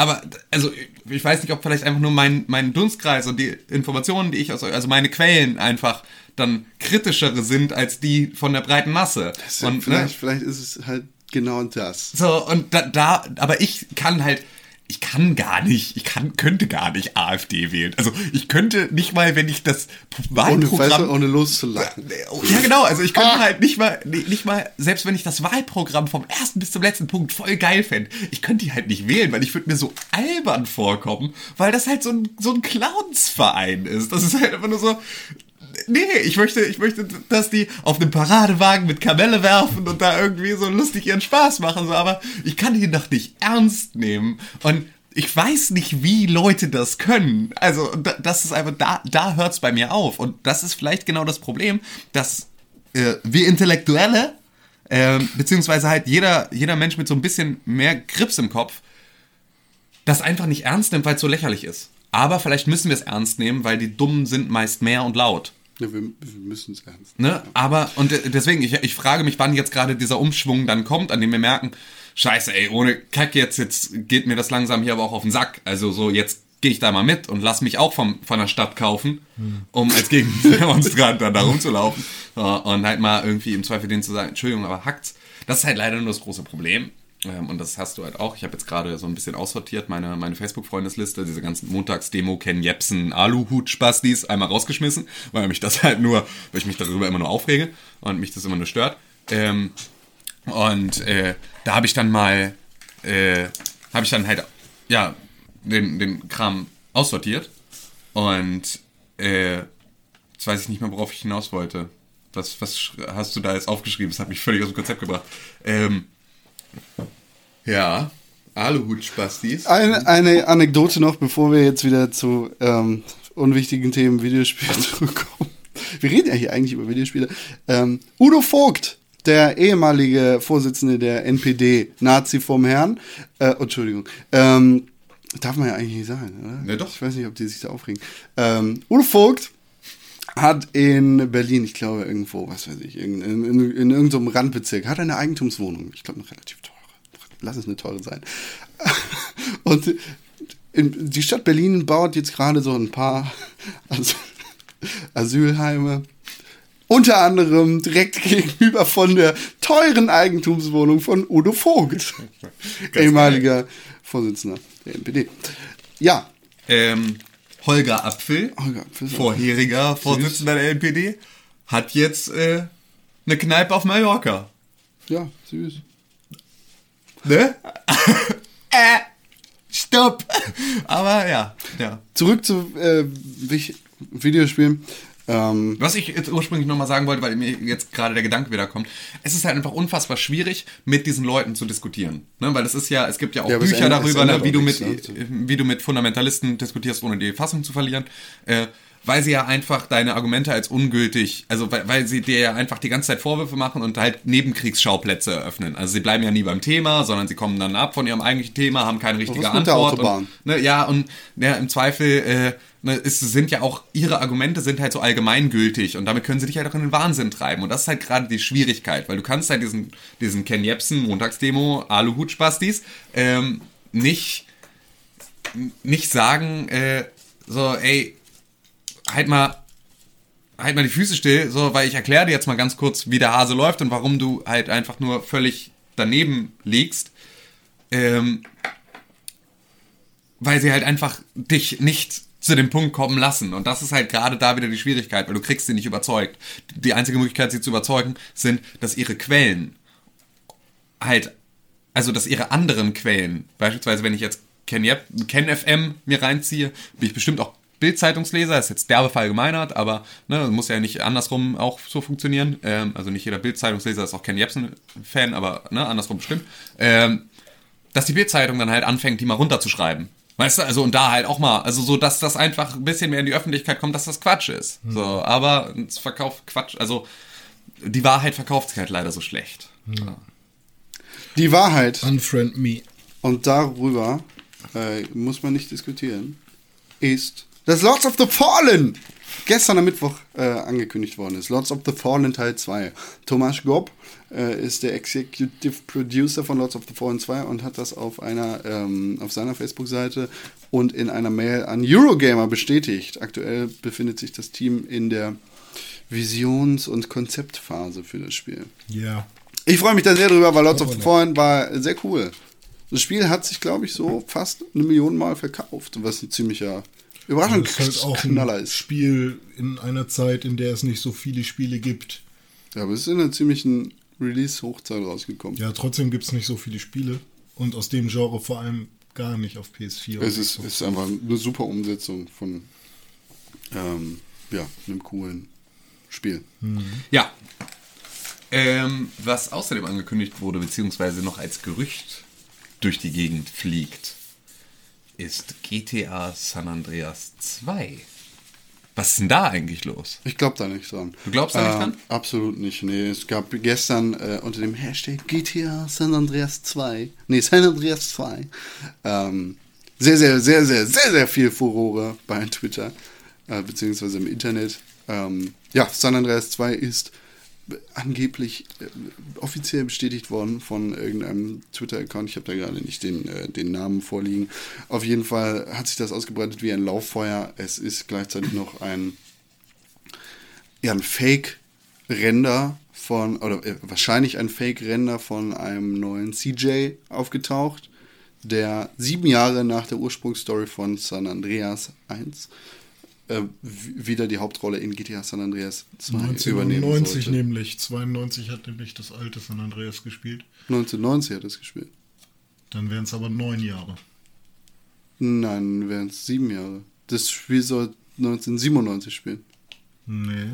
aber, also, ich weiß nicht, ob vielleicht einfach nur mein, mein Dunstkreis und die Informationen, die ich aus, also meine Quellen einfach dann kritischere sind als die von der breiten Masse. Ja, und, vielleicht, ne, vielleicht ist es halt genau das. so, und da, da, aber ich kann halt, ich kann gar nicht, ich kann, könnte gar nicht AfD wählen. Also ich könnte nicht mal, wenn ich das Ohne, Wahlprogramm. ohne loszulachen. ja, genau, also ich könnte halt nicht mal, nicht nicht mal, selbst wenn ich das Wahlprogramm vom ersten bis zum letzten Punkt voll geil fände, ich könnte die halt nicht wählen, weil ich würde mir so albern vorkommen, weil das halt so ein, so ein Clownsverein ist. Das ist halt einfach nur so, nee, ich möchte, ich möchte, dass die auf einem Paradewagen mit Kamelle werfen und da irgendwie so lustig ihren Spaß machen, so, aber ich kann die doch nicht ernst nehmen und ich weiß nicht, wie Leute das können. Also, da- das ist einfach, da, da hört's bei mir auf. Und das ist vielleicht genau das Problem, dass äh, wir Intellektuelle, ähm, beziehungsweise halt jeder, jeder Mensch mit so ein bisschen mehr Grips im Kopf, das einfach nicht ernst nimmt, weil es so lächerlich ist. Aber vielleicht müssen wir es ernst nehmen, weil die Dummen sind meist mehr und laut. Ja, wir, wir müssen es ernst. Ne? Aber, und de- deswegen, ich, ich frage mich, wann jetzt gerade dieser Umschwung dann kommt, an dem wir merken, scheiße, ey, ohne Kack jetzt, jetzt geht mir das langsam hier aber auch auf den Sack. Also so, jetzt gehe ich da mal mit und lass mich auch vom, von der Stadt kaufen, um als Gegendemonstrant dann da rumzulaufen und halt mal irgendwie im Zweifel denen zu sagen, Entschuldigung, aber hackt's. Das ist halt leider nur das große Problem. Ähm, Und das hast du halt auch. Ich habe jetzt gerade so ein bisschen aussortiert, meine, meine Facebook-Freundesliste, diese ganzen Montagsdemo, Ken Jepsen, Aluhut-Spastis einmal rausgeschmissen, weil mich das halt nur, weil ich mich darüber immer nur aufrege und mich das immer nur stört. Ähm, und äh, da habe ich dann mal, äh, habe ich dann halt, ja, den, den Kram aussortiert. Und äh, jetzt weiß ich nicht mehr, worauf ich hinaus wollte. Was, was hast du da jetzt aufgeschrieben? Das hat mich völlig aus dem Konzept gebracht. Ähm, ja, Aluhut-Spastis. Eine, eine Anekdote noch, bevor wir jetzt wieder zu ähm, unwichtigen Themen Videospiele zurückkommen. Wir reden ja hier eigentlich über Videospiele. Ähm, Udo Vogt, der ehemalige Vorsitzende der NPD, Nazi vom Herrn, äh, Entschuldigung, ähm, darf man ja eigentlich nicht sagen, oder? Ja, doch. Ich weiß nicht, ob die sich da aufregen. Ähm, Udo Vogt hat in Berlin, ich glaube irgendwo, was weiß ich, in, in, in, in irgendeinem Randbezirk, hat eine Eigentumswohnung. Ich glaube, eine relativ teure. Lass es eine teure sein. Und die Stadt Berlin baut jetzt gerade so ein paar As Asylheime. Unter anderem direkt gegenüber von der teuren Eigentumswohnung von Udo Vogt, ehemaliger Vorsitzender der NPD. Ja, Ähm, Holger Apfel, Holger Apfel, vorheriger Vorsitzender der NPD, hat jetzt äh, eine Kneipe auf Mallorca. ja, süß. Ne? äh, stopp. Aber ja, ja. Zurück zu äh, Videospielen. Ähm, Was ich jetzt ursprünglich nochmal sagen wollte, weil mir jetzt gerade der Gedanke wieder kommt, es ist halt einfach unfassbar schwierig, mit diesen Leuten zu diskutieren. Ne? Weil es ist ja, es gibt ja auch Ja, Bücher darüber, ne? wie, du mit, ne? wie du mit Fundamentalisten diskutierst, ohne die Fassung zu verlieren. Äh, weil sie ja einfach deine Argumente als ungültig, also weil, weil sie dir ja einfach die ganze Zeit Vorwürfe machen und halt Nebenkriegsschauplätze eröffnen. Also sie bleiben ja nie beim Thema, sondern sie kommen dann ab von ihrem eigentlichen Thema, haben keine richtige was mit der Antwort. Autobahn? Und, ne, ja, und ja, im Zweifel äh, ne, es sind ja auch, ihre Argumente sind halt so allgemeingültig und damit können sie dich halt auch in den Wahnsinn treiben. Und das ist halt gerade die Schwierigkeit, weil du kannst halt diesen, diesen Ken Jebsen, Montagsdemo, Aluhut-Spastis, ähm, nicht, nicht sagen, äh, so, ey, halt mal, halt mal die Füße still, so, weil ich erkläre dir jetzt mal ganz kurz, wie der Hase läuft und warum du halt einfach nur völlig daneben liegst. Ähm, weil sie halt einfach dich nicht zu dem Punkt kommen lassen. Und das ist halt gerade da wieder die Schwierigkeit, weil du kriegst sie nicht überzeugt. Die einzige Möglichkeit, sie zu überzeugen, sind, dass ihre Quellen halt, also dass ihre anderen Quellen, beispielsweise wenn ich jetzt Ken, Yep, Ken FM mir reinziehe, bin ich bestimmt auch Bild-Zeitungsleser, ist jetzt derbe verallgemeinert, aber ne, muss ja nicht andersrum auch so funktionieren. Ähm, also nicht jeder Bild-Zeitungsleser ist auch Ken Jebsen-Fan, aber ne, andersrum bestimmt. Ähm, dass die Bild-Zeitung dann halt anfängt, die mal runterzuschreiben. Weißt du, also und da halt auch mal, also so, dass das einfach ein bisschen mehr in die Öffentlichkeit kommt, dass das Quatsch ist. So, aber es verkauft Quatsch, also die Wahrheit verkauft sich halt leider so schlecht. Ja. Die Wahrheit, Unfriend me. und darüber äh, muss man nicht diskutieren, ist, dass Lords of the Fallen gestern am Mittwoch äh, angekündigt worden ist. Lords of the Fallen Teil 2. Thomas Gobb äh, ist der Executive Producer von Lords of the Fallen 2 und hat das auf einer ähm, auf seiner Facebook-Seite und in einer Mail an Eurogamer bestätigt. Aktuell befindet sich das Team in der Visions- und Konzeptphase für das Spiel. Ja. Ich freue mich da sehr drüber, weil Lords of the ne. Fallen war sehr cool. Das Spiel hat sich, glaube ich, so fast eine Million Mal verkauft, was ein ziemlicher überraschend Das ist halt auch Knaller ein ist. Spiel in einer Zeit, in der es nicht so viele Spiele gibt. Ja, aber es ist in einer ziemlichen Release-Hochzeit rausgekommen. Ja, trotzdem gibt es nicht so viele Spiele. Und aus dem Genre vor allem gar nicht auf PS4. Es ist, so. ist einfach eine super Umsetzung von ähm, ja, einem coolen Spiel. Ja. Ähm, was außerdem angekündigt wurde, beziehungsweise noch als Gerücht durch die Gegend fliegt, ist GTA San Andreas 2. Was ist denn da eigentlich los? Ich glaube da nicht dran. Du glaubst da nicht dran? Absolut nicht. Nee, es gab gestern äh, unter dem Hashtag GTA San Andreas 2, nee, San Andreas 2, ähm, sehr, sehr, sehr, sehr, sehr, sehr viel Furore bei Twitter, äh, beziehungsweise im Internet. Ähm, ja, San Andreas 2 ist angeblich äh, offiziell bestätigt worden von irgendeinem Twitter-Account. Ich habe da gerade nicht den, äh, den Namen vorliegen. Auf jeden Fall hat sich das ausgebreitet wie ein Lauffeuer. Es ist gleichzeitig noch ein, ja, ein Fake-Render von, oder äh, wahrscheinlich ein Fake-Render von einem neuen CJ aufgetaucht, der sieben Jahre nach der Ursprungsstory von San Andreas 1 äh, wieder die Hauptrolle in GTA San Andreas 2 übernehmen 1999 sollte. nämlich. 92 hat nämlich das alte San Andreas gespielt. 1990 hat es gespielt. Dann wären es aber neun Jahre. Nein, wären es sieben Jahre. Das Spiel soll 1997 spielen. Nee.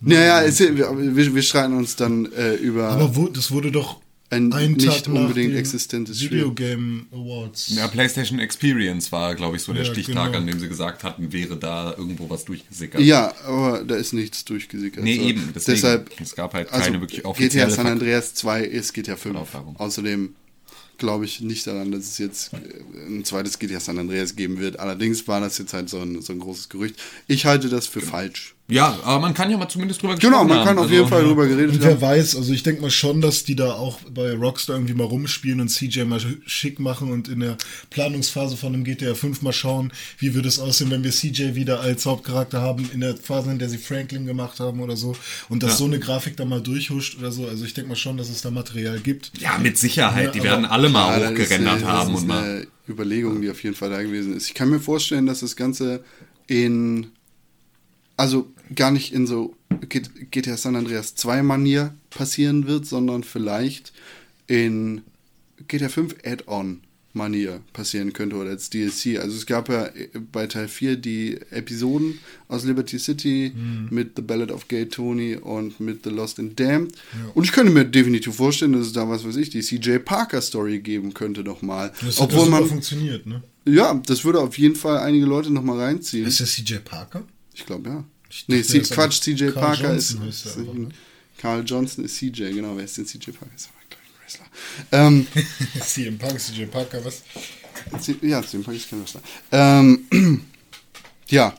Naja, es, wir, wir, wir streiten uns dann äh, über Aber wo, das wurde doch ein einen nicht unbedingt existentes Spiel. Video Game Awards. Ja, PlayStation Experience war, glaube ich, so der Ja, Stichtag, genau. an dem sie gesagt hatten, wäre da irgendwo was durchgesickert. Ja, aber da ist nichts durchgesickert. Nee, So, eben, deswegen. Deshalb, Es gab halt also keine wirklich GTA offizielle San Verk- Andreas 2 ist GTA 5. Auffahrung. Außerdem glaube ich nicht daran, dass es jetzt äh, ein zweites GTA San Andreas geben wird. Allerdings war das jetzt halt so ein, so ein großes Gerücht. Ich halte das für falsch. Ja, aber man kann ja mal zumindest drüber Genau, gesprochen man haben. kann auf Also, jeden Fall drüber geredet Und wer haben. weiß, also ich denke mal schon, dass die da auch bei Rockstar irgendwie mal rumspielen und CJ mal schick machen und in der Planungsphase von einem GTA 5 mal schauen, wie würde es aussehen, wenn wir CJ wieder als Hauptcharakter haben, in der Phase, in der sie Franklin gemacht haben oder so. Und dass Ja. so eine Grafik da mal durchhuscht oder so. Also ich denke mal schon, dass es da Material gibt. Ja, mit Sicherheit. Die Ja, werden aber- alle mal Ja, hochgerendert eine- haben das und ist mal. eine Überlegung, die auf jeden Fall da gewesen ist. Ich kann mir vorstellen, dass das Ganze in also gar nicht in so GTA San Andreas 2 Manier passieren wird, sondern vielleicht in GTA 5 Add-on Manier passieren könnte oder als DLC. Also es gab ja äh, bei Teil 4 die Episoden aus Liberty City mit The Ballad of Gay Tony und mit The Lost and Damned. Und ich könnte mir definitiv vorstellen, dass es da, was weiß ich, die CJ Parker Story geben könnte doch mal. Das hat Obwohl ja man, funktioniert, ne? ja, das würde auf jeden Fall einige Leute noch mal reinziehen. Ist der CJ Parker? Ich glaube, ja. Nee, C Quatsch, CJ Parker ist. ist ne? Carl Johnson ist CJ, genau. Wer ist denn CJ Parker? Ist aber, ein Wrestler. Ähm, CM Punk, CJ Parker, was? C ja, CM Parker ist kein Wrestler. Ähm, ja,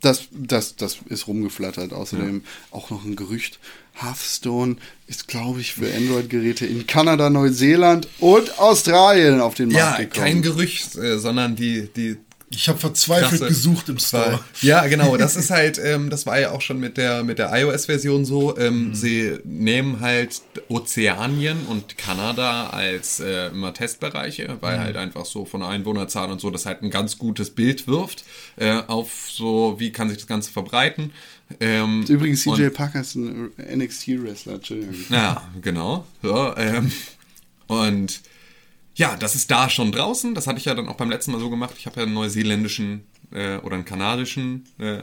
das, das, das ist rumgeflattert. Außerdem auch noch ein Gerücht. Hearthstone ist, glaube ich, für Android-Geräte in Kanada, Neuseeland und Australien auf den Markt Ja, gekommen. kein Gerücht, äh, sondern die, die Ich habe verzweifelt Krasse. gesucht im Store. Ja, genau. Das ist halt, ähm, das war ja auch schon mit der mit der iOS-Version so. Ähm, Sie nehmen halt Ozeanien und Kanada als äh, immer Testbereiche, weil halt einfach so von Einwohnerzahl und so das halt ein ganz gutes Bild wirft äh, auf so, wie kann sich das Ganze verbreiten. Ähm, Übrigens, CJ Parker ist ein NXT-Wrestler. Entschuldigung. Ja, genau. So, ähm, und ja, das ist da schon draußen. Das hatte ich ja dann auch beim letzten Mal so gemacht. Ich habe ja einen neuseeländischen äh, oder einen kanadischen äh,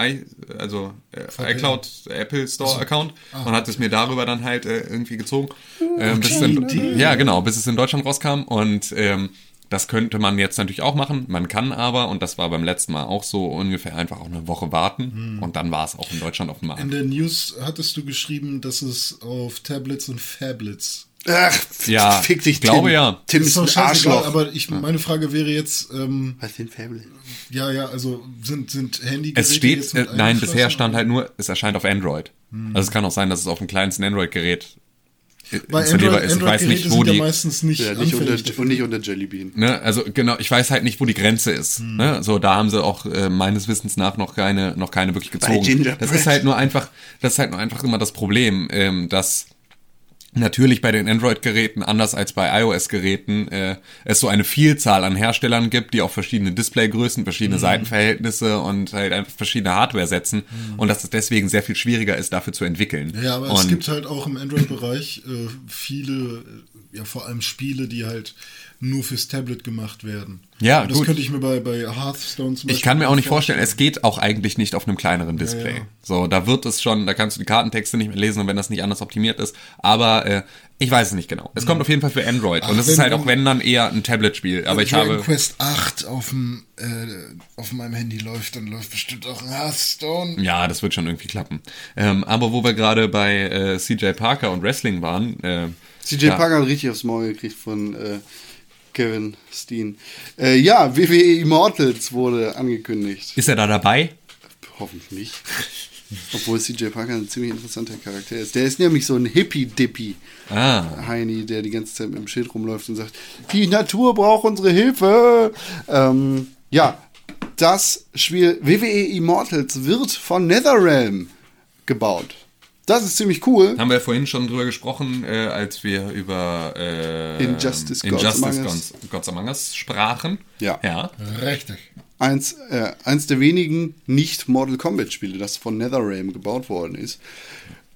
i, also äh, iCloud Apple Store Account und hat es mir darüber dann halt äh, irgendwie gezogen. Ähm, bis es in, ja, genau, bis es in Deutschland rauskam und ähm, Das könnte man jetzt natürlich auch machen. Man kann aber, und das war beim letzten Mal auch so, ungefähr einfach auch eine Woche warten. Und dann war es auch in Deutschland auf dem Markt. In der News hattest du geschrieben, dass es auf Tablets und Phablets. Ach, Ja, fick dich, ich glaube Tim. ja. Tim Ist ist ein Arschloch. aber ich, meine Frage wäre jetzt, ähm, Was sind Fable? ja, ja, also sind, sind Handy Es steht, äh, nein, bisher stand halt nur, es erscheint auf Android. Also es kann auch sein, dass es auf dem kleinsten Android-Gerät äh, Bei installierbar Android, ist. Ich weiß nicht, wo sind ja die, meistens nicht, Ja, nicht unter, und nicht unter Jellybean. ne, also genau, ich weiß halt nicht, wo die Grenze ist. Ne? So, da haben sie auch äh, meines Wissens nach noch keine, noch keine wirklich gezogen. Gingerbread. Das ist halt nur einfach, das ist halt nur einfach immer das Problem, ähm, dass natürlich bei den Android-Geräten anders als bei iOS-Geräten äh, es so eine Vielzahl an Herstellern gibt, die auch verschiedene Displaygrößen, verschiedene Seitenverhältnisse und halt einfach verschiedene Hardware setzen und dass es deswegen sehr viel schwieriger ist, dafür zu entwickeln. Ja, aber und es gibt halt auch im Android-Bereich äh, viele, äh, ja vor allem Spiele, die halt nur fürs Tablet gemacht werden. Ja, Und das gut. könnte ich mir bei, bei Hearthstone zum Beispiel Ich kann mir auch nicht vorstellen, es geht auch eigentlich nicht auf einem kleineren Display. Ja, ja. So, da wird es schon, da kannst du die Kartentexte nicht mehr lesen und wenn das nicht anders optimiert ist. Aber äh, ich weiß es nicht genau. Es kommt auf jeden Fall für Android und es ist halt auch wenn dann eher ein Tablet-Spiel. Aber ich Dragon habe Quest 8 auf, dem, äh, auf meinem Handy läuft, dann läuft bestimmt auch ein Hearthstone. ja, das wird schon irgendwie klappen. Ähm, aber wo wir gerade bei äh, CJ Parker und Wrestling waren, äh, CJ ja, Parker hat richtig aufs Maul gekriegt von äh, Kevin Steen. Äh, ja, WWE Immortals wurde angekündigt. ist er da dabei? Hoffentlich nicht. Obwohl CJ Parker ein ziemlich interessanter Charakter ist. Der ist nämlich so ein Hippie-Dippy. Ah, Heini, der die ganze Zeit mit dem Schild rumläuft und sagt, die Natur braucht unsere Hilfe. Ähm, ja, das Spiel WWE Immortals wird von NetherRealm gebaut. Das ist ziemlich cool. haben wir ja vorhin schon drüber gesprochen, äh, als wir über äh, Injustice Gods Injustice Among Us. Gods, Gods Among Us sprachen. Ja. Ja. Richtig. Eins, äh, eins der wenigen nicht-Mortal Kombat-Spiele, das von NetherRealm gebaut worden ist.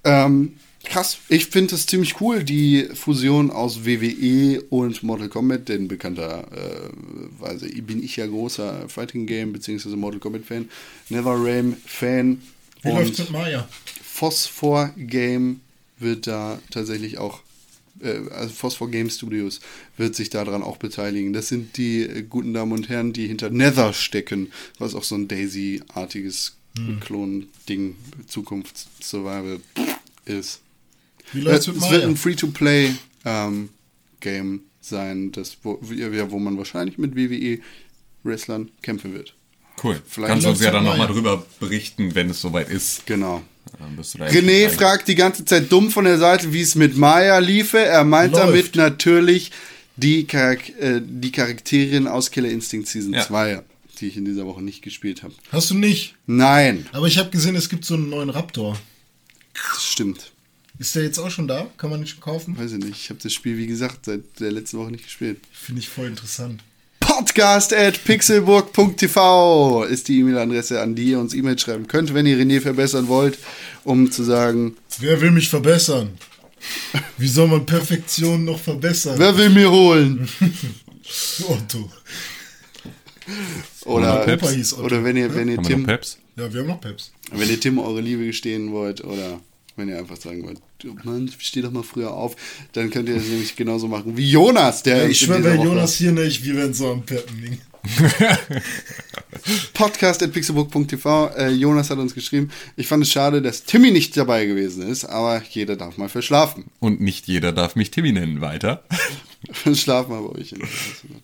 Ähm, krass, ich finde es ziemlich cool, die Fusion aus WWE und Mortal Kombat, denn bekannterweise bin ich ja großer Fighting Game bzw. Mortal Kombat-Fan, NetherRealm-Fan Wie läuft's mit Maya? Phosphor Game wird da tatsächlich auch, äh, also Phosphor Game Studios wird sich daran auch beteiligen. Das sind die äh, guten Damen und Herren, die hinter Nether stecken, was auch so ein Daisy-artiges Klon-Ding, Zukunfts-Survival ist. Wie Äh, läuft's Es mit wird Maya? ein Free-to-Play-Game sein, das, wo, ja, wo man wahrscheinlich mit WWE-Wrestlern kämpfen wird. Cool. Vielleicht Kannst du uns ja dann nochmal drüber berichten, wenn es soweit ist. Genau. René fragt die ganze Zeit dumm von der Seite, wie es mit Maya liefe. Er meint Läuft. damit natürlich die, Charak äh, die Charakterin aus Killer Instinct Season Ja. 2, die ich in dieser Woche nicht gespielt habe. Hast du nicht? Nein, Aber ich habe gesehen, es gibt so einen neuen Raptor. das stimmt. Ist der jetzt auch schon da? Kann man den schon kaufen? Weiß ich nicht. Ich habe das Spiel, wie gesagt, seit der letzten Woche nicht gespielt. Finde ich voll interessant. Podcast at pixelburg.tv ist die E-Mail-Adresse, an die ihr uns E-Mail schreiben könnt, wenn ihr René verbessern wollt, um zu sagen, Wer will mich verbessern? Wie soll man Perfektion noch verbessern? wer will mir holen? Otto. Oder, Opa hieß Otto. oder wenn ihr, wenn ihr Haben wir noch Tim Peps? Ja, wir haben noch Peps. Wenn ihr Tim eure Liebe gestehen wollt oder wenn ihr einfach sagen wollt, Mann, steh doch mal früher auf, dann könnt ihr das nämlich genauso machen wie Jonas, der ich schwöre, Woche Jonas hier nicht, wir werden so am Peppen liegen. Podcast at pixelbook.tv. Äh, Jonas hat uns geschrieben, ich fand es schade, dass Timmy nicht dabei gewesen ist, aber jeder darf mal verschlafen. Und nicht jeder darf mich Timmy nennen weiter. Verschlafen aber euch.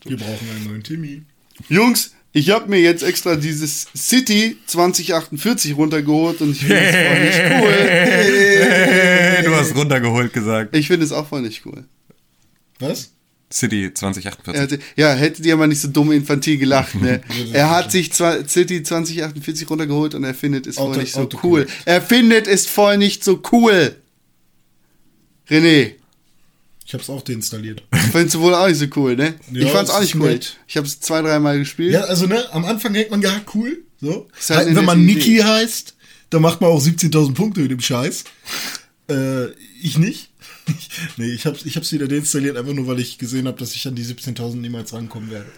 Wir brauchen einen neuen Timmy. Jungs, ich habe mir jetzt extra dieses City 2048 runtergeholt und ich finde es voll nicht cool. du hast runtergeholt gesagt. Ich finde es auch voll nicht cool. Was? City Er 2048. hatte, ja, hättet ihr mal nicht so dumm infantil gelacht, ne? er hat sich zwar City 2048 runtergeholt und er findet es voll Auto- nicht so Auto- cool. Er findet es voll nicht so cool. René, Ich hab's auch deinstalliert. findest du wohl auch nicht so cool, ne? Ja, ich fand's auch nicht cool. nett. Ich habe es zwei, dreimal gespielt. Ja, also ne, am Anfang denkt man, ja, cool. So. Halt eine Wenn man Niki Idee. heißt, dann macht man auch 17.000 Punkte mit dem Scheiß. Äh, ich nicht. nee, ich hab's, ich hab's wieder deinstalliert, einfach nur, weil ich gesehen habe, dass ich an die 17.000 niemals rankommen werde.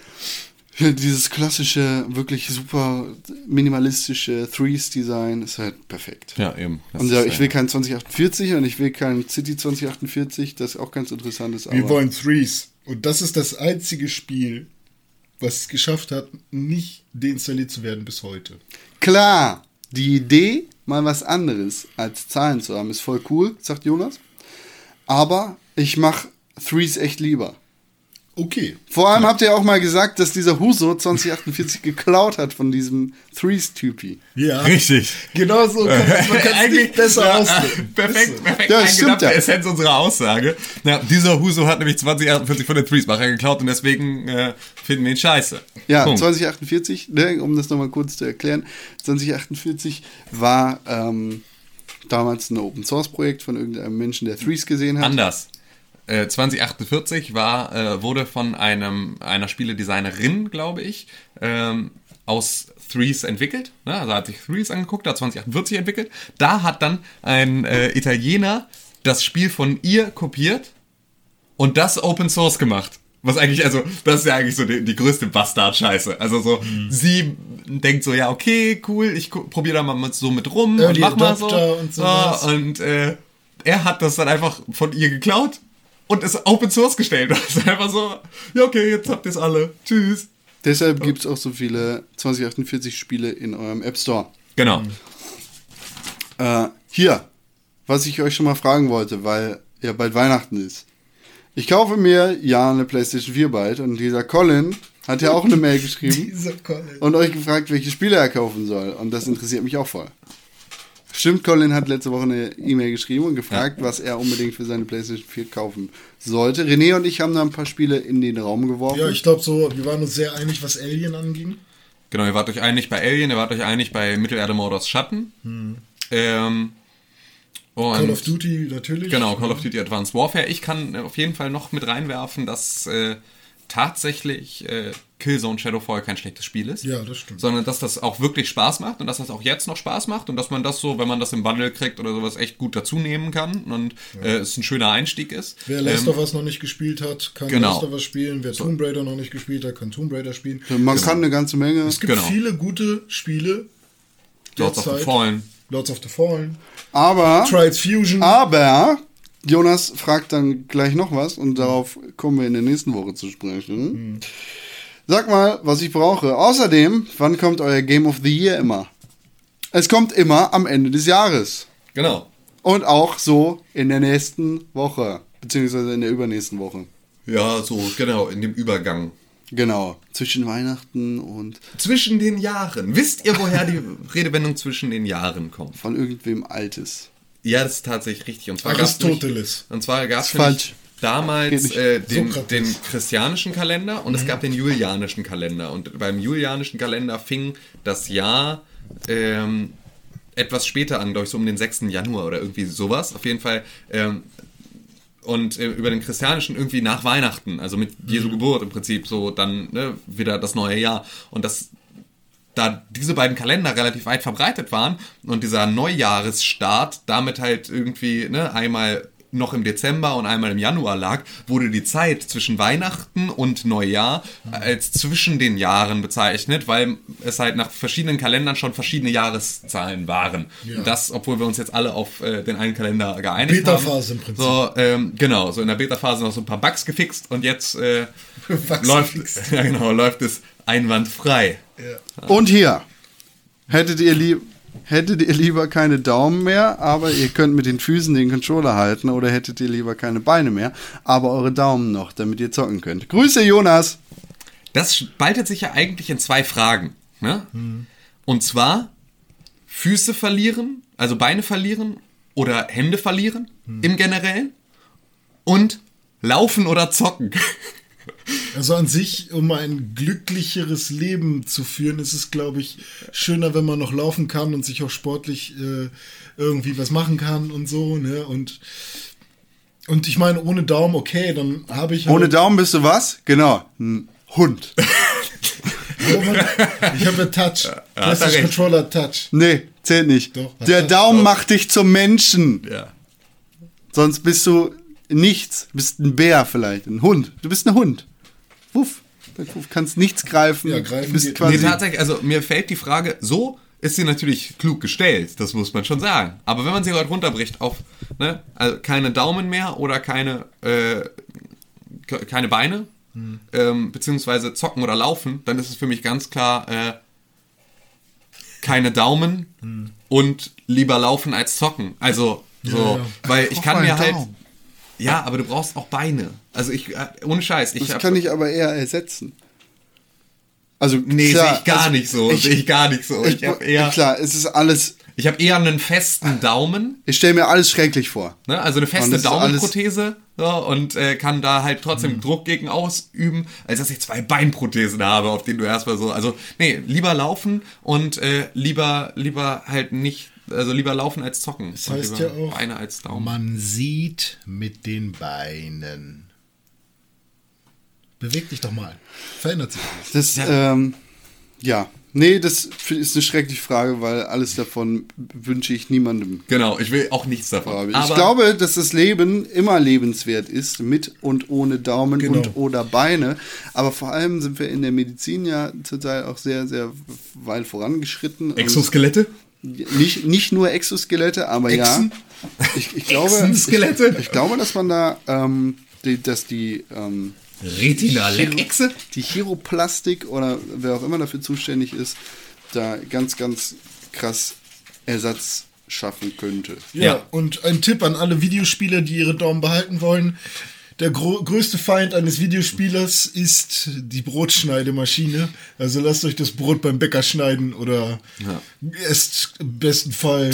Dieses klassische, wirklich super minimalistische Threes-Design ist halt perfekt. Ja, eben. Das Und ja, ich will kein 2048 und ich will kein City 2048, das auch ganz interessant ist. Wir wollen Threes. Und das ist das einzige Spiel, was es geschafft hat, nicht deinstalliert zu werden bis heute. Klar, die Idee, mal was anderes als Zahlen zu haben, ist voll cool, sagt Jonas. Aber ich mache Threes echt lieber. Okay. Vor allem habt ihr auch mal gesagt, dass dieser Huso 2048 geklaut hat von diesem Threes-Typi. Ja. Richtig. Genau so. Man kann es nicht besser ja, ausdrücken. Perfekt, perfekt Ja, stimmt ja. Essenz unserer Aussage. Ja, dieser Huso hat nämlich 2048 von den Threesmacher geklaut und deswegen äh, finden wir ihn scheiße. Ja, Punkt. 2048, ne, um das nochmal kurz zu erklären, 2048 war ähm, damals ein Open-Source-Projekt von irgendeinem Menschen, der Threes gesehen hat. Anders. Äh, 2048 war, äh, wurde von einem, einer Spieledesignerin, glaube ich, ähm, aus Threes entwickelt. Ne? Also hat sich Threes angeguckt, hat 2048 entwickelt. Da hat dann ein äh, Italiener das Spiel von ihr kopiert und das Open Source gemacht. Was eigentlich, also, das ist ja eigentlich so die, die größte Bastard-Scheiße. Also so, sie denkt so, ja, okay, cool, ich probiere da mal mit, so mit rum Early und mach mal so. Adopter und sowas. Und äh, er hat das dann einfach von ihr geklaut und ist Open Source gestellt. Das ist einfach so, ja, okay, jetzt habt ihr es alle. Tschüss. Deshalb gibt es auch so viele 2048 Spiele in eurem App Store. Genau. Äh, hier, was ich euch schon mal fragen wollte, weil ja bald Weihnachten ist. Ich kaufe mir ja eine PlayStation 4 bald und dieser Colin hat ja auch eine Mail geschrieben Dieser Colin. und euch gefragt, welche Spiele er kaufen soll. Und das interessiert mich auch voll. Stimmt, Colin hat letzte Woche eine E-Mail geschrieben und gefragt, was er unbedingt für seine PlayStation 4 kaufen sollte. René und ich haben da ein paar Spiele in den Raum geworfen. Ja, ich glaube so, wir waren uns sehr einig, was Alien anging. Genau, ihr wart euch einig bei Alien, ihr wart euch einig bei Mittelerde Mordors Schatten. Ähm, und Call of Duty natürlich. Genau, Call of Duty Advanced Warfare. Ich kann auf jeden Fall noch mit reinwerfen, dass äh, tatsächlich äh, Killzone Shadowfall kein schlechtes Spiel ist. Ja, das stimmt. Sondern dass das auch wirklich Spaß macht und dass das auch jetzt noch Spaß macht und dass man das so, wenn man das im Bundle kriegt oder sowas, echt gut dazu nehmen kann und äh, es ein schöner Einstieg ist. Wer Last Ähm, of Us noch nicht gespielt hat, kann genau. Last of Us spielen. Wer Tomb Raider noch nicht gespielt hat, kann Tomb Raider spielen. Man kann eine ganze Menge. Es gibt Genau. viele gute Spiele. Lords of the. Fallen. Lords of the Fallen. Aber, Trials Fusion. aber, Jonas fragt dann gleich noch was und darauf kommen wir in der nächsten Woche zu sprechen. Sag mal, was ich brauche. Außerdem, wann kommt euer Game of the Year immer? Es kommt immer am Ende des Jahres. Genau. Und auch so in der nächsten Woche. Beziehungsweise in der übernächsten Woche. Ja, so, genau, in dem Übergang. Genau. Zwischen Weihnachten und Zwischen den Jahren. Wisst ihr, woher die Redewendung zwischen den Jahren kommt? von irgendwem Altes. Ja, das ist tatsächlich richtig. Und zwar Aristoteles. Und zwar gab es falsch. Damals äh, den, Sokrates. den christianischen Kalender und es gab den julianischen Kalender. Und beim julianischen Kalender fing das Jahr ähm, etwas später an, glaube ich, so um den 6. Januar oder irgendwie sowas. Auf jeden Fall. Ähm, und äh, über den christianischen irgendwie nach Weihnachten, also mit Jesu Geburt im Prinzip, so dann ne, wieder das neue Jahr. Und das da diese beiden Kalender relativ weit verbreitet waren und dieser Neujahresstart damit halt irgendwie ne, einmal noch im Dezember und einmal im Januar lag, wurde die Zeit zwischen Weihnachten und Neujahr als zwischen den Jahren bezeichnet, weil es halt nach verschiedenen Kalendern schon verschiedene Jahreszahlen waren. Ja. Das, obwohl wir uns jetzt alle auf äh, den einen Kalender geeinigt haben. Beta-Phase im Prinzip. So, ähm, genau, so in der Beta-Phase noch so ein paar Bugs gefixt und jetzt äh, läuft, gefixt. ja, genau, läuft es einwandfrei. Und hier. Hättet ihr, lieb, hättet ihr lieber keine Daumen mehr, aber ihr könnt mit den Füßen den Controller halten oder hättet ihr lieber keine Beine mehr, aber eure Daumen noch, damit ihr zocken könnt. Grüße, Jonas! Das spaltet sich ja eigentlich in zwei Fragen. Ne? Und zwar Füße verlieren, also Beine verlieren oder Hände verlieren im Generellen und laufen oder zocken. Also an sich, um ein glücklicheres Leben zu führen, ist es, glaube ich, schöner, wenn man noch laufen kann und sich auch sportlich äh, irgendwie was machen kann und so, ne? Und, und ich meine, ohne Daumen, okay, dann habe ich. Ohne halt- Daumen bist du was? Genau, ein Hund. Ich habe ja Touch. er ist. Controller Touch. Nee, zählt nicht. Doch, Der doch. Daumen macht dich zum Menschen. Ja. Sonst bist du nichts. Du bist ein Bär vielleicht, ein Hund. Du bist ein Hund. Wuff. Du kannst nichts greifen. Ja, greifen du bist geht. quasi Nee, tatsächlich, also mir fällt die Frage, so ist sie natürlich klug gestellt, das muss man schon sagen. Aber wenn man sie heute runterbricht auf ne, also keine Daumen mehr oder keine, äh, ke- keine Beine, ähm, beziehungsweise zocken oder laufen, dann ist es für mich ganz klar äh, keine Daumen und lieber laufen als zocken. Also so, Ja, ja. weil ich kann mir halt Daumen. Ja, aber du brauchst auch Beine. Also ich äh, ohne Scheiß, ich Das kann ich aber eher ersetzen. Also Nee, klar, sehe ich gar also nicht so. Ich, sehe ich gar nicht so. Ich, ich, habe eher, klar, es ist alles. ich hab eher einen festen Daumen, Ich stelle mir alles schrecklich vor. ne? also eine feste Daumenprothese so, und äh, kann da halt trotzdem Druck gegen ausüben, als dass ich zwei Beinprothesen habe, auf denen du erstmal so, also nee, lieber laufen und äh, lieber lieber halt nicht, also lieber laufen als zocken. Das Und heißt lieber ja auch, Beine als Daumen. man sieht mit den Beinen. Beweg dich doch mal. Verändert sich alles. Das, ja. Ähm, ja. Nee, das ist eine schreckliche Frage, weil alles davon wünsche ich niemandem. Genau, ich will auch nichts davon. ich glaube, dass das Leben immer lebenswert ist, mit und ohne Daumen Genau. und oder Beine. Aber vor allem sind wir in der Medizin ja zurzeit auch sehr, sehr weit vorangeschritten. Und Exoskelette? Nicht, nicht nur Exoskelette, aber Exen? ja. Ich, ich, glaube, Exenskelette? ich, ich glaube, dass man da, ähm, die, dass die, ähm, Retina-Leckechse? die Chiroplastik oder wer auch immer dafür zuständig ist, da ganz, ganz krass Ersatz schaffen könnte. Ja, Ja. und ein Tipp an alle Videospieler, die ihre Daumen behalten wollen. Der gro größte Feind eines Videospielers ist die Brotschneidemaschine. Also lasst euch das Brot beim Bäcker schneiden oder esst im besten Fall.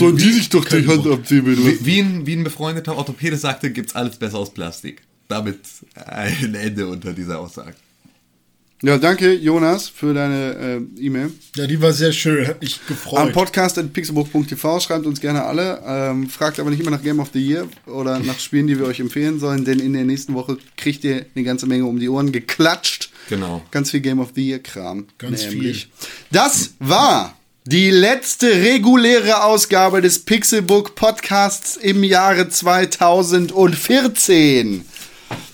kein Brot. abziehen, Wie, wie, ein, wie ein befreundeter Orthopäde sagte, gibt's alles besser aus Plastik. Damit ein Ende unter dieser Aussage. Ja, danke, Jonas, für deine äh, E-Mail. Ja, die war sehr schön, hat mich Am gefreut. podcast.pixelbook.tv schreibt uns gerne alle. Ähm, fragt aber nicht immer nach Game of the Year oder nach Spielen, die wir euch empfehlen sollen, denn in der nächsten Woche kriegt ihr eine ganze Menge um die Ohren geklatscht. Genau. Ganz viel Game of the Year Kram. Ganz nämlich. Das war die letzte reguläre Ausgabe des Pixelbook Podcasts im Jahre 2014.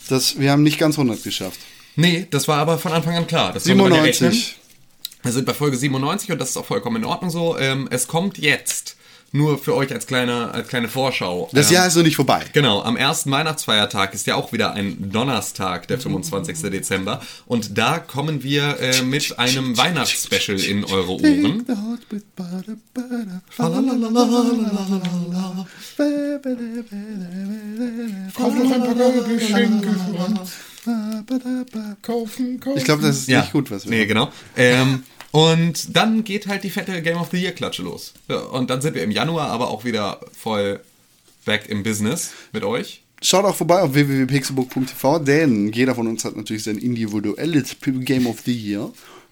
Das, wir haben nicht ganz 100 geschafft. Nee, das war aber von Anfang an klar. Das konnte man ja rechnen. 97. Wir sind bei Folge 97 und das ist auch vollkommen in Ordnung so. Ähm, es kommt jetzt nur für euch als kleine, als kleine Vorschau. Das ähm, Jahr ist noch nicht vorbei. Genau, am ersten Weihnachtsfeiertag ist ja auch wieder ein Donnerstag, der 25. Dezember. Und da kommen wir äh, mit einem Weihnachtsspecial in eure Ohren. Kauf noch ein paar Geschenke uns. Kaufen, kaufen. Ich glaube, das ist nicht gut, was wir Nee, machen. genau. Ähm, und dann geht halt die fette Game of the Year Klatsche los. Ja, und dann sind wir im Januar aber auch wieder voll back im Business mit euch. Schaut auch vorbei auf www.pixelbook.tv, denn jeder von uns hat natürlich sein individuelles Game of the Year.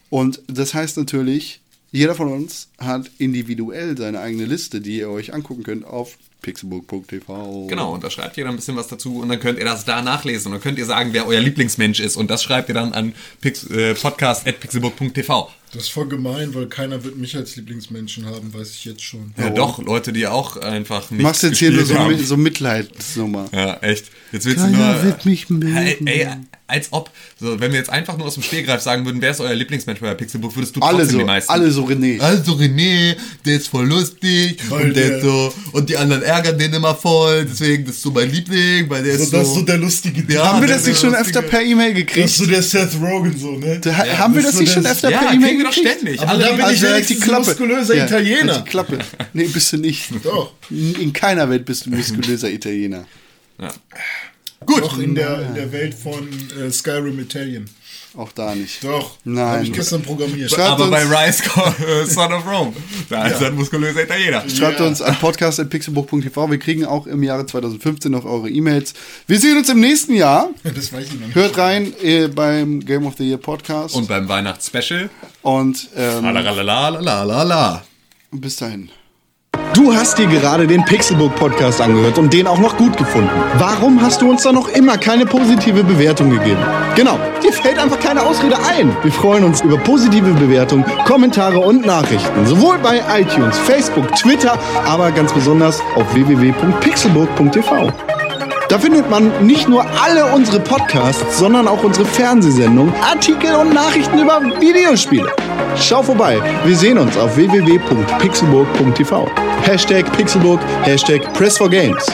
Und das heißt natürlich, jeder von uns hat individuell seine eigene Liste, die ihr euch angucken könnt auf pixelbook.tv. Genau, und da schreibt ihr dann ein bisschen was dazu und dann könnt ihr das da nachlesen und dann könnt ihr sagen, wer euer Lieblingsmensch ist und das schreibt ihr dann an pix, äh, podcast.pixelbook.tv. Das ist voll gemein, weil keiner wird mich als Lieblingsmenschen haben, weiß ich jetzt schon. Ja, doch, Leute, die auch einfach nicht Machst jetzt hier nur so, haben. so Mitleidsnummer. Ja, echt. Jetzt willst Keiner du nur. wird mich mögen. Ey, ey, als ob, so, wenn wir jetzt einfach nur aus dem Stehgreif sagen würden, wer ist euer Lieblingsmensch bei der Pixelbook, würdest du trotzdem Alle so, die meisten. alle so René. Also René, der ist voll lustig Weil und der, so und die anderen ärgern den immer voll, deswegen das ist so mein Liebling, weil der ist So, so. das ist so der lustige Ja, haben wir das nicht schon öfter per E-Mail Das ist gekriegt? so der Seth Rogen so, ne? Da, haben wir das nicht so schon öfter ja, per E-Mail wir doch ständig. Aber Alle da bin ich Also ja halt die Klappe. muskulöser Ja, Italiener. halt die Klappe. Nee, bist du nicht. Doch. In in keiner Welt bist du muskulöser Italiener. Ja. Gut. Doch in der, in der Welt von äh, Skyrim Italien. Auch da nicht. Doch. Nein. Habe ich gestern programmiert. Schreibt Aber uns- bei Rise äh, Son of Rome, da ist ein muskulöser Italiener. Schreibt Ja. uns an podcast.pixelbook.tv. Wir kriegen auch im Jahre 2015 noch eure E-Mails. Wir sehen uns im nächsten Jahr. Das weiß ich noch nicht. Hört rein äh, beim Game of the Year Podcast. Und beim Weihnachtsspecial, Und ähm, la bis dahin. Du hast dir gerade den Pixelbook Podcast angehört und den auch noch gut gefunden. Warum hast du uns da noch immer keine positive Bewertung gegeben? Genau, dir fällt einfach keine Ausrede ein. Wir freuen uns über positive Bewertungen, Kommentare und Nachrichten. Sowohl bei iTunes, Facebook, Twitter, aber ganz besonders auf www.pixelbook.tv. Da findet man nicht nur alle unsere Podcasts, sondern auch unsere Fernsehsendungen, Artikel und Nachrichten über Videospiele. Schau vorbei. Wir sehen uns auf www.pixelburg.tv. Hashtag Pixelburg, Hashtag Press for Games.